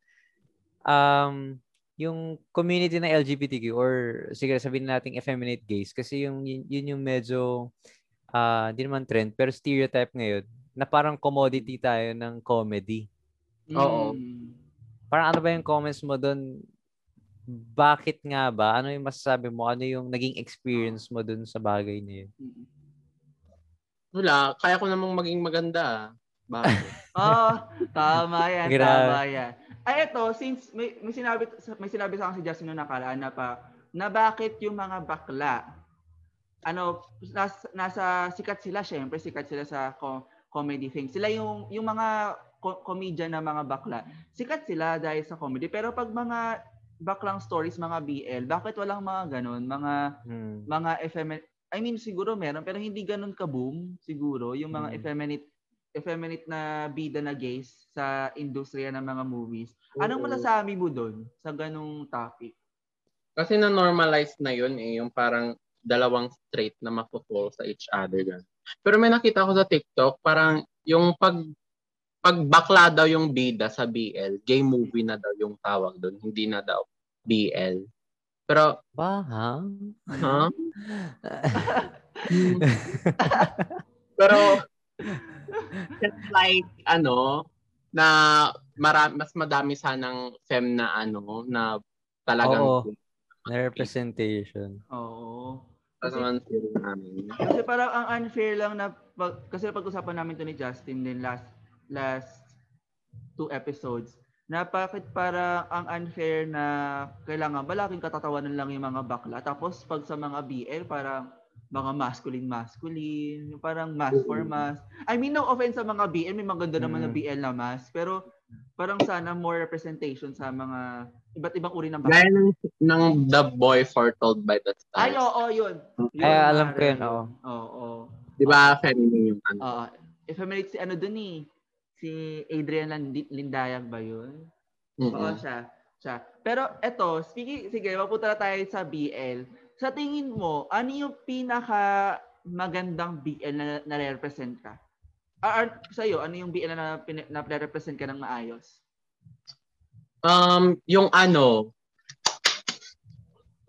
um, yung community na LGBTQ or sige sabihin nating effeminate gays kasi yung yun, yun yung medyo ah di naman trend pero stereotype ngayon na parang commodity tayo ng comedy. Oo. Mm. Parang ano ba yung comments mo doon? Bakit nga ba? Ano yung masasabi mo? Ano yung naging experience mo doon sa bagay na yun? Wala, kaya ko namang maging maganda. ah. Bakit? Oh, [LAUGHS] tama yan, Grabe. tama yan. Ay, eto, since may, may sinabi may sinabi sa akin si Justin noong nakaraan na pa na bakit yung mga bakla ano nasa, nasa sikat sila syempre sikat sila sa co- comedy thing. Sila yung yung mga co- comedian na mga bakla. Sikat sila dahil sa comedy pero pag mga baklang stories, mga BL, bakit walang mga ganun, mga Hmm. mga effeminate I mean siguro meron pero hindi ganun ka-boom siguro yung mga Mm. effeminate effeminate na bida na gays sa industriya ng mga movies. Anong Oo. masasabi mo doon sa ganung topic? Kasi na-normalize na yun eh, yung parang dalawang straight na mapufall sa each other. Ganun. Pero may nakita ko sa TikTok, parang yung pag pag bakla daw yung bida sa BL, gay movie na daw yung tawag doon, hindi na daw BL. Pero, Ba, ha? ha? Pero, it's like, ano, na mara- mas madami sanang fem na ano, na talagang Oo. Na representation. Oo. Ano naman feel namin. Kasi parang ang unfair lang na pag, kasi pag-usapan namin to ni Justin din last last two episodes na bakit para ang unfair na kailangan ba laging katatawanan lang yung mga bakla tapos pag sa mga BL parang mga masculine masculine yung parang mask for mask I mean no offense sa mga BL may maganda naman na Mm. BL na mask pero parang sana more representation sa mga iba't ibang uri ng Gaya bakla ng, ng The Boy Foretold by the Stars. ay oo yun, yun Ay, alam ko yun, oo. oo Di ba feminine yung ano? Oo. effeminate si ano dun eh. Si Adrian Lindayag ba yun? Oo, Mm-mm. siya. siya. Pero eto, speaking, sige, mapunta na tayo sa BL. Sa tingin mo, ano yung pinaka magandang BL na na-represent ka? Ah, ah, sa'yo, ano yung BL na, pin- na represent ka ng maayos? Um, yung ano,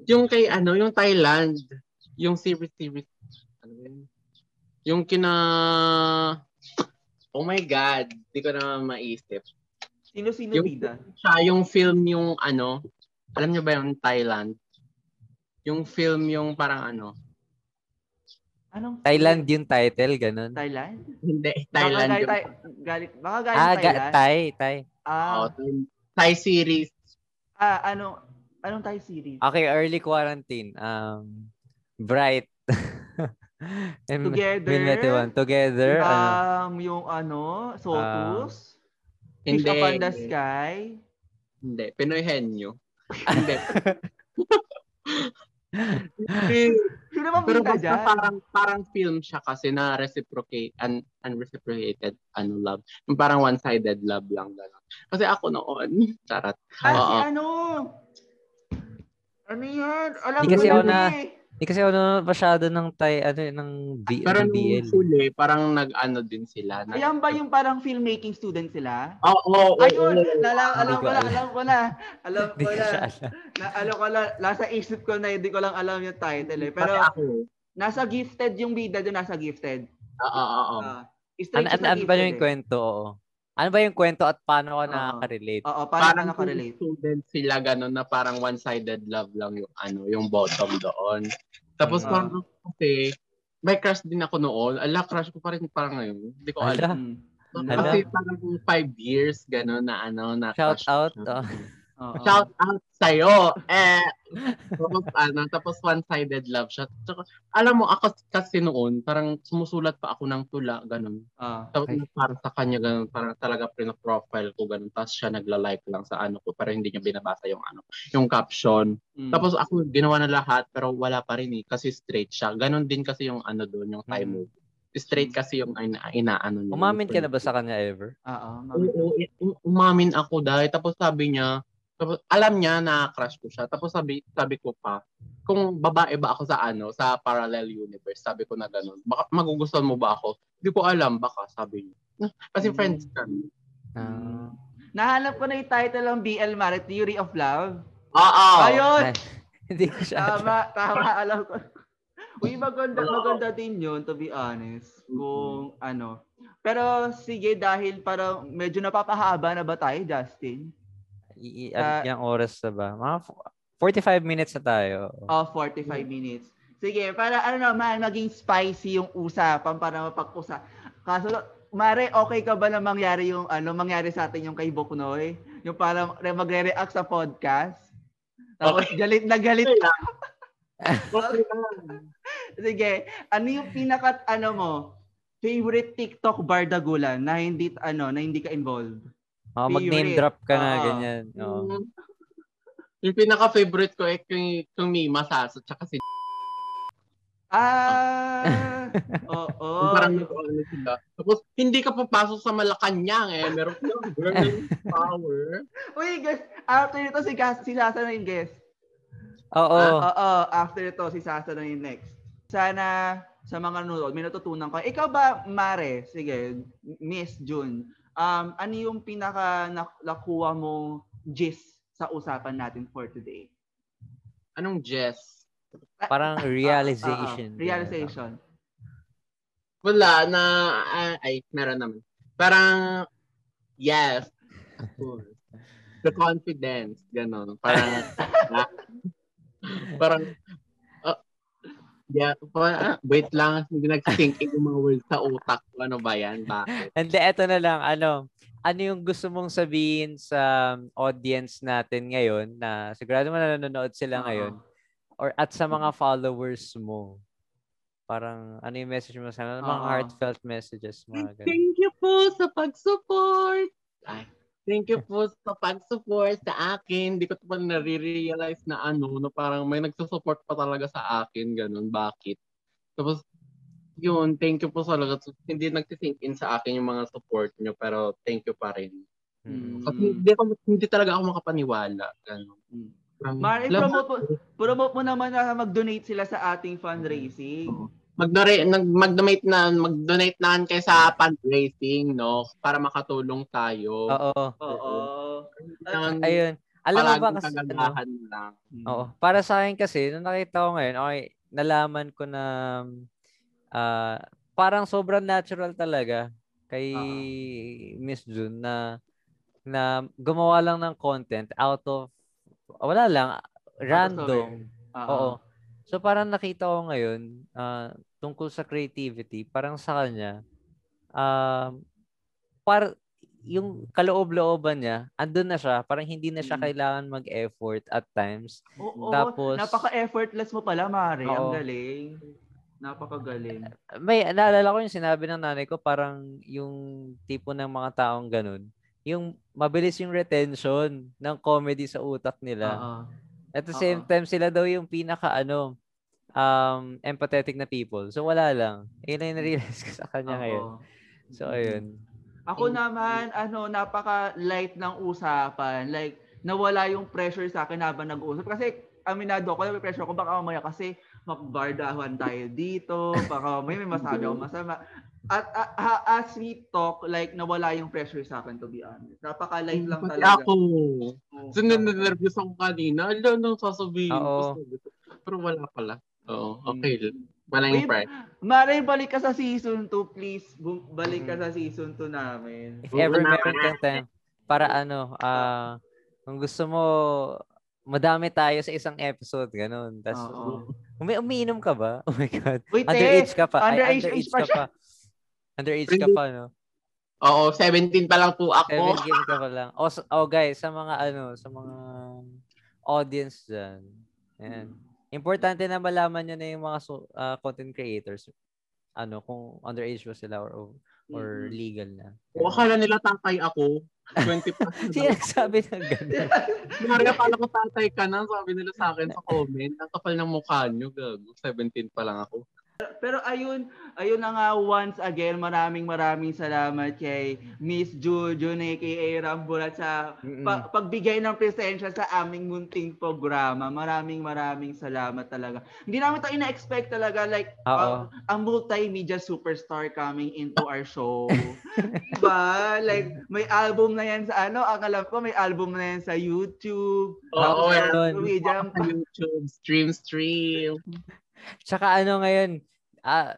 yung kay ano, yung Thailand, yung series series, ano yun? Yung kina, oh my God, di ko na maisip. Sino-sino Yung- bida? Siya, yung film yung ano, alam niyo ba yung Thailand? Yung film yung parang ano, Anong Thailand yung title, ganun. Thailand? Hindi, Baka Thailand galing, yung... Thai- galing, baka galing Ah, Thailand. ga- Thai, Thai. Ah, Oh, Thai, Thai series. ah, ano, anong Thai series? Okay, early quarantine. Um, Bright. [LAUGHS] And Together? Min 21. Together. ano? Um, yung ano, Sotus? Fish Hindi. Upon the Sky? Hindi, Pinoy Henyo. [LAUGHS] Hindi. [LAUGHS] Sino bang Pero bida basta dyan? parang parang film siya kasi na reciprocate un, unreciprocated ano love. Yung parang one-sided love lang gano'n. Kasi ako noon, [LAUGHS] charot. Ah, si ano? Ano yan? Alam Di ko kasi ako na- eh. Hindi kasi ako nanonood masyado ng Thai, ano, ng, B, Pero ng nung BL. huli, parang nag-ano din sila. Nag- Ayan ba yung parang filmmaking student sila? Oo, oo, oo. Ayun, nala, alam ko ko na, alam. ko na. Alam ko na. na alam ko na, nasa isip ko na, hindi ko lang alam yung title eh. Pero ako, nasa gifted yung bida doon, nasa gifted. oo, oo, oo. Ah, Ano, ano, ano ba yung eh. kwento? Oo. Ano ba yung kwento at paano ka Oo. nakaka-relate? Oo, paano Parang ka nakarelate? student sila gano'n na parang one-sided love lang yung ano, yung bottom doon. Tapos Ah. parang kasi may crush din ako noon. Ala, crush ko pa rin parang ngayon. Hindi ko alam. Ala. Kasi parang five years, gano'n na ano, na Shout crush out. Oh. Oo. Shout out sa'yo. Eh, tapos, ano, tapos one-sided love siya. Tsaka, alam mo, ako kasi noon, parang sumusulat pa ako ng tula, ganun. Ah. Tapos Ay. parang sa kanya, ganun, parang talaga pina-profile ko, ganun. Tapos siya nagla-like lang sa ano ko, pero hindi niya binabasa yung ano, yung caption. Mm. Tapos ako, ginawa na lahat, pero wala pa rin eh, kasi straight siya. Ganun din kasi yung ano doon, yung time Mm. Straight kasi yung ina, inaano niya. Umamin ka yung na ba sa kanya ever? Oo. Oo, i- um- umamin ako dahil tapos sabi niya, tapos alam niya na crush ko siya. Tapos sabi sabi ko pa, kung babae ba ako sa ano, sa parallel universe, sabi ko na ganun. Baka magugustuhan mo ba ako? Hindi ko alam, baka sabi niya. [LAUGHS] Kasi Mm. friends kami. Ah. Nahanap ko na yung title ng BL Mare, Theory of Love. Oo. Ayun! Ay, [LAUGHS] Hindi ko siya. Tama, tama, alam ko. [LAUGHS] Uy, maganda, maganda din yun, to be honest. Kung ano. Pero sige, dahil parang medyo napapahaba na ba tayo, Justin? I- i- Ah. yung oras na ba? Mga fo- 45 minutes na tayo. Oh, 45 minutes. Sige, para ano naman, maging spicy yung usapan para mapag-usa. Kaso, Mare, okay ka ba na mangyari yung ano, mangyari sa atin yung kay Boknoy? Yung parang re- magre-react sa podcast? Tapos galit na galit Okay lang. [LAUGHS] Okay. Sige, ano yung pinaka ano mo favorite TikTok bardagulan na hindi ano na hindi ka involved? Oh, mag-name drop ka na, Oo. ganyan. Oo. Mm. Yung pinaka-favorite ko eh, kung, kung Mima Sasso, tsaka si Ah, [LAUGHS] oo. Yung parang nag-ano sila. Tapos, hindi ka papasok sa Malacanang eh. Meron ka girl power. Uy, guys, after nito si Gas, si Sasa na yung guest. Oo. Oo, after ito si Sasa na yung next. Sana sa mga nanonood, may natutunan ko. Ikaw ba, Mare, sige, Miss June, um, ano yung pinaka nak- nakuha mo gist sa usapan natin for today? Anong Jess? Parang realization. Oo, realization. Wala na, ah, ay, meron naman. Parang, yes. of course. The confidence, gano'n. Parang, ah, [LAUGHS] parang, ah, yeah, parang, ah, wait lang, hindi in yung mga words sa utak ko. Ano ba yan? Bakit? Hindi, eto na lang. Ano, ano yung gusto mong sabihin sa audience natin ngayon na sigurado mo na nanonood sila ngayon or at sa mga followers mo? Parang ano yung message mo sa mga Oo. heartfelt messages mga ganun. Thank you po sa pag-support. Ay, thank you po sa pag-support sa akin. Hindi ko pa nare-realize na ano, na parang may nagsusupport pa talaga sa akin. Ganun, bakit? Tapos, yun, thank you po sa talaga. Hindi nagsisink in sa akin yung mga support nyo, pero thank you pa rin. Mm. Kasi hindi, ako, hindi talaga ako makapaniwala. Ganun. Mare, love- promote mo, promote mo naman na mag-donate sila sa ating fundraising. Mag-donate nag mag-donate na mag-donate na kayo sa fundraising no para makatulong tayo. Oo. Oo. Yan, Ayun. Alam mo ba kasi ano, kagandahan lang. Oo. Para sa akin kasi, nung nakita ko ngayon, okay, nalaman ko na ah, parang sobrang natural talaga kay Miss June na na gumawa lang ng content out of wala lang random. Oo. So parang nakita ko ngayon, ah, tungkol sa creativity, parang sa kanya, um, par, yung kaloob-looban niya, andun na siya, parang hindi na siya Mm. kailangan mag-effort at times. Oo, Tapos- napaka-effortless mo pala. Ang Oo. galing. Napakagaling. May, naalala ko yung sinabi ng nanay ko, parang yung tipo ng mga taong ganun, yung mabilis yung retention ng comedy sa utak nila. Oo. At the same Oo. time, sila daw yung pinaka ano, um, empathetic na people. So wala lang. Yun lang yung narealize ko sa kanya ngayon. Oo. So ayun. Ako naman, ano, napaka-light ng usapan. Like, nawala yung pressure sa akin habang nag-uusap. Kasi, aminado ako, may pressure ko baka mamaya kasi magbardahan tayo dito, baka mamaya may masabi ako masama. At a- as we talk, like, nawala yung pressure sa akin, to be honest. Napaka-light lang Pati talaga. ako. Oo. So, nervous ako kanina. Alam nang sasabihin ko. Pero wala pala. Oo, okay. Walang Wait, pride. Mare, balik ka sa season 2, please. Balik ka sa season 2 namin. If ever na. meron kang time, para ano, ah, kung gusto mo, madami tayo sa isang episode, ganun. Tapos, umi umiinom ka ba? [LAUGHS] Oh my God. Wait, Underage eh. ka pa. Ay, Underage underage pa ka siya. pa. Underage ka pa, no? Oo, 17 pa lang po ako. 7 ka pa lang. O, s- oh, guys, sa mga ano, sa mga audience dyan. Ayan. Importante na malaman nyo na yung mga so- ah, content creators. Ano, kung underage ba sila or or Mm-mm. legal na. O, akala nila tatay ako. 20 pa. [LAUGHS] Sino nagsabi ng gano'n? [LAUGHS] Maria, akala ko tatay ka na. Sabi nila sa akin sa comment. Ang kapal ng mukha nyo. Gago. 17 pa lang ako. Pero ayun, ayun na nga once again, maraming maraming salamat kay Miss Juju aka Rambulat sa pa- pagbigay ng presensya sa aming munting programa. Maraming maraming salamat talaga. Hindi namin ito ina-expect talaga like uh, a multimedia superstar coming into our show. [LAUGHS] diba? Like may album na yan sa ano, ang alam ko may album na yan sa YouTube. Oo, Tapos meron. media. YouTube. Stream, stream. Tsaka ano ngayon, ah,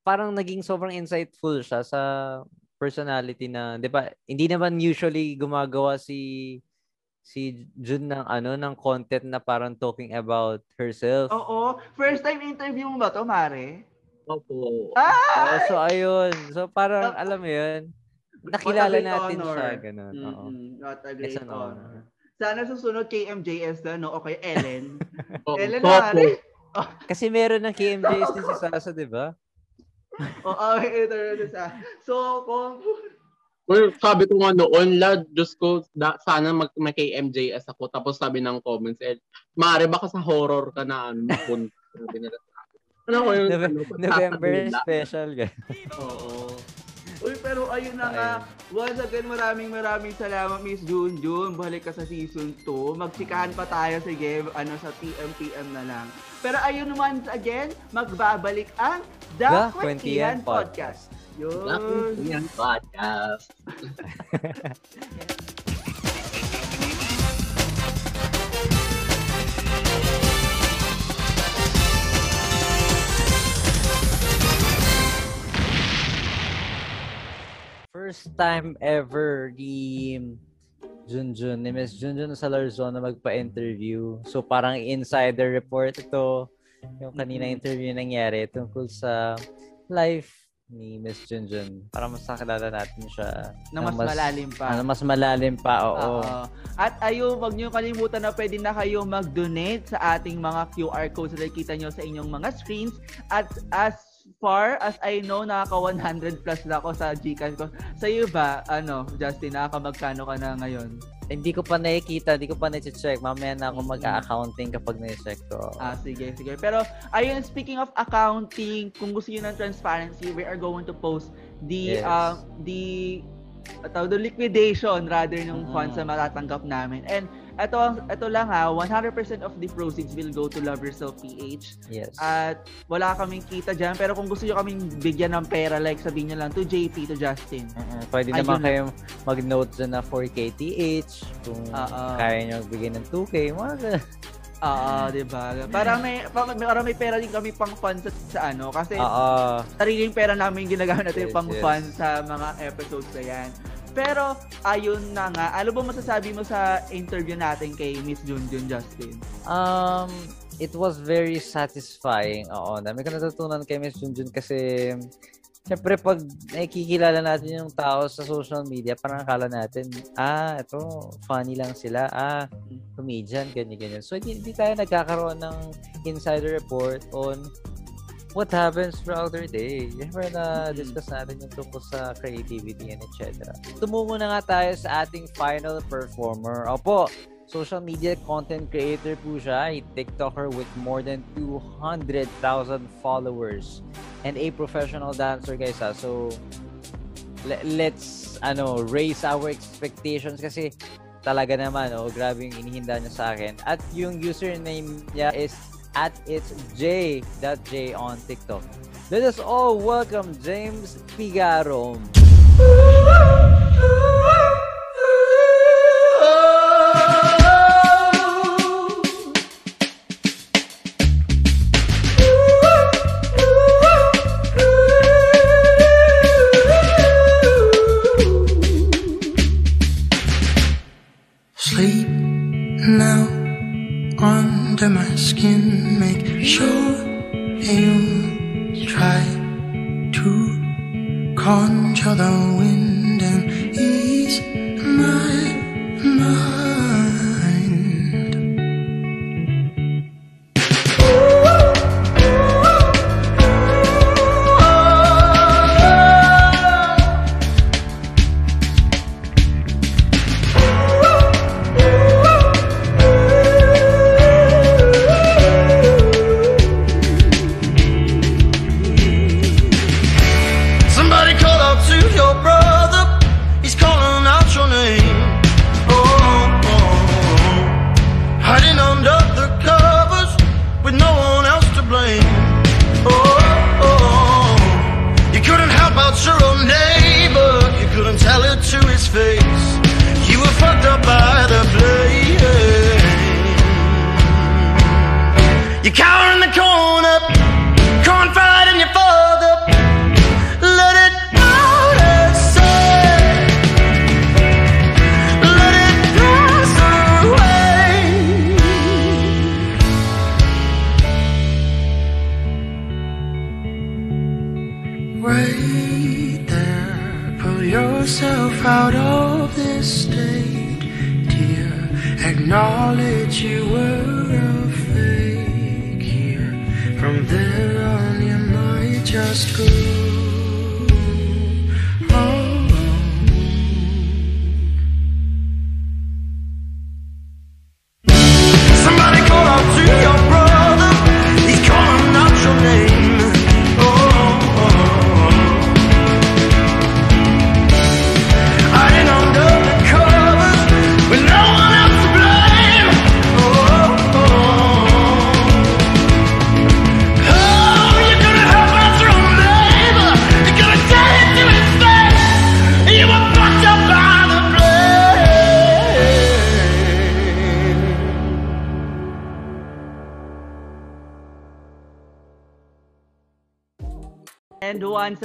parang naging sobrang insightful siya sa personality na, 'di ba? Hindi naman usually gumagawa si si Jun ng ano ng content na parang talking about herself. Oo. First time interview mo ba to, Mare? Opo. Ah! So ayun. So parang alam mo 'yun, nakilala What natin honor. siya ganun. Oo. Mm-mm. What a It's great an honor. honor. Sana susunod kay MJS na, no? O kay Ellen. [LAUGHS] Ellen. Mare. Kasi meron ng KMJS [LAUGHS] din si Sasa, 'di ba? Oo, ito, ito sa. So, kung... Well, sabi ko nga noon, lad, Diyos ko, da, sana mag, may kay MJS ako. Tapos sabi ng comments, eh, Mare, baka sa horror ka na, ano, mapunta. [LAUGHS] Sabi nila sa akin. Ano ko yun? Ano, November pagsasabi special. ganun. Oo. Uy, pero ayun na nga. Once again, maraming maraming salamat, Miss June June. Balik ka sa season 2. Magsikahan pa tayo, sige, ano, sa PM-PM na lang. Pero ayun once again, magbabalik ang The, The Kwentihan Kwentihan Podcast. Yun. Yan, podcast. [LAUGHS] First time ever ni Junjun, ni Miss Junjun sa Larzona magpa-interview. So parang insider report ito. Yung kanina interview nangyari tungkol sa life ni Miss Junjun. Para mas nakilala natin siya. Na mas malalim pa. Ano, mas malalim pa, oo. Oo. At ayun, wag niyo kalimutan na pwede na kayo mag-donate sa ating mga QR codes na nakikita nyo sa inyong mga screens. At as far as I know, nakaka 100 plus na ako sa Gcash ko. Sa iyo ba, ano, Justin, nakaka magkano ka na ngayon? Hindi ko pa nakikita, hindi ko pa na-check. Mamaya na ako Mm. mag-accounting kapag na-check ko. Ah, sige, sige. Pero, ayun, speaking of accounting, kung gusto niyo ng transparency, we are going to post the, Yes. um, the, tawag doon, liquidation rather ng Mm. funds na matatanggap namin. And, ito, ang- ito lang ha, 100% of the proceeds will go to Love Yourself PH. Yes. At wala kaming kita dyan. Pero kung gusto nyo kaming bigyan ng pera, like sabihin nyo lang to JP, to Justin. Mm-mm. Pwede Ayun naman na. kayong mag-note na 4KTH kung Oo. kaya nyo magbigay ng 2K. Mga. [LAUGHS] Oo, di ba? Para may, para may, pera din kami pang funds sa, sa ano. Kasi Oo. sariling pera namin ginagamit natin Yes, pang yes. funds sa mga episodes na yan. Pero, ayun na nga. Ano ba masasabi mo sa interview natin kay Miss Junjun Justin? Um, it was very satisfying. Oo, dami ko natutunan kay Miss Junjun kasi Siyempre, pag nakikilala natin yung tao sa social media, parang akala natin, ah, ito, funny lang sila. Ah, comedian, ganyan-ganyan. So, hindi, hindi tayo nagkakaroon ng insider report on what happens throughout their day. Siyempre, na-discuss natin yung tungkol sa creativity and etc. Tumungo na nga tayo sa ating final performer. Opo, social media content creator po siya, a TikToker with more than 200,000 followers and a professional dancer guys ha. So le- let's ano raise our expectations kasi talaga naman oh grabe yung inihinda niya sa akin. At yung username niya is at it's j.j on TikTok. Let us all welcome James Figaro. [LAUGHS] under my skin. Make sure you try to conjure the wind and ease my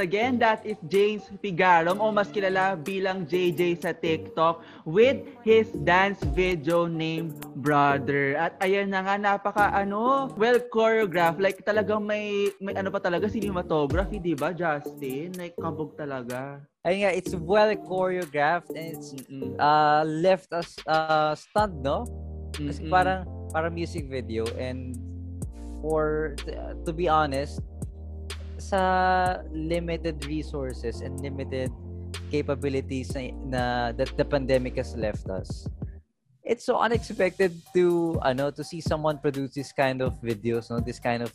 again, that is James Figarom o mas kilala bilang JJ sa TikTok with his dance video named Brother. At ayan na nga, napaka ano, well choreographed. Like talagang may, may ano pa talaga, cinematography, di ba Justin? Like kabog talaga. Ayun nga, it's well choreographed and it's uh, left us uh, stunned, no? Kasi Mm-mm. parang parang music video and for to be honest sa limited resources and limited capabilities na, na that the pandemic has left us it's so unexpected to ano to see someone produce this kind of videos no this kind of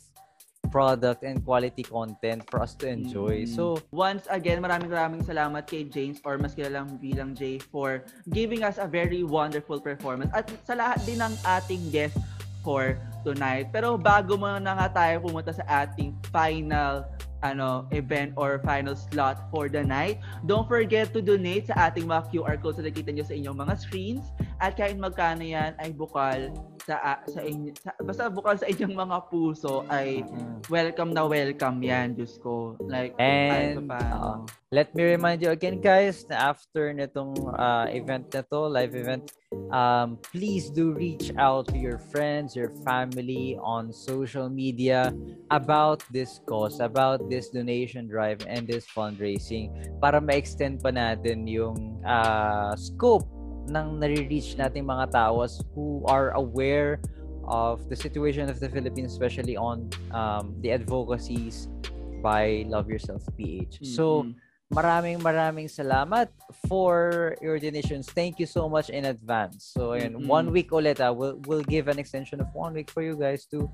product and quality content for us to enjoy Mm. so Once again, maraming maraming salamat kay James or mas kilalang bilang Jay for giving us a very wonderful performance at sa lahat din ng ating guests for tonight. Pero bago muna nga tayo pumunta sa ating final ano event or final slot for the night. Don't forget to donate sa ating mga QR codes na nakita nyo sa inyong mga screens at kahit magkano yan ay bukal sa ah, sa inyo sa, basta bukal sa inyong mga puso ay Mm. welcome na welcome yan Diyos ko. Like And uh, let me remind you again guys na after nitong uh, event na to, live event, um, please do reach out to your friends, your family on social media about this cause, about this donation drive and this fundraising. Para ma-extend pa natin yung uh, scope ng nare-reach nating mga tawas who are aware of the situation of the Philippines, especially on um, the advocacies by Love Yourself PH. So, Mm-mm. maraming maraming salamat for your donations. Thank you so much in advance. So, ayun, Mm-mm. one week ulit ah, we'll, we'll give an extension of one week for you guys to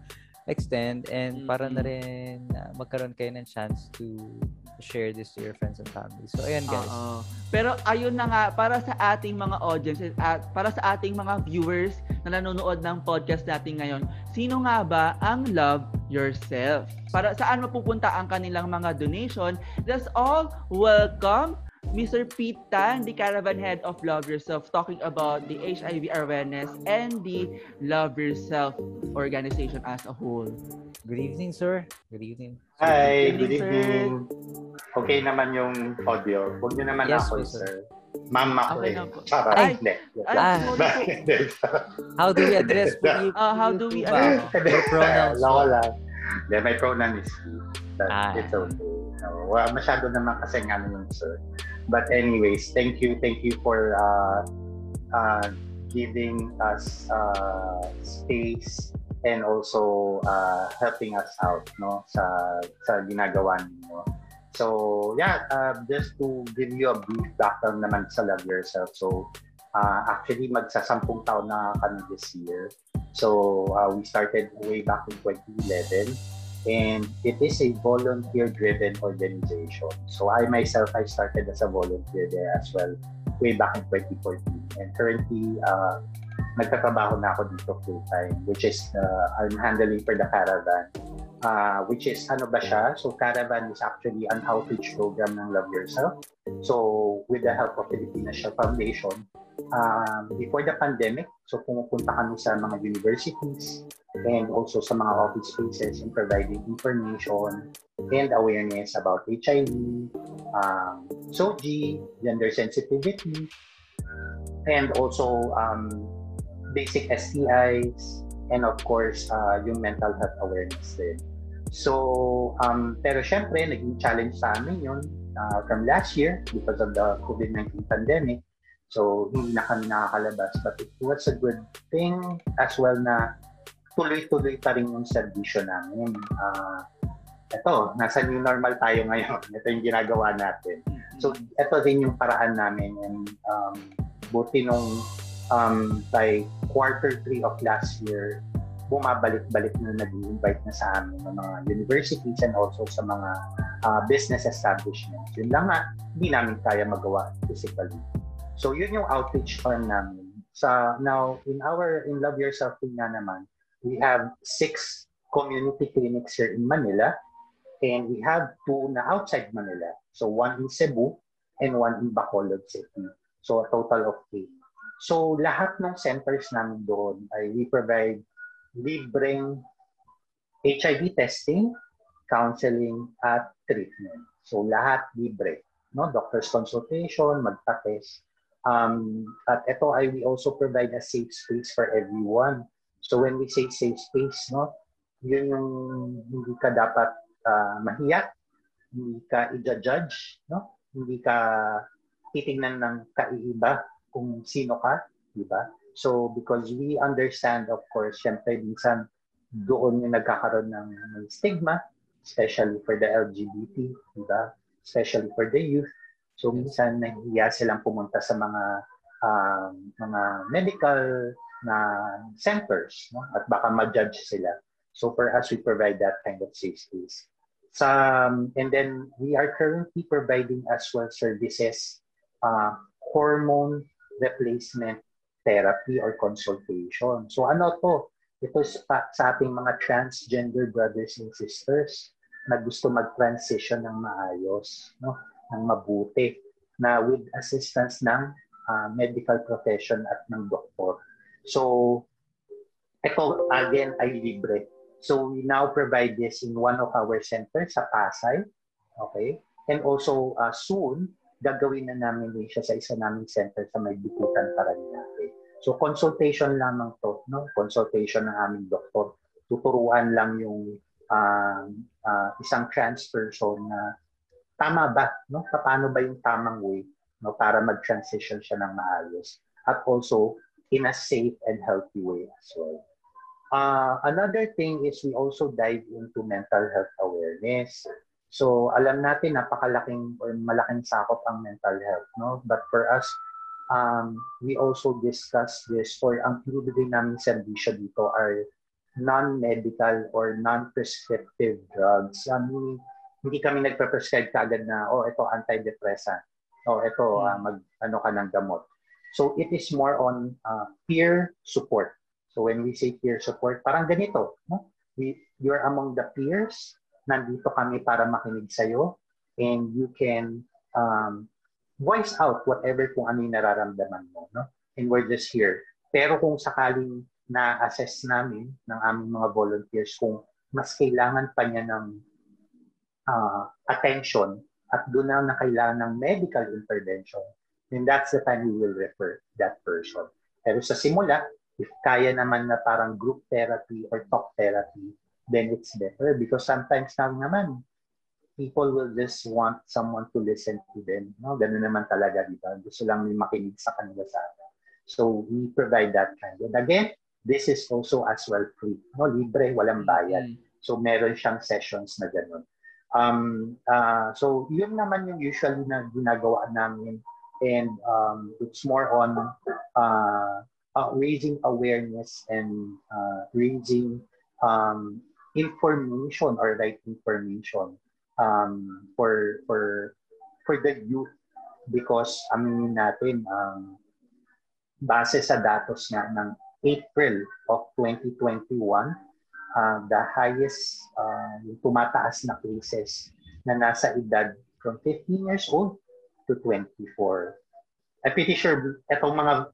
extend and para na rin ah, magkaroon kayo ng chance to share this to your friends and family. So, ayan guys. Oo. Pero ayun na nga, para sa ating mga audience, at para sa ating mga viewers na nanonood ng podcast natin ngayon, sino nga ba ang Love Yourself? Para saan mapupunta ang kanilang mga donation? That's all. Welcome Mr. Pete Tan, the caravan head of Love Yourself, talking about the HIV awareness and the Love Yourself organization as a whole. Good evening, sir. Good evening. Hi, Good good evening, evening. Okay naman yung audio. Huwag niyo naman Yes, ako, sir. sir. Ma'am ako Okay eh. Charot. Ay, Hindi. ay, Ah. [LAUGHS] How do we address [LAUGHS] you? Ah, how do we you ba? Your pronouns. Loko lang. Hindi, my pronoun is he. But Ah. it's okay. No, well, masyado naman kasi nga yung sir. But anyways, thank you, thank you for uh, uh, giving us uh, space and also uh, helping us out no sa sa ginagawa niyo. So yeah, uh, just to give you a brief background naman sa Love Yourself. So uh, actually magsasampung taon na kami this year. So uh, we started way back in 2011 and it is a volunteer-driven organization. So I myself, I started as a volunteer there as well way back in 2014 and currently uh, nagtatrabaho na ako dito full-time which is uh, I'm handling for the caravan uh, which is ano ba siya? So Caravan is actually an outreach program ng Love Yourself. So with the help of Filipina Shell Foundation, um, before the pandemic, so pumupunta kami sa mga universities and also sa mga office spaces and providing information and awareness about HIV, um, SOGI, gender sensitivity, and also um, basic STIs, and of course, uh, yung mental health awareness din. So, um, pero syempre, naging challenge sa amin yun uh, from last year because of the COVID-19 pandemic. So, hindi na kami nakakalabas. But it was a good thing as well na tuloy-tuloy pa rin yung servisyo namin. Uh, ito, nasa new normal tayo ngayon. [LAUGHS] Ito yung ginagawa natin. So, ito din yung paraan namin. And um, buti nung um, by quarter three of last year, bumabalik-balik na nag-invite na sa amin ng mga universities and also sa mga uh, business establishments. Yun lang nga, hindi namin kaya magawa physically. So yun yung outreach fund namin. Sa now in our in Love Yourself team na naman, we have six community clinics here in Manila and we have two na outside Manila. So one in Cebu and one in Bacolod City. So a total of eight. So lahat ng centers namin doon ay we provide libreng HIV testing, counseling, at treatment. So lahat libre. No? Doctor's consultation, magpa-test. Um, at ito ay we also provide a safe space for everyone. So when we say safe space, no, yun yung hindi ka dapat uh, mahiya, hindi ka i-judge, no? hindi ka titingnan ng kaiiba kung sino ka, di ba? So because we understand, of course, syempre minsan doon yung nagkakaroon ng, ng stigma, especially for the LGBT, di ba? Especially for the youth. So minsan nahihiya silang pumunta sa mga um, mga medical na centers no? at baka ma-judge sila. So for us, we provide that kind of safe space. So, um, and then we are currently providing as well services, uh, hormone replacement therapy or consultation. So ano to? Ito sa, sa ating mga transgender brothers and sisters na gusto mag-transition ng maayos, no? ng mabuti, na with assistance ng uh, medical profession at ng doktor. So, ito again ay libre. So we now provide this in one of our centers sa Pasay. Okay? And also uh, soon, gagawin na namin din siya sa isa naming center sa may Bikutan, Paranaque. So consultation lamang to, no? Consultation ng aming doktor. Tuturuan lang yung uh, uh, isang trans na tama ba, no? Paano ba yung tamang way no para mag-transition siya ng maayos at also in a safe and healthy way as well. Uh, another thing is we also dive into mental health awareness. So alam natin napakalaking or malaking sakop ang mental health, no? But for us, um, we also discuss this or ang pinibigay namin serbisyo dito are non-medical or non-prescriptive drugs. I mean, hindi kami nagpe-prescribe kagad na, oh, ito antidepressant. Oh, ito, uh, mag, ano ka ng gamot. So it is more on uh, peer support. So when we say peer support, parang ganito. No? We, you're among the peers. Nandito kami para makinig sa'yo. And you can um, voice out whatever kung ano yung nararamdaman mo. No? And we're just here. Pero kung sakaling na-assess namin ng aming mga volunteers kung mas kailangan pa niya ng uh, attention at doon na na kailangan ng medical intervention, then that's the time we will refer that person. Pero sa simula, if kaya naman na parang group therapy or talk therapy, then it's better because sometimes lang naman, people will just want someone to listen to them. No? Ganun naman talaga, di ba? Gusto lang may makinig sa kanila sa atin. So we provide that kind. And again, this is also as well free. No? Libre, walang bayad. So meron siyang sessions na ganun. Um, uh, so yun naman yung usually na ginagawa namin and um, it's more on uh, uh, raising awareness and uh, raising um, information or right information um, for for for the youth because aminin natin um, base sa datos nga ng April of 2021 uh, the highest uh, yung tumataas na cases na nasa edad from 15 years old to 24. I'm pretty sure itong mga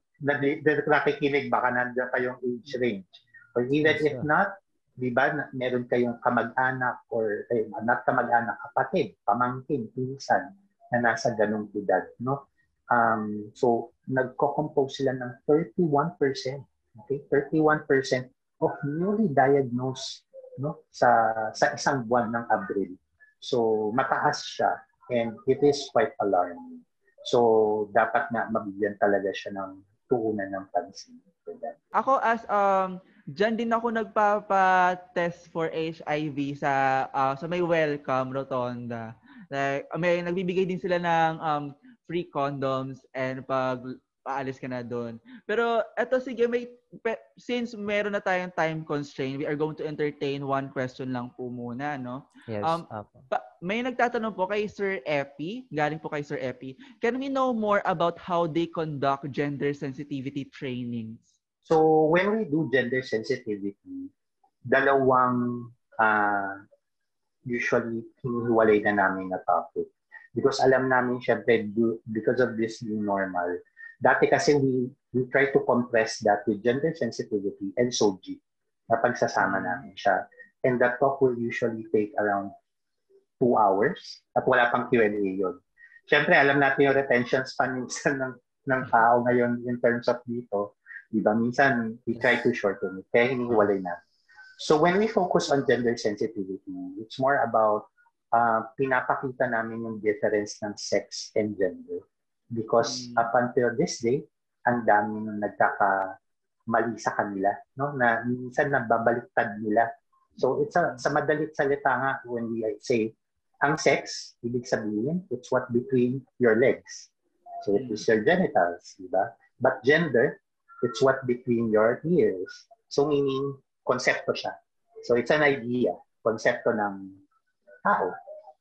nakikinig baka nandiyan pa yung age range. Or even yes, if not, di ba, meron kayong kamag-anak or eh, not kamag-anak, kapatid, pamangkin, pinsan na nasa ganong edad. No? Um, so, nagko-compose sila ng 31%. Okay? 31% of newly diagnosed no sa sa isang buwan ng Abril. So mataas siya and it is quite alarming. So dapat na mabigyan talaga siya ng tuunan ng pansin. Ako as um diyan din ako nagpapa-test for HIV sa uh, sa may Welcome Rotonda. Like may nagbibigay din sila ng um free condoms and pag paalis ka na doon. Pero eto sige, may since meron na tayong time constraint, we are going to entertain one question lang po muna, no? Yes. Um, pa, may nagtatanong po kay Sir Epi, galing po kay Sir Epi. Can we know more about how they conduct gender sensitivity trainings? So, when we do gender sensitivity, dalawang uh, usually hinihiwalay na namin na topic. Because alam namin, syempre, because of this new normal, Dati kasi we, we try to compress that with gender sensitivity and SOGI na pagsasama namin siya. And that talk will usually take around two hours at wala pang Q&A yun. Siyempre, alam natin yung retention span minsan ng, ng tao ngayon in terms of dito. Diba? Minsan, we try to shorten it. Kaya hinihiwalay na. So when we focus on gender sensitivity, it's more about uh, pinapakita namin yung difference ng sex and gender. Because mm. up until this day, ang dami nung nagkakamali sa kanila, no? na minsan nababaliktad nila. So it's a, sa madalit salita nga, when we say, ang sex, ibig sabihin, it's what between your legs. So it is your genitals, di ba? But gender, it's what between your ears. So meaning, konsepto siya. So it's an idea, konsepto ng tao,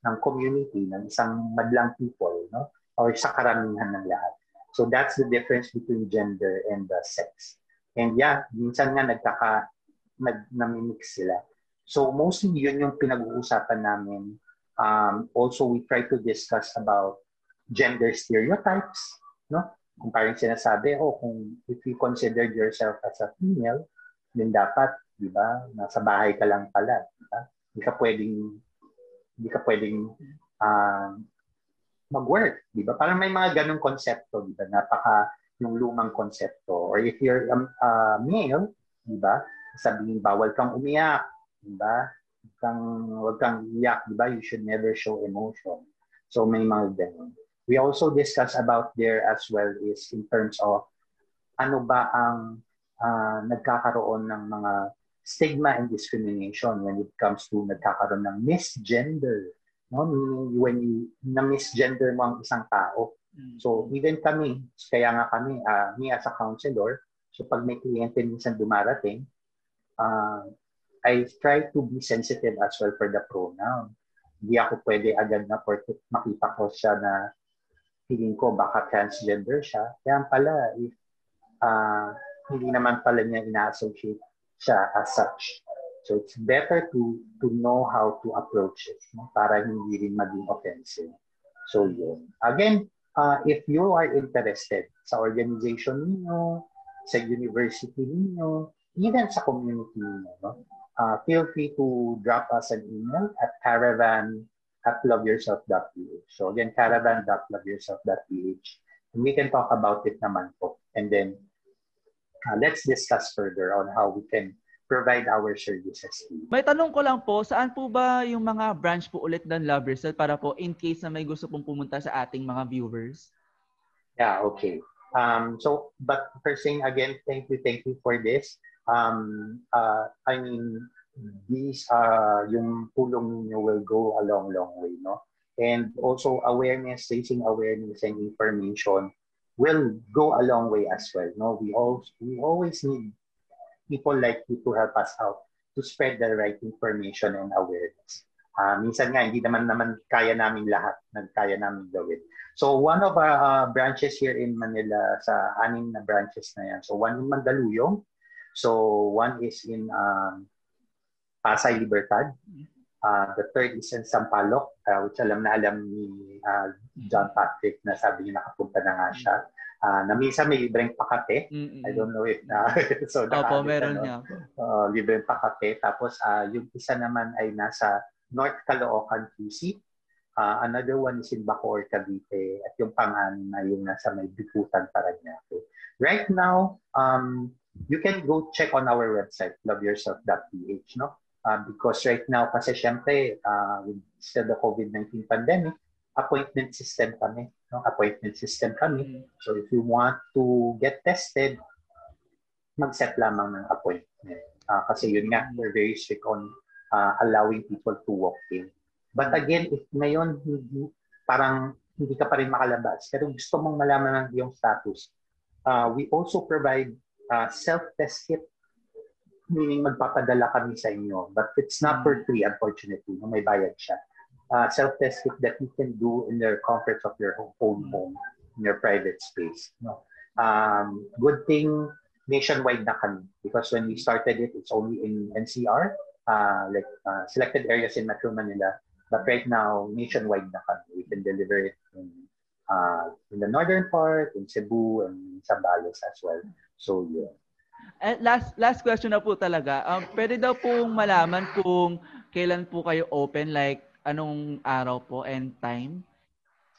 ng community, ng isang madlang people, no? or sa karamihan ng lahat. So that's the difference between gender and the sex. And yeah, minsan nga nagkaka nag namimix sila. So mostly yun yung pinag-uusapan namin. Um, also, we try to discuss about gender stereotypes. No? Kung parang sinasabi, oh, kung if you consider yourself as a female, then dapat, di ba, nasa bahay ka lang pala. Di ba? Hindi ka pwedeng, hindi ka pwedeng uh, mag-work. Di ba? Parang may mga ganong konsepto, di ba? Napaka yung lumang konsepto. Or if you're a um, uh, male, di ba? Sabihin, bawal kang umiyak. Di ba? Huwag kang, huwag kang iyak. Di ba? You should never show emotion. So may mga ganun. We also discuss about there as well is in terms of ano ba ang uh, nagkakaroon ng mga stigma and discrimination when it comes to nagkakaroon ng misgender. No? Meaning when you na-misgender mo ang isang tao. So even kami, kaya nga kami, uh, me as a counselor, so pag may kliyente minsan dumarating, uh, I try to be sensitive as well for the pronoun. Hindi ako pwede agad na porque makita ko siya na feeling ko baka transgender siya. Kaya pala, if uh, hindi naman pala niya ina-associate siya as such. So it's better to to know how to approach it no? para hindi rin maging offensive. So yun. Again, uh, if you are interested sa organization niyo, sa university niyo, even sa community niyo, no? uh, feel free to drop us an email at caravan at loveyourself.ph. So again, caravan.loveyourself.ph. And we can talk about it naman po. And then uh, let's discuss further on how we can provide our services. May tanong ko lang po, saan po ba yung mga branch po ulit ng Love Yourself para po in case na may gusto pong pumunta sa ating mga viewers? Yeah, okay. Um, so, but first thing again, thank you, thank you for this. Um, uh, I mean, these uh, yung tulong ninyo will go a long, long way, no? And also awareness, raising awareness and information will go a long way as well, no? We all we always need people like you to help us out to spread the right information and awareness. Uh, minsan nga, hindi naman naman kaya namin lahat, nagkaya namin gawin. So one of our uh, branches here in Manila, sa anim na branches na yan. So one in Mandaluyong, so one is in um, Pasay Libertad. Uh, the third is in Sampaloc, uh, which alam na alam ni uh, John Patrick na sabi niya nakapunta na nga siya. Uh, na minsan may libreng pakate. Mm-mm. I don't know if na [LAUGHS] so Opo, meron ano, niya. Uh, libreng pakate. Tapos uh, yung isa naman ay nasa North Caloocan QC. Uh, another one is in Bacoor, Cavite. At yung pang-anim na yung nasa may Bikutan, Paranaque. Right now, um, you can go check on our website, loveyourself.ph, no? Uh, because right now, kasi syempre, uh, with the COVID-19 pandemic, appointment system kami. No? Appointment system kami. So if you want to get tested, mag-set lamang ng appointment. Uh, kasi yun nga, we're very strict on uh, allowing people to walk in. But again, if ngayon hindi, parang hindi ka pa rin makalabas, pero gusto mong malaman ng iyong status, uh, we also provide uh, self-test kit meaning magpapadala kami sa inyo. But it's not for free, unfortunately. No? May bayad siya. Uh, self-test kit that you can do in the comfort of your own home, in your private space. No? Um, good thing, nationwide na kami. Because when we started it, it's only in NCR, uh, like uh, selected areas in Metro Manila. But right now, nationwide na kami. We can deliver it in, uh, in the northern part, in Cebu, and Zambales as well. So, yeah. And last last question na po talaga. Um, pwede daw pong malaman kung kailan po kayo open, like anong araw po and time?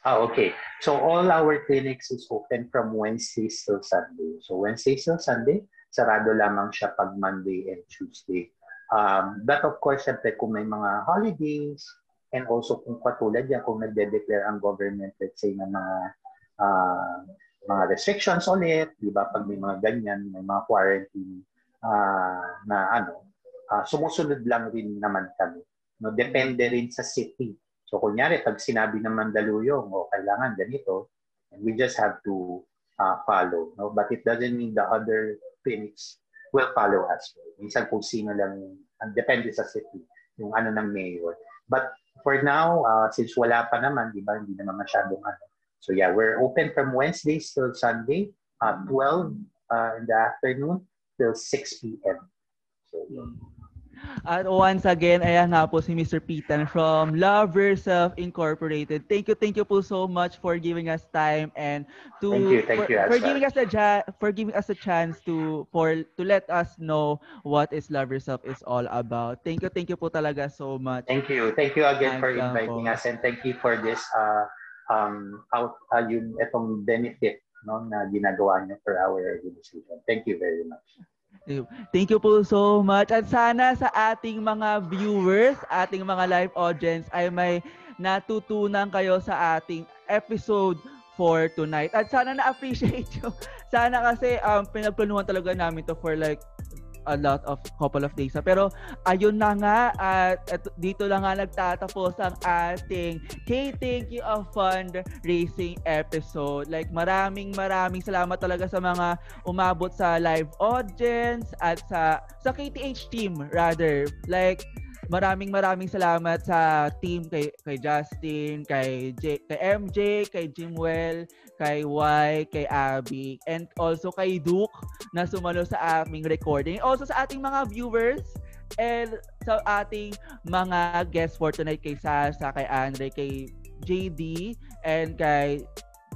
Ah, okay. So all our clinics is open from Wednesday till Sunday. So Wednesday till Sunday, sarado lamang siya pag Monday and Tuesday. Um, but of course, syempre kung may mga holidays, and also kung katulad yan, kung nagde-declare ang government, let's say, na mga uh, mga restrictions ulit, di ba? Pag may mga ganyan, may mga quarantine uh, na ano, uh, sumusunod lang rin naman kami. No, depende rin sa city. So kunyari, pag sinabi ng Mandaluyong, o oh, kailangan ganito, we just have to uh, follow. No? But it doesn't mean the other clinics will follow well. Minsan kung sino lang, ang depende sa city, yung ano ng mayor. But for now, uh, since wala pa naman, di ba, hindi naman masyadong ano, So yeah, we're open from Wednesdays till Sunday, uh, 12 uh, in the afternoon till 6 p.m. So, At once again, ayan nga po si Mr. Pitan from Love Yourself Incorporated. Thank you, thank you po so much for giving us time and to Thank you, thank for, you for well. giving us a ja- for giving us a chance to for to let us know what is Love Yourself is all about. Thank you, thank you po talaga so much. Thank you. Thank you again for inviting po. us and thank you for this uh um out uh, yung itong benefit no na ginagawa niyo for our organization. Thank you very much. Thank you po so much. At sana sa ating mga viewers, ating mga live audience ay may natutunan kayo sa ating episode for tonight. At sana na-appreciate [LAUGHS] nyo. Sana kasi um, pinagplanuhan talaga namin to for like a lot of couple of days. Pero ayun na nga at, at dito lang nga nagtatapos ang ating K Thank You a Fund Racing episode. Like maraming maraming salamat talaga sa mga umabot sa live audience at sa sa KTH team rather. Like maraming maraming salamat sa team kay kay Justin, kay J, kay MJ, kay Jimwell, kay Y, kay Abby, and also kay Duke na sumalo sa aming recording. Also sa ating mga viewers and sa ating mga guests for tonight kay Sasa, kay Andre, kay JD, and kay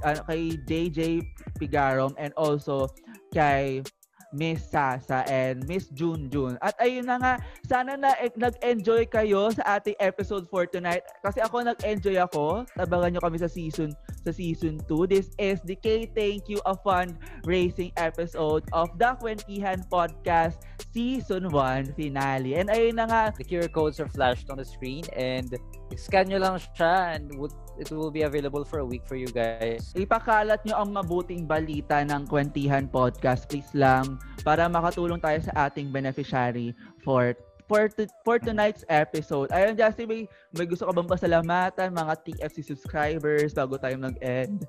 ano, kay JJ Pigarom and also kay Miss Sasa and Miss Junjun. At ayun na nga, sana na eh, nag-enjoy kayo sa ating episode for tonight. Kasi ako nag-enjoy ako. Tabangan nyo kami sa season sa season 2. This is the K Thank You a Fun Racing episode of the Kwentihan Podcast Season 1 Finale. And ayun na nga, The QR codes are flashed on the screen and scan nyo lang siya and would, it will be available for a week for you guys. ipakalat nyo ang mabuting balita ng Kwentihan Podcast, please lang, para makatulong tayo sa ating beneficiary for for, to, for tonight's episode. Ayun, Justin, may, may gusto ka bang pasalamatan mga TFC subscribers bago tayo mag-end?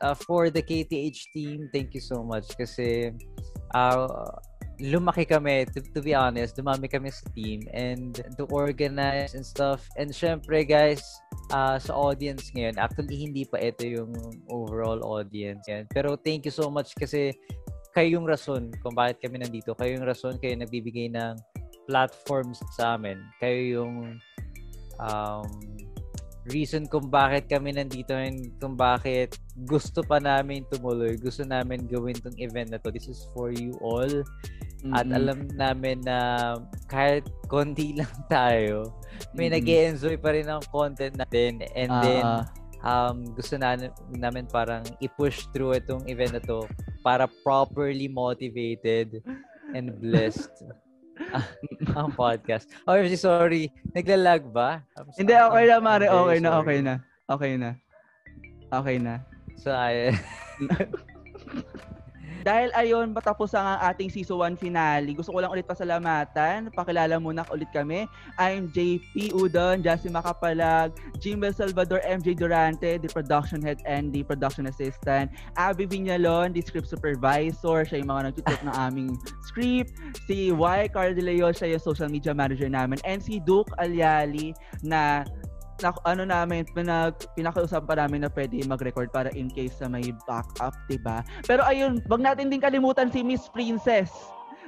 uh, for the KTH team, thank you so much kasi uh, lumaki kami, to, to be honest, dumami kami sa team and to organize and stuff. And syempre guys, uh, sa audience ngayon, actually hindi pa ito yung overall audience. Yan. Pero thank you so much kasi kayo yung rason kung bakit kami nandito. Kayo yung rason, kayo nagbibigay ng platforms sa amin. Kayo yung um, reason kung bakit kami nandito and kung bakit gusto pa namin tumuloy. Gusto namin gawin tong event na to. This is for you all. At Mm-mm. alam namin na kahit konti [LAUGHS] lang tayo, may Mm-mm. nag enjoy pa rin ang content natin. And then, Ah, um, gusto na, namin parang i-push through itong event na to para properly motivated and blessed [LAUGHS] [LAUGHS] ang podcast. Oh, I'm sorry. Naglalag ba? I'm Hindi, okay na, Mare. Okay na, okay na. Okay na. Okay na. So, ay, [LAUGHS] Dahil ayon matapos ang ating season 1 finale, gusto ko lang ulit pasalamatan. Pakilala muna ulit kami. I'm JP Udon, Jassy Macapalag, Jimbel Salvador, MJ Durante, the production head and the production assistant. Abby Viñalon, the script supervisor. Siya yung mga nagtutok ng aming script. Si Y. Leon, siya yung social media manager namin. And si Duke Alyali na na, ano namin, pinag, pinakausap pa namin na pwede mag-record para in case na may backup, 'di ba? Pero ayun, wag natin din kalimutan si Miss Princess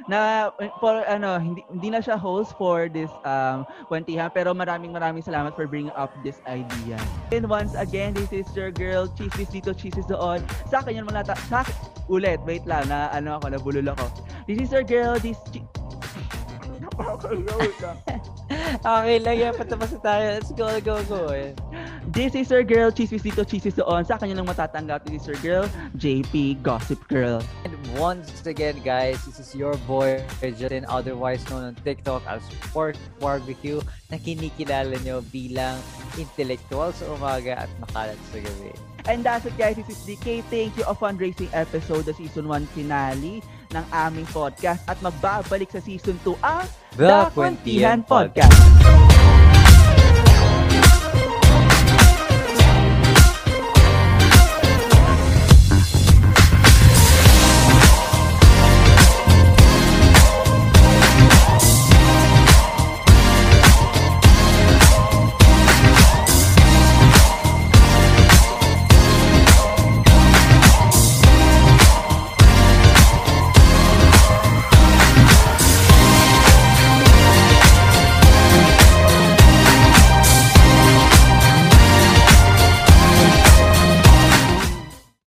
na eh, for ano hindi, hindi na siya host for this um kwentihan pero maraming maraming salamat for bringing up this idea. And once again, this is your girl Chismis dito, Chismis doon. Sa yun mga ta- sa ulit, wait lang na ano ako nabulol ako. This is your girl, this chi- [LAUGHS] okay lang yan. Patapos na tayo. Let's go, go, go. This is your girl, Chismis dito, Chismis doon. Sa kanya lang matatanggap. This is your girl, JP Gossip Girl. And once again, guys, this is your boy, Justin, otherwise known on TikTok as Pork Barbecue, na kinikilala nyo bilang intellectual sa umaga at makalat sa gabi. And that's it guys, this is the K Thank You a Fundraising episode, the season 1 finale ng aming podcast at magbabalik sa season 2 ang The Kwentihan Podcast.